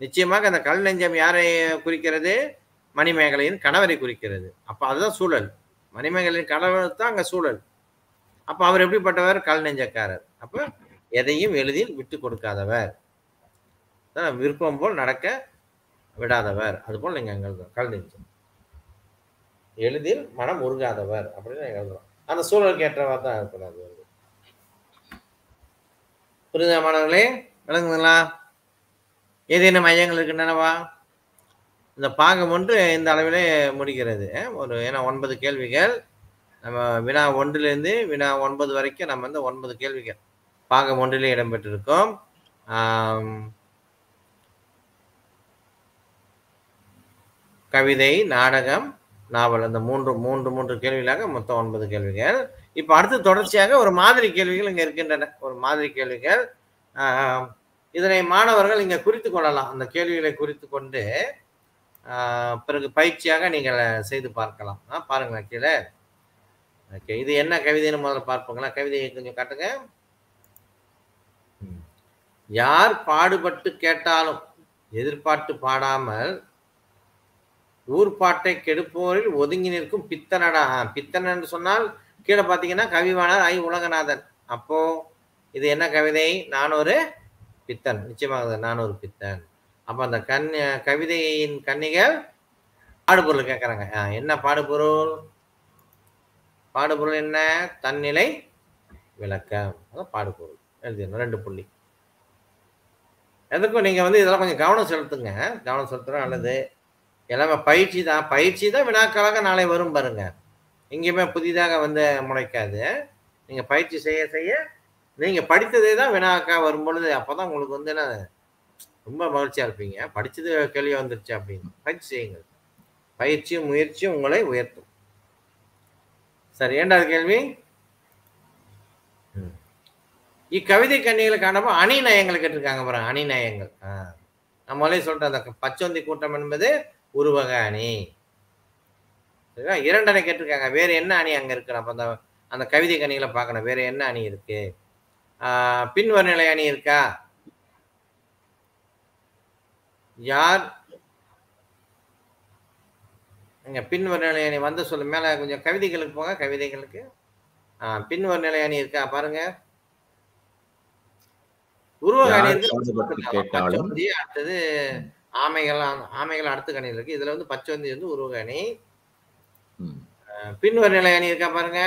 நிச்சயமாக அந்த கல் நெஞ்சம் யாரை குறிக்கிறது? மணிமேகலையின் கணவரை குறிக்கிறது. அப்ப அதுதான் சூழல். மணிமேகலையின் கணவர் தான் அங்க சூழல். அப்ப அவர் எப்படிப்பட்டவர்? கல் நெஞ்சக்காரர். அப்ப எதையும் எளிதில் விட்டு கொடுக்காதவர். விருப்பம் போல் நடக்க விடாதவர். அதுபோல் நீங்க எழுதுறோம் கல் நெஞ்சம். எளிதில் மனம் உருகாதவர். அப்படின்னு எழுதுறோம் அந்த சூழலுக்கு ஏற்றவா தான் இருக்கணும் அது மாணவர்களே? விளங்குதுங்களா? ஏதேனும் மையங்கள் இருக்கின்றனவா? இந்த பாகம் ஒன்று இந்த அளவிலே முடிகிறது. ஒரு ஏன்னா ஒன்பது கேள்விகள். நம்ம வினா ஒன்றிலிருந்து வினா ஒன்பது வரைக்கும் நம்ம வந்து ஒன்பது கேள்விகள் பாகம் ஒன்றிலே இடம்பெற்றிருக்கோம். கவிதை நாடகம் நாவல் அந்த மூன்று மூன்று மூன்று கேள்விகளாக மொத்தம் ஒன்பது கேள்விகள். இப்போ அடுத்து தொடர்ச்சியாக ஒரு மாதிரி கேள்விகள் இங்கே இருக்கின்றன. ஒரு மாதிரி கேள்விகள். இதனை மாணவர்கள் இங்கே குறித்து கொள்ளலாம். அந்த கேள்விகளை குறித்து கொண்டு பிறகு பயிற்சியாக நீங்கள் செய்து பார்க்கலாம். ஆ, பாருங்களேன் கீழே. ஓகே இது என்ன கவிதைன்னு முதல்ல பார்ப்போங்களா கவிதையை கொஞ்சம் காட்டுங்க. யார் பாடுபட்டு கேட்டாலும் எதிர்பார்த்து பாடாமல் ஊர்பாட்டை கெடுப்போரில் ஒதுங்கி நிற்கும் பித்தனடா. ஆ, பித்தன் என்று சொன்னால் கீழே பார்த்தீங்கன்னா கவிவாணர் ஐ. உலகநாதன். அப்போ இது என்ன கவிதை? நான் ஒரு பித்தன். நிச்சயமாக நான் ஒரு பித்தன். அப்போ அந்த கண் கவிதையின் கன்னிகள் பாடுபொருள் கேட்குறாங்க. என்ன பாடுபொருள்? பாடுபொருள் என்ன? தன்னிலை விளக்கம். அதான் பாடுபொருள் எழுதிடணும். ரெண்டு புள்ளி. எதுக்கும் நீங்கள் வந்து இதெல்லாம் கொஞ்சம் கவனம் செலுத்துங்க. கவனம் செலுத்துறது நல்லது. எல்லாமே பயிற்சி தான். பயிற்சி தான் வினாக்களாக நாளை வரும் பாருங்க. எங்கேயுமே புதிதாக வந்து முளைக்காது. நீங்கள் பயிற்சி செய்ய செய்ய நீங்கள் படித்ததே தான் வினாக்கா வரும்பொழுது அப்போ தான் உங்களுக்கு வந்து என்ன ரொம்ப மகிழ்ச்சியாக இருப்பீங்க. படித்தது கேள்வி வந்துருச்சு அப்படின்னு பயிற்சி செய்யுங்கள். பயிற்சியும் முயற்சியும் உங்களை உயர்த்தும். சரி ஏண்டாவது கேள்வி. இக்கவிதை கண்ணிகளை காணப்போ அணி நயங்கள் கேட்டிருக்காங்க பாருங்க அணி நயங்கள். முதலே சொல்லிட்டேன் அந்த பச்சோந்தி கூட்டம் என்பது உருவக அணி. சரிங்களா இரண்டனை கேட்டிருக்காங்க. வேற என்ன அணி அங்க இருக்கு? அப்ப அந்த அந்த கவிதை கணிகளை பார்க்கணும். வேற என்ன அணி இருக்கு? ஆஹ் பின்வர்நிலை அணி இருக்கா? யார் இங்க பின்வர்நிலை அணி வந்து சொல்லு மேல கொஞ்சம் கவிதைகளுக்கு போங்க கவிதைகளுக்கு. ஆஹ் பின்வர்நிலை அணி இருக்கா பாருங்க. உருவக அணி யார் இருக்கு பாடுபட்டு கேட்டாலும். பச்சோந்தி, அடுத்தது ஆமைகள் ஆமைகள் அடுத்த கணியில் இருக்கு. இதுல வந்து பச்சோந்தி வந்து. பின்வர நிலை அணி இருக்கா பாருங்க.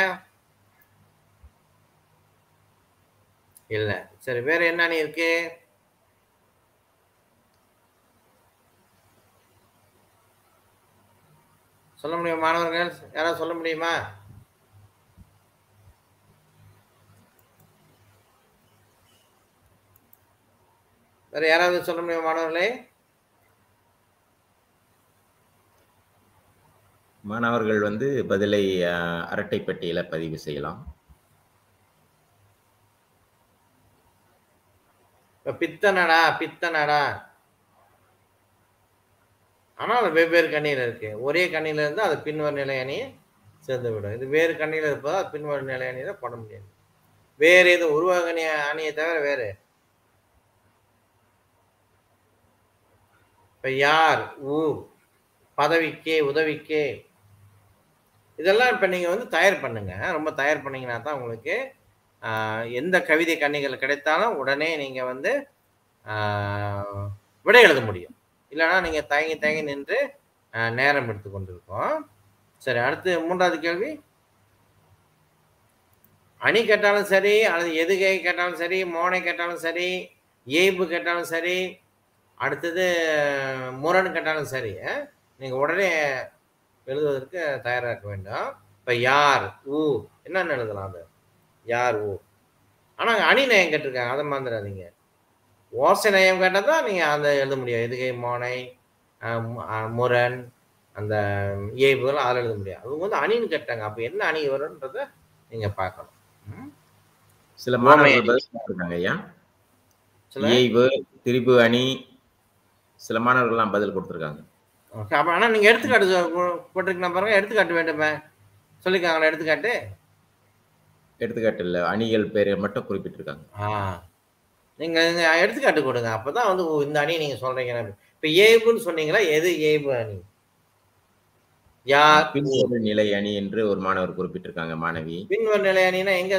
இல்ல. சரி வேற என்ன அணி இருக்கு? சொல்ல முடியுமா மாணவர்கள்? யாராவது சொல்ல முடியுமா? வேற யாராவது சொல்ல முடியுமா மாணவர்களே? மாணவர்கள் வந்து பதிலை அஹ், அரட்டை பெட்டியில பதிவு செய்யலாம். பித்தனடா பித்தனடா. ஆனால் அது வெவ்வேறு கண்ணியில் இருக்கு. ஒரே கண்ணியில் இருந்தால் அது பின்வர நிலை அணியை சேர்ந்து விடும் இது வேறு கண்ணியில் இருப்பதால் பின்வரும் நிலையணி நிலை அணியில பண்ண முடியாது வேறு எதுவும் உருவாக அணியை தவிர வேறு. இப்போ யார்? ஊர் பதவிக்கே உதவிக்கே. இதெல்லாம் இப்போ நீங்கள் வந்து தயார் பண்ணுங்க. ரொம்ப தயார் பண்ணீங்கன்னா தான் உங்களுக்கு எந்த கவிதை கண்ணிகள் கிடைத்தாலும் உடனே நீங்கள் வந்து விடை எழுத முடியும். இல்லைன்னா நீங்கள் தயங்கி தயங்கி நின்று நேரம் எடுத்து கொண்டிருக்கோம். சரி அடுத்து மூன்றாவது கேள்வி. அணி கேட்டாலும் சரி அல்லது எதுகை கேட்டாலும் சரி மோனை கேட்டாலும் சரி ஏய்பு கேட்டாலும் சரி அடுத்தது முரண் கேட்டாலும் சரி நீங்கள் உடனே எழுதுவதற்கு தயாராக இருக்க வேண்டும். இப்போ யார் ஊ என்னென்னு எழுதலாம் அது? யார் ஊ? ஆனால் அணி நயம் கேட்டிருக்காங்க அதை மறந்துடாதீங்க. ஓசை நயம் கேட்டால் தான் நீங்க அந்த எழுத முடியும் எதுகை மோனை முரண் அந்த ஏய்புகள் அதில் எழுத முடியும் அவங்க வந்து அணின்னு கேட்டாங்க. அப்போ என்ன அணி வரும்ன்றத நீங்க பார்க்கணும்? சில மாணவர்கள் ஐயா. ஏய்வு திரிபு அணி சில மாணவர்கள்லாம் பதில் கொடுத்துருக்காங்க. ஓகே. அப்போ ஆனால் நீங்கள் எடுத்துக்காட்டு போட்டிருக்கீங்க பாருங்க. எடுத்துக்காட்டு வேண்டுமே. சொல்லியிருக்காங்களா எடுத்துக்காட்டு? எடுத்துக்காட்டு இல்ல. அணிகள் பேரை மட்டும் குறிப்பிட்டிருக்காங்க. ஆ. நீங்கள் எடுத்துக்காட்டு கொடுங்க. அப்போ தான் வந்து இந்த அணியை நீங்கள் சொல்கிறீங்க இப்போ ஏய்புன்னு சொன்னீங்களா? எது ஏய்பு அணி? யார் பின்வரும் நிலை அணி என்று ஒரு மாணவர் குறிப்பிட்டிருக்காங்க மாணவி. பின்வர் நிலை அணினா எங்க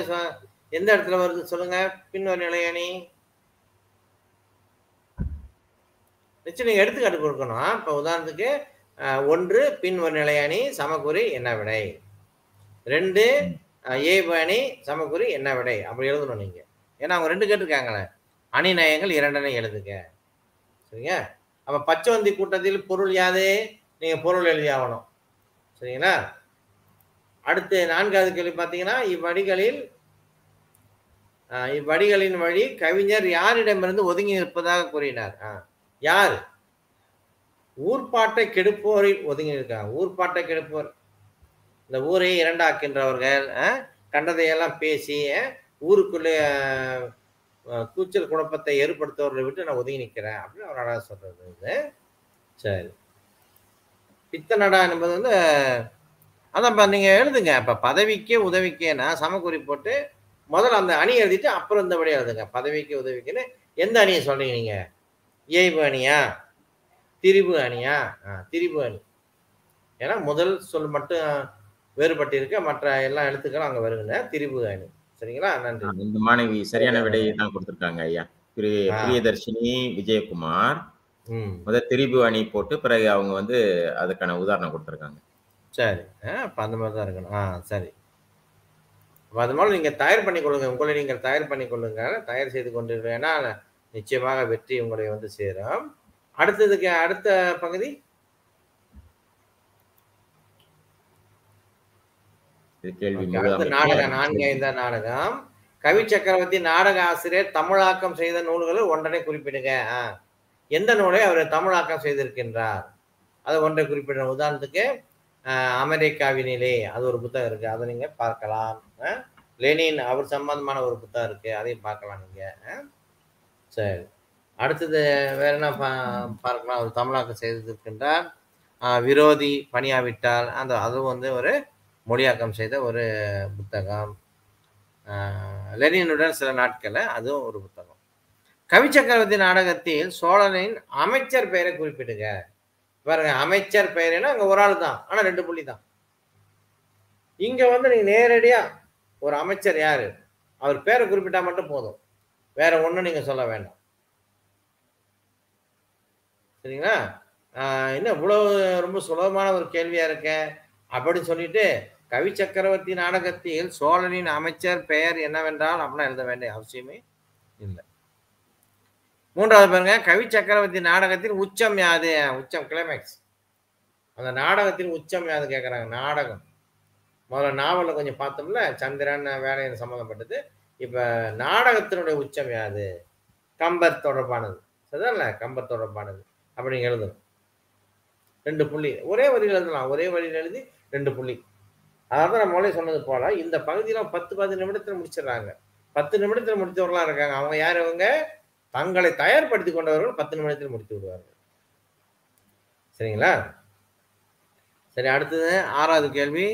எந்த இடத்துல வருது சொல்லுங்க? பின்வர் நிலை அணி? நிச்சயம் நீங்க எடுத்துக்காட்டு கொடுக்கணும். இப்போ உதாரணத்துக்கு ஒன்று பின்வர் நிலை அணி சமக்குறி என்ன விடை? ரெண்டு அஹ், ஏ அணி சமக்குறி என்ன விடை? அப்படி எழுதணும் நீங்க. ஏன்னா அவங்க ரெண்டு கேட்டிருக்காங்களே. அணிநயங்கள் இரண்டனை எழுதுங்க சரிங்க அப்போ பச்சவந்தி கூட்டத்தில் பொருள் யாது? நீங்கள் பொருள் எழுதி ஆகணும் சரிங்களா? அடுத்து நான்காவது கேள்வி பார்த்தீங்கன்னா இவ்வடிகளில் இவ்வடிகளின் வழி கவிஞர் யாரிடமிருந்து ஒதுங்கி நிற்பதாக கூறினார்? ஆ யார்? ஊர்ப்பாட்டை கெடுப்போரில் ஒதுங்கி இருக்கா ஊர்ப்பாட்டை கெடுப்போர். இந்த ஊரை இரண்டாக்கின்றவர்கள் கண்டதையெல்லாம் பேசி ஊருக்குள்ளே கூச்சல் குழப்பத்தை ஏற்படுத்துவவர்களை விட்டு நான் ஒதுங்கி நிற்கிறேன் அப்படின்னு அவர் அழகா சொல்றது வந்து சரி. பித்தனடா என்பது வந்து அதான் இப்போ நீங்கள் எழுதுங்க. இப்போ பதவிக்கே உதவிக்கேனா சமக்குறி போட்டு முதல்ல அந்த அணி எழுதிட்டு அப்புறம் இந்தபடி எழுதுங்க. பதவிக்கு உதவிக்குன்னு எந்த அணியை சொல்றீங்க நீங்க? இயைபு அணியா? திரிபு அணியா? ஆ, திரிபு அணி. ஏன்னா முதல் சொல் மட்டும் வேறுபட்டிருக்க. மற்ற எல்லா எழுத்துக்களும் அங்கே வருங்க. திரிபு அணி. சரிங்களா? நன்றி. இந்த மாணவி சரியான விடையை தான் கொடுத்திருக்காங்க ஐயா. பிரியதர்ஷினி விஜயகுமார். ம். முத திரிபு அணி போட்டு பிறகு அவங்க வந்து அதுக்கான உதாரணம் கொடுத்திருக்காங்க. சரி. அப்போ அந்த மாதிரி தான் இருக்கணும். ஆ சரி. அப்போ அது மாதிரி நீங்கள் தயார் பண்ணி கொள்ளுங்க. உங்களை நீங்கள் தயார் பண்ணி கொள்ளுங்க தயார் செய்து கொண்டு ஏன்னா நிச்சயமாக வெற்றி உங்களை வந்து சேரும். அடுத்ததுக்கு அடுத்த பகுதி இது கேள்வி Okay, அடுத்த முழுவதும் நாடகம் நான்கு ஐந்தாம் நாடகம். கவி சக்கரவர்த்தி நாடக ஆசிரியர் தமிழாக்கம் செய்த நூல்களில் ஒன்றனை குறிப்பிடுங்க. எந்த நூலை அவர் தமிழாக்கம் செய்திருக்கின்றார்? அதை ஒன்றை குறிப்பிடுற உதாரணத்துக்கு அமெரிக்காவினிலே அது ஒரு புத்தகம் இருக்கு. அதை நீங்க பார்க்கலாம். லெனின் அவர் சம்பந்தமான ஒரு புத்தகம் இருக்கு. அதையும் பார்க்கலாம் நீங்க. சரி. அடுத்தது வேற என்ன பார்க்கலாம். அவர் தமிழாக்கம் செய்திருக்கின்றார். விரோதி பணியாவிட்டால் அந்த அதுவும் வந்து ஒரு மொழியாக்கம் செய்த ஒரு புத்தகம். லெனினுடன் சில நாட்களில் அதுவும் ஒரு புத்தகம். கவி சக்கரவர்த்தி நாடகத்தில் சோழனின் அமைச்சர் பெயரை குறிப்பிடுங்க பாருங்க அமைச்சர் பெயர்னா அங்கே ஒரு ஆள் தான். ஆனால் ரெண்டு புள்ளி தான். இங்கே வந்து நீங்கள் நேரடியாக ஒரு அமைச்சர் யார்? அவர் பேரை குறிப்பிட்டா மட்டும் போதும். வேற ஒன்றும் நீங்கள் சொல்ல வேண்டாம். சரிங்களா? என்ன இவ்வளோ ரொம்ப சுலபமான ஒரு கேள்வியாக இருக்கேன் அப்படின்னு சொல்லிட்டு கவி சக்கரவர்த்தி நாடகத்தில் சோழனின் அமைச்சர் பெயர் என்னவென்றால் அப்படிலாம் எழுத வேண்டிய அவசியமே இல்லை. மூன்றாவது பாருங்க கவி சக்கரவர்த்தி நாடகத்தின் உச்சம் யாது? உச்சம் கிளைமேக்ஸ் அந்த நாடகத்தின் உச்சம் யாது கேட்குறாங்க நாடகம். முதல்ல நாவலில் கொஞ்சம் பார்த்தோம்ல சந்திரன் வேலையின் சம்மந்தப்பட்டது இப்போ நாடகத்தினுடைய உச்சம் யாது? கம்பர் தொடர்பானது. சரிதான்? கம்பர் தொடர்பானது. அப்படின்னு எழுதணும். ரெண்டு புள்ளி. ஒரே வரியில் எழுதலாம். ஒரே வரியில் எழுதி ரெண்டு புள்ளி. அதாவது நம்ம முதல்ல சொன்னது போல இந்த பகுதியில பத்து பத்து நிமிடத்துல முடிச்சிடுறாங்க. பத்து நிமிடத்துல முடித்தவர்களா இருக்காங்க. அவங்க யார் அவங்க தங்களை தயார்படுத்தி கொண்டவர்கள் பத்து நிமிடத்தில் முடித்து விடுவார்கள். சரிங்களா? சரி அடுத்தது ஆறாவது கேள்வி.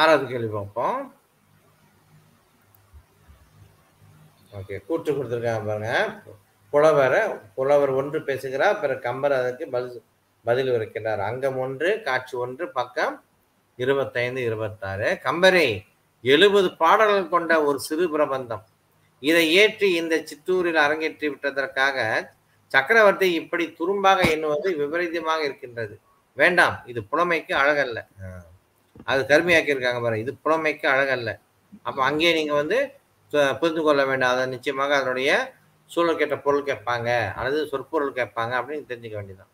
ஆறாவது கேள்வி பார்ப்போம். ஓகே கூற்று கொடுத்துருக்காங்க பாருங்க. புலவரை புலவர் ஒன்று பேசுகிறார் பிற கம்பர் அதற்கு பதில் பதில் இருக்கிறார் அங்கம் ஒன்று காட்சி ஒன்று பக்கம் இருபத்தைந்து இருபத்தாறு. கம்பரே எழுபது பாடல்கள் கொண்ட ஒரு சிறு பிரபந்தம். இதை ஏற்றி இந்த சித்தூரில் அரங்கேற்றி விட்டதற்காக சக்கரவர்த்தி இப்படி துரும்பாக எண்ணுவது விபரீதமாக இருக்கின்றது. வேண்டாம் இது புலமைக்கு அழகல்ல. அது கருமையாக்கியிருக்காங்க பாருங்க. இது புலமைக்கு அழகல்ல. அப்போ அங்கேயே நீங்கள் வந்து புரிந்து கொள்ள வேண்டாம். அதை நிச்சயமாக அதனுடைய சூழல் கேட்ட பொருள் கேட்பாங்க. அல்லது சொற்பொருள் கேட்பாங்க அப்படின்னு தெரிஞ்சுக்க வேண்டியதான்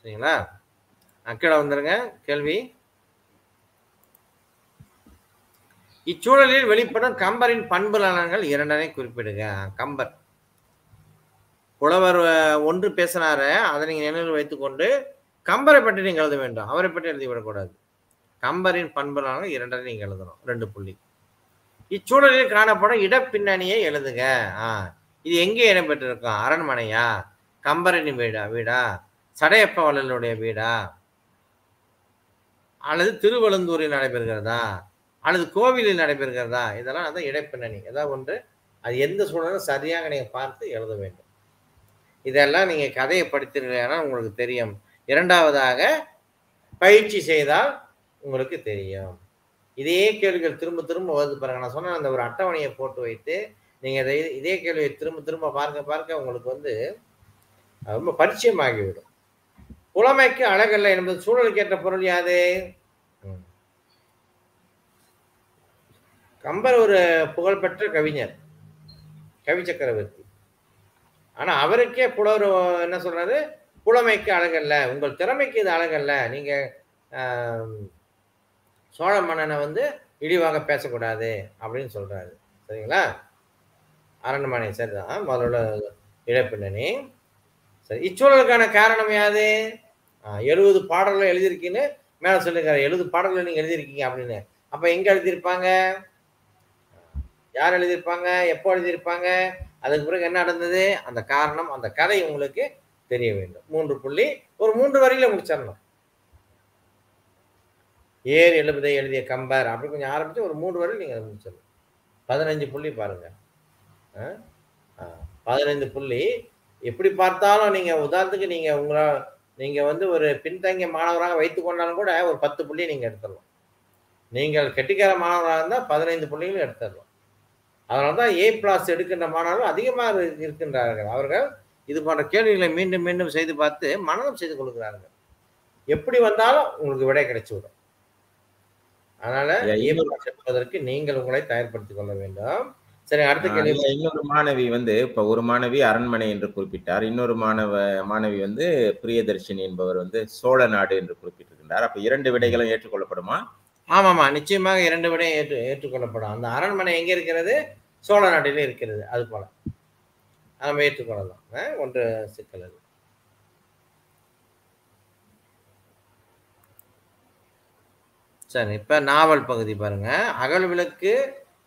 சரிங்களா? அக்கீழே வந்துருங்க. கேள்வி? இச்சூழலில் வெளிப்படும் கம்பரின் பண்பு நலன்கள் இரண்டனை குறிப்பிடுங்க கம்பர். புலவர் ஒன்று பேசினார அதை நீங்கள் நினைவில் வைத்துக்கொண்டு கம்பரை பற்றி நீங்கள் எழுத வேண்டும். அவரை பற்றி எழுதிவிடக்கூடாது கம்பரின் பண்பு இரண்டரை நீங்கள் நீங்க எழுதணும். ரெண்டு புள்ளி. இச்சூழலில் காணப்படும் இடப்பின்னணியை எழுதுங்க. ஆ இது எங்கே இடம்பெற்றிருக்கும் அரண்மனையா? கம்பரணி வீடா? வீடா? சடையப்ப வள்ளலுடைய வீடா? அல்லது திருவழுந்தூரில் நடைபெறுகிறதா? அல்லது கோவிலில் நடைபெறுகிறதா? இதெல்லாம் அதான் இடைப்பின்னணி. ஏதாவது ஒன்று அது எந்த சூழலும் சரியாக நீங்கள் பார்த்து எழுத வேண்டும். இதெல்லாம் நீங்கள் கதையை படித்தீர்களா உங்களுக்கு தெரியும். இரண்டாவதாக பயிற்சி செய்தால் உங்களுக்கு தெரியும். இதே கேள்விகள் திரும்ப திரும்ப வருது பாருங்க. நான் சொன்ன அந்த ஒரு அட்டவணையை போட்டு வைத்து நீங்கள் இதை இதே கேள்வியை திரும்ப திரும்ப பார்க்க பார்க்க உங்களுக்கு வந்து ரொம்ப பரிச்சயமாகிவிடும். புலமைக்கு அழகல்ல என்பது சூழலுக்கு ஏற்ற பொருள் யாது? கம்பர் ஒரு புகழ்பெற்ற கவிஞர் கவி சக்கரவர்த்தி. ஆனால் அவருக்கே புலவர் என்ன சொல்றாரு? புலமைக்கு அழகல்ல உங்கள் திறமைக்கு இது அழகல்ல நீங்கள் சோழ மன்னனை வந்து இழிவாக பேசக்கூடாது அப்படின்னு சொல்றாரு. சரிங்களா? அரண்மனை சரிதான். முதல்ல இழப்பின்னணி சரி இச்சூழலுக்கான காரணம் யாது? எழுபது பாடல்கள் எழுதியிருக்கீன்னு மேலே சொல்லியிருக்காரு. எழுபது பாடல்கள் நீங்கள் எழுதியிருக்கீங்க அப்படின்னு. அப்போ எங்கே எழுதியிருப்பாங்க? யார் எழுதியிருப்பாங்க? எப்போ எழுதியிருப்பாங்க? அதுக்கு பிறகு என்ன நடந்தது? அந்த காரணம் அந்த கதை உங்களுக்கு தெரிய வேண்டும். மூன்று புள்ளி ஒரு மூன்று வரியில முடிச்சிடணும். ஏர் எழுபதை எழுதிய கம்பேர். அப்படி கொஞ்சம் ஆரம்பித்து ஒரு மூன்று வரையில் நீங்கள் முடிச்சிடணும் பதினஞ்சு புள்ளி பாருங்கள் பதினைந்து புள்ளி. எப்படி பார்த்தாலும் நீங்கள் உதாரணத்துக்கு நீங்கள் உங்களால் நீங்கள் வந்து ஒரு பின்தங்கிய மாணவராக வைத்துக் கொண்டாலும் கூட ஒரு பத்து புள்ளி நீங்கள் எடுத்துடலாம். நீங்கள் கெட்டிக்கார மாணவராக இருந்தால் பதினைந்து புள்ளிகளும் எடுத்துடலாம். அதனால தான் ஏ பிளாஸ் எடுக்கின்ற மாணவர்கள் அதிகமாக இருக்கின்றார்கள். அவர்கள் இது போன்ற கேள்விகளை மீண்டும் மீண்டும் செய்து பார்த்து மனநம் செய்து கொள்கிறார்கள். எப்படி வந்தாலும் உங்களுக்கு விடை கிடைச்சி விடும் அதனால எடுப்பதற்கு நீங்கள் உங்களை தயார்படுத்திக் கொள்ள வேண்டும். சரி அடுத்த கேள்வி இன்னொரு மாணவி வந்து இப்ப ஒரு மாணவி அரண்மனை என்று குறிப்பிட்டார். இன்னொரு மாணவ மாணவி வந்து பிரியதர்ஷினி என்பவர் வந்து சோழ நாடு என்று குறிப்பிட்டிருக்கின்றார். அப்ப இரண்டு விடைகளும் ஏற்றுக்கொள்ளப்படுமா? ஆமாமா நிச்சயமாக இரண்டு விடையும் ஏற்று ஏற்றுக்கொள்ளப்படும். அந்த அரண்மனை எங்க இருக்கிறது? சோழ நாட்டிலே இருக்கிறது. அது போல. அதை நம்ம ஏற்றுக்கொள்ளலாம் ஒன்று சிக்கல் சரி இப்ப நாவல் பகுதி பாருங்க. அகல் விளக்கு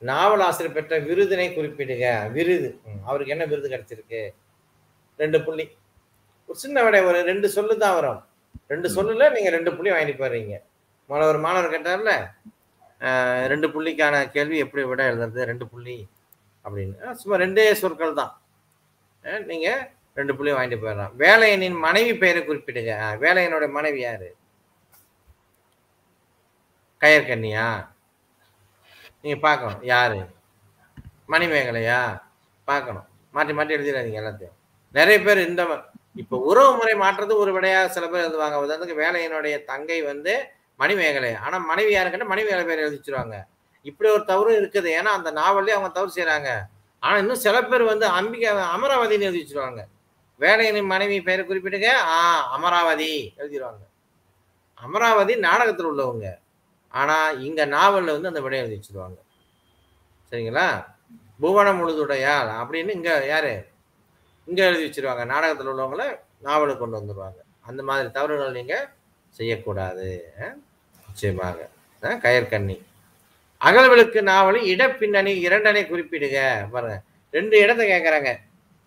நாவல் ஆசிரியர் பெற்ற விருதினை குறிப்பிடுக. விருது. அவருக்கு என்ன விருது கிடைச்சிருக்கு? ரெண்டு புள்ளி. ஒரு சின்ன விடை ஒரு ரெண்டு சொல்லு தான் வரும். ரெண்டு சொல்லுல நீங்க ரெண்டு புள்ளி வாங்கிட்டு போறீங்க. மாணவர் மாணவர் கேட்டார்ல ரெண்டு புள்ளிக்கான கேள்வி எப்படி விட எழுதுறது? ரெண்டு புள்ளி அப்படின்னு. சும்மா ரெண்டே சொற்கள் தான். நீங்க ரெண்டு புள்ளி வாங்கிட்டு போயிடலாம். வேலையனின் மனைவி பெயரை குறிப்பிடுங்க வேலையனுடைய மனைவி யாரு? கயற்கன்னியா நீங்க பார்க்கணும். யாரு? மணிமேகலையா? பார்க்கணும். மாற்றி மாற்றி எழுதிடாதீங்க எல்லாத்தையும். நிறைய பேர் இந்த இப்போ இப்ப உறவு முறை மாற்றுறது ஒரு விடையா சில பேர் எழுதுவாங்க. உதாரணத்துக்கு வேலையினுடைய தங்கை வந்து மணிமேகலை. ஆனா மனைவி யாருக்கிட்ட மணிமேகலை பேர் எழுதிச்சிருவாங்க. இப்படி ஒரு தவறு இருக்குது. ஏன்னா அந்த நாவல்லே அவங்க தவறு செய்கிறாங்க ஆனா இன்னும் சில பேர் வந்து அம்பிகை அமராவதினு எழுதி வச்சுருவாங்க. வேலையின் மனைவி பெயரை குறிப்பிட்டுங்க ஆ அமராவதி எழுதிடுவாங்க அமராவதி நாடகத்தில் உள்ளவங்க. ஆனா இங்க நாவல்ல வந்து அந்த விடையை எழுதி வச்சிருவாங்க சரிங்களா? புவனம் முழுதுடையால் அப்படின்னு இங்க யாரு? இங்க எழுதி வச்சிருவாங்க. நாடகத்தில் உள்ளவங்கள நாவலுக்கு கொண்டு வந்துருவாங்க. அந்த மாதிரி தவறுகள் நீங்க செய்யக்கூடாது. நிச்சயமாக. அஹ், கயற்கண்ணி. அகல்விளக்கு இட இடப்பின்னணி இரண்டனை குறிப்பிடுக. பாருங்க. ரெண்டு இடத்த கேட்குறாங்க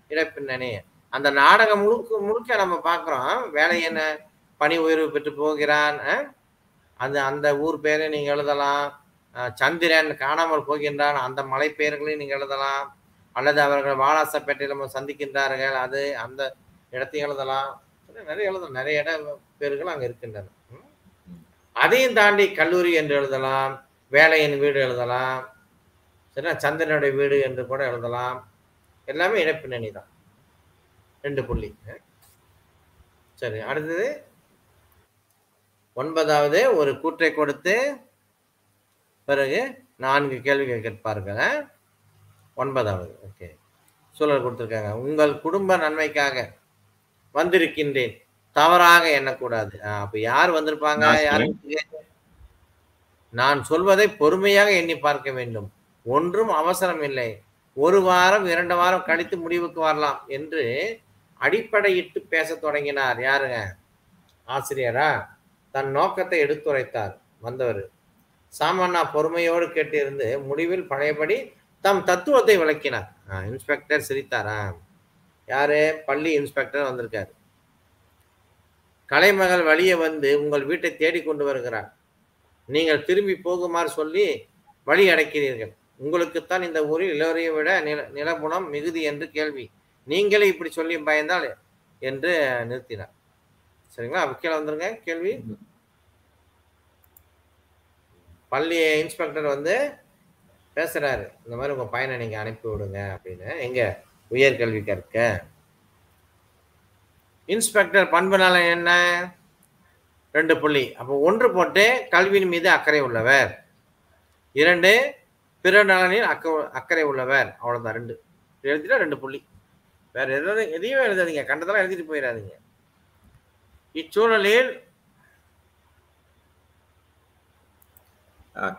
இடப்பின்னணி. அந்த நாடகம் முழுக்க முழுக்க நம்ம பார்க்குறோம் வேலை என்ன? பணி உயர்வு பெற்று போகிறான். அது அந்த அந்த ஊர் பேரை நீங்க எழுதலாம். சந்திரன் காணாமல் போகின்றான். அந்த மலை பெயர்களையும் நீங்க எழுதலாம். அல்லது அவர்கள் வாலாசப்பேட்டையில் நம்ம சந்திக்கின்றார்கள். அது அந்த இடத்தையும் எழுதலாம். நிறைய எழுதலாம். நிறைய இட பேர்கள் அங்கே இருக்கின்றன. அதையும் தாண்டி கல்லூரி என்று எழுதலாம். வேலையின் வீடு எழுதலாம். சரிங்களா சந்திரனுடைய வீடு என்று கூட எழுதலாம். எல்லாமே இடப்பின்னணி தான் ரெண்டு புள்ளி. சரி அடுத்தது ஒன்பதாவது ஒரு கூற்றை கொடுத்து பிறகு நான்கு கேள்விகள் கேட்பார்கள் ஒன்பதாவது ஓகே. சூழல் கொடுத்துருக்காங்க. உங்கள் குடும்ப நன்மைக்காக வந்திருக்கின்றேன். தவறாக எண்ணக்கூடாது. அப்ப யார் வந்திருப்பாங்க? யாருக்கு? நான் சொல்வதை பொறுமையாக எண்ணி பார்க்க வேண்டும். ஒன்றும் அவசரம் இல்லை. ஒரு வாரம் இரண்டு வாரம் கழித்து முடிவுக்கு வரலாம் என்று அடிப்படையிட்டு பேசத் தொடங்கினார். யாருங்க? ஆசிரியரா? தன் நோக்கத்தை எடுத்துரைத்தார் வந்தவர். சாமானா பொறுமையோடு கேட்டிருந்து முடிவில் பழையபடி தம் தத்துவத்தை விளக்கினார். இன்ஸ்பெக்டர் சிரித்தாரா? யாரு? பள்ளி இன்ஸ்பெக்டர் வந்திருக்காரு. கலைமகள் வழியே வந்து உங்கள் வீட்டை தேடி கொண்டு வருகிறார். நீங்கள் திரும்பி போகுமாறு சொல்லி வழி அடைக்கிறீர்கள். உங்களுக்குத்தான் இந்த ஊரில் இளவரையை விட நில நிலபுணம் மிகுதி என்று கேள்வி. நீங்களே இப்படி சொல்லி பயந்தால் என்று நிறுத்தினார். சரிங்களா? அப்ப கீழே வந்துருங்க கேள்வி. பள்ளி இன்ஸ்பெக்டர் வந்து பேசுறாரு. இந்த மாதிரி உங்க பையனை நீங்க அனுப்பி விடுங்க அப்படின்னு. எங்க? உயர்கல்வி கற்க. இன்ஸ்பெக்டர் பண்பு நலன் என்ன? ரெண்டு புள்ளி. அப்போ ஒன்று போட்டு கல்வியின் மீது அக்கறை உள்ளவர். இரண்டு பிற நலனில் அக்க அக்கறை உள்ளவர். அவ்வளவுதான் ரெண்டு. எழுதிட்டா ரெண்டு புள்ளி. வேற எதாவது எதையும் எழுதாதீங்க. கண்டதெல்லாம் எழுதிட்டு போயிடாதீங்க. இச்சூழலில்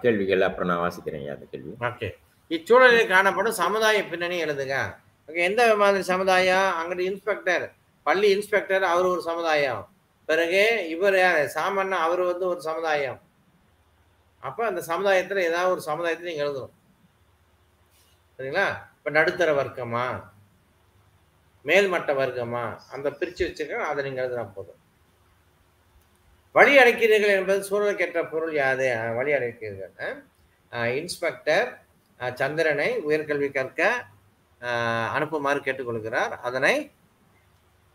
கேள்விகள் அப்புறம் நான் வாசிக்கிறேன் அந்த கேள்வி. ஓகே. இச்சூழலில் காணப்படும் சமுதாய பின்னணி எழுதுங்க. ஓகே எந்த மாதிரி சமுதாயம் அங்கிட்டு இன்ஸ்பெக்டர் பள்ளி இன்ஸ்பெக்டர் அவர் ஒரு சமுதாயம். பிறகு இவர் யார்? சாமண்ணா அவர் வந்து ஒரு சமுதாயம். அப்ப அந்த சமுதாயத்துல ஏதாவது ஒரு சமுதாயத்தை நீங்க எழுதணும். சரிங்களா? இப்ப நடுத்தர வர்க்கமா? மேல்மட்ட வர்க்கமா? அந்த பிரிச்சு வச்சுக்க அதை நீங்க எழுதினா போதும். வழி அடைக்கிறீர்கள் என்பது சூழலுக்கேற்ற பொருள் யாது வழி அடைக்கிறீர்கள். இன்ஸ்பெக்டர் சந்திரனை உயர்கல்வி கற்க அனுப்புமாறு கேட்டுக்கொள்கிறார். அதனை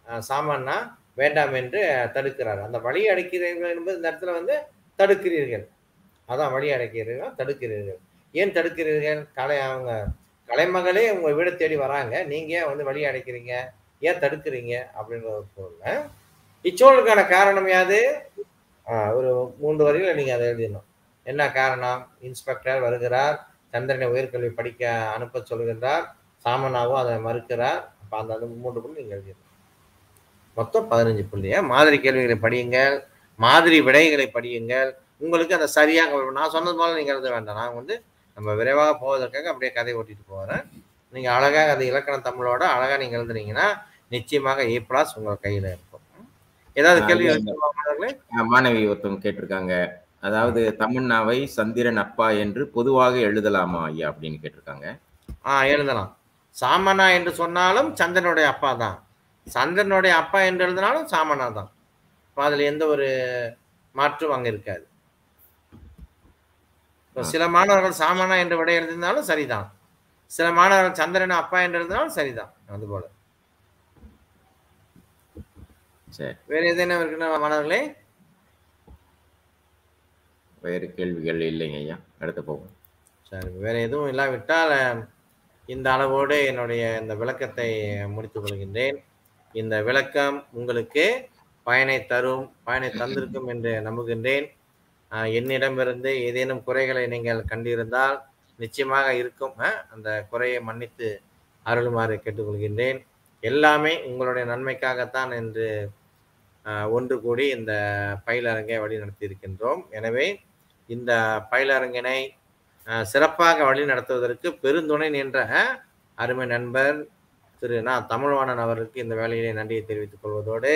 அஹ், சாமான்னா வேண்டாம் என்று தடுக்கிறார். அந்த வழி அடைக்கிறீர்கள் என்பது இந்த இடத்துல வந்து தடுக்கிறீர்கள். அதான் வழி அடைக்கிறீர்கள் தடுக்கிறீர்கள். ஏன் தடுக்கிறீர்கள்? கலை அவங்க கலைமகளே உங்க வீடை தேடி வராங்க. நீங்க ஏன் வந்து வழி அடைக்கிறீங்க? ஏன் தடுக்கிறீங்க? அப்படின்ற ஒரு பொருள். இச்சூழலுக்கான காரணம் யாது? ஒரு மூன்று வரியில நீங்கள் அதை எழுதிடணும். என்ன காரணம்? இன்ஸ்பெக்டர் வருகிறார். சந்திரனை உயர்கல்வி படிக்க அனுப்ப சொல்கின்றார். சாமனாவும் அதை மறுக்கிறார். அப்போ அந்த அந்த மூன்று புள்ளி நீங்கள் எழுதிடணும். மொத்தம் பதினஞ்சு புள்ளியை மாதிரி கேள்விகளை படியுங்கள். மாதிரி விடைகளை படியுங்கள். உங்களுக்கு அந்த சரியாக நான் சொன்னது போல நீங்கள் எழுத வேண்டாம். நான் வந்து நம்ம விரைவாக போவதற்காக அப்படியே கதை ஓட்டிட்டு போகிறேன் நீங்கள் அழகாக அது இலக்கண தமிழோட அழகாக நீங்கள் எழுதுனீங்கன்னா நிச்சயமாக ஏ பிளாஸ் உங்கள் கையில் இருக்கும். ஏதாவது கேள்வி மாணவி ஒருத்தவங்க கேட்டிருக்காங்க. அதாவது தமன்னாவை சந்திரன் அப்பா என்று பொதுவாக எழுதலாமா ஐயா? அப்படின்னு கேட்டிருக்காங்க. ஆ எழுதலாம். சாமனா என்று சொன்னாலும் சந்திரனுடைய அப்பா தான். சந்திரனுடைய அப்பா என்று எழுதினாலும் சாமனா தான். இப்போ அதுல எந்த ஒரு மாற்றும் அங்க இருக்காது. இப்போ சில மாணவர்கள் சாமனா என்று விடை எழுதினாலும் சரிதான். சில மாணவர்கள் சந்திரன் அப்பா என்று எழுதினாலும் சரிதான். அது போல. சரி. வேற எதேனும் இருக்குன்னா மாணவர்களே? வேறு கேள்விகள் இல்லைங்க ஐயா. அடுத்து போவோம். சரி வேற எதுவும் இல்லாவிட்டால் இந்த அளவோடு என்னுடைய இந்த விளக்கத்தை முடித்துக் கொள்கின்றேன். இந்த விளக்கம் உங்களுக்கு பயனை தரும் பயனை தந்திருக்கும் என்று நம்புகின்றேன். என்னிடமிருந்து ஏதேனும் குறைகளை நீங்கள் கண்டிருந்தால் நிச்சயமாக இருக்கும். அந்த குறையை மன்னித்து அருளுமாறு கேட்டுக்கொள்கின்றேன். எல்லாமே உங்களுடைய நன்மைக்காகத்தான் என்று ஒன்று கூடி இந்த பயிலரங்கை வழிநடத்தி இருக்கின்றோம் எனவே இந்த பயிலரங்கினை சிறப்பாக வழி நடத்துவதற்கு பெருந்துணை நின்ற அருமை நண்பர் திரு நா தமிழ்வாணன் அவருக்கு இந்த வேலையிலே நன்றியை தெரிவித்துக் கொள்வதோடு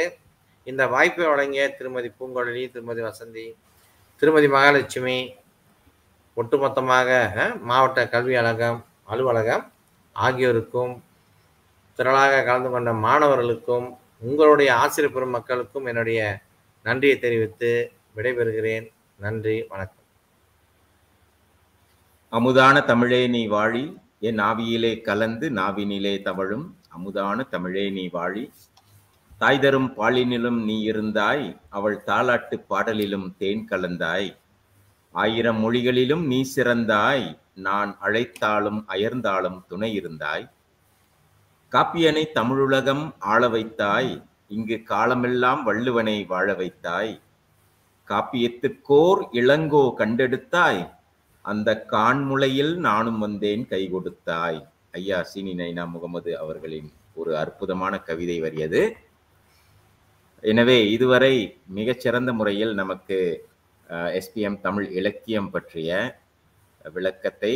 இந்த வாய்ப்பை வழங்கிய திருமதி பூங்கொழி திருமதி வசந்தி திருமதி மகாலட்சுமி ஒட்டுமொத்தமாக மாவட்ட கல்வி அலகம் அலுவலகம் ஆகியோருக்கும் திரளாக கலந்து கொண்ட மாணவர்களுக்கும் உங்களுடைய ஆசிரியர் பெருமக்களுக்கும் என்னுடைய நன்றியை தெரிவித்து விடைபெறுகிறேன். நன்றி வணக்கம். அமுதான தமிழே நீ வாழி என் ஆவியிலே கலந்து நாவினிலே தவழும். அமுதான தமிழே நீ வாழி தாய் தரும் பாலினிலும் நீ இருந்தாய் அவள் தாலாட்டு பாடலிலும் தேன் கலந்தாய். ஆயிரம் மொழிகளிலும் நீ சிறந்தாய் நான் அழைத்தாலும் அயர்ந்தாலும் துணை இருந்தாய். காப்பியனை தமிழுலகம் ஆள வைத்தாய் இங்கு காலமெல்லாம் வள்ளுவனை வாழ வைத்தாய். காப்பியத்துக்கோர் இளங்கோ கண்டெடுத்தாய் அந்த கான்முளையில் நானும் வந்தேன் கை கொடுத்தாய். ஐயா சீனி நைனா முகமது அவர்களின் ஒரு அற்புதமான கவிதை வரியது. எனவே இதுவரை மிகச்சிறந்த முறையில் நமக்கு எஸ்பிஎம் தமிழ் இலக்கியம் பற்றிய விளக்கத்தை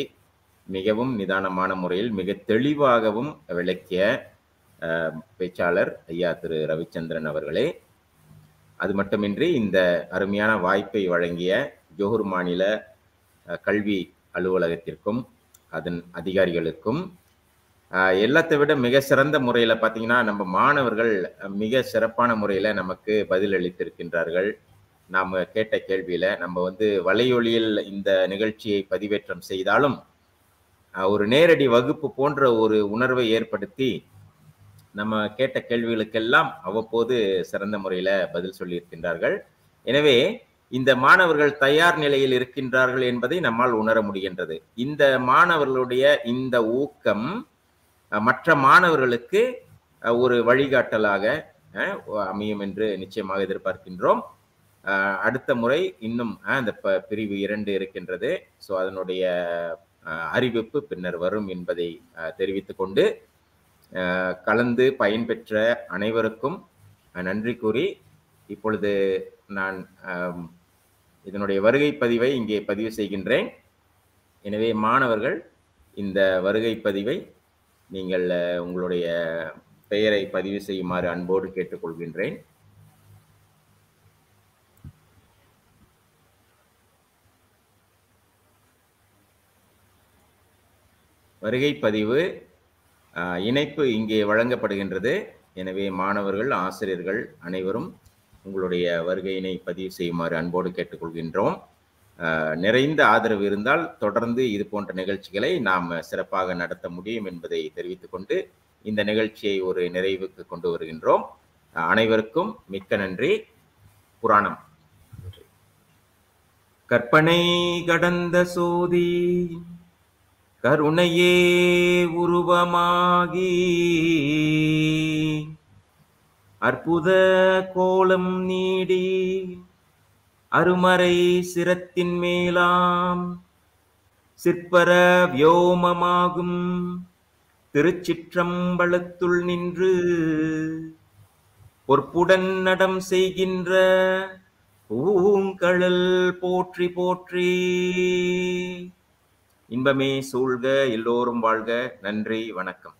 மிகவும் நிதானமான முறையில் மிக தெளிவாகவும் விளக்கிய பேச்சாளர் ஐயா திரு ரவிச்சந்திரன் அவர்களே. அது மட்டுமின்றி இந்த அருமையான வாய்ப்பை வழங்கிய ஜோஹர் மாநில கல்வி அலுவலகத்திற்கும் அதன் அதிகாரிகளுக்கும் எல்லாத்தை விட மிக சிறந்த முறையில் பார்த்தீங்கன்னா நம்ம மாணவர்கள் மிக சிறப்பான முறையில் நமக்கு பதில் அளித்திருக்கின்றார்கள். நாம் கேட்ட கேள்வியில் நம்ம வந்து வலையொலியில் இந்த நிகழ்ச்சியை பதிவேற்றம் செய்தாலும் ஒரு நேரடி வகுப்பு போன்ற ஒரு உணர்வை ஏற்படுத்தி நம்ம கேட்ட கேள்விகளுக்கெல்லாம் அவ்வப்போது சிறந்த முறையில் பதில் சொல்லியிருக்கின்றார்கள். எனவே இந்த மாணவர்கள் தயார் நிலையில் இருக்கின்றார்கள் என்பதை நம்மால் உணர முடிகின்றது. இந்த மாணவர்களுடைய இந்த ஊக்கம் மற்ற மாணவர்களுக்கு ஒரு வழிகாட்டலாக அமையும் என்று நிச்சயமாக எதிர்பார்க்கின்றோம். அடுத்த முறை இன்னும் அந்த ப- பிரிவு இரண்டு இருக்கின்றது. ஸோ அதனுடைய அறிவிப்பு பின்னர் வரும் என்பதை தெரிவித்துக் கொண்டு கலந்து பயன்பெற்ற அனைவருக்கும் நன்றி கூறி இப்பொழுது நான் இதனுடைய வருகை பதிவை இங்கே பதிவு செய்கின்றேன். எனவே மாணவர்கள் இந்த வருகை பதிவை நீங்கள் உங்களுடைய பெயரை பதிவு செய்யுமாறு அன்போடு கேட்டுக்கொள்கின்றேன். வருகை பதிவு இணைப்பு இங்கே வழங்கப்படுகின்றது. எனவே மாணவர்கள் ஆசிரியர்கள் அனைவரும் உங்களுடைய வருகையினை பதிவு செய்யுமாறு அன்போடு கேட்டுக்கொள்கின்றோம். நிறைந்த ஆதரவு இருந்தால் தொடர்ந்து இது போன்ற நிகழ்ச்சிகளை நாம் சிறப்பாக நடத்த முடியும் என்பதை தெரிவித்துக்கொண்டு இந்த நிகழ்ச்சியை ஒரு நிறைவுக்கு கொண்டு வருகின்றோம். அனைவருக்கும் மிக்க நன்றி. புராணம். கற்பனை கடந்த சோதி கருணையே உருவமாகி. அற்புத கோலம் நீடி அருமறை சிரத்தின் மேலாம் சிற்பர வியோமமாகும். திருச்சிற்றம்பலத்துள் நின்று பொற்புடன் நடம் செய்கின்ற ஊங்கழல் போற்றி போற்றி. இன்பமே சூழ்க எல்லோரும் வாழ்க. நன்றி வணக்கம்.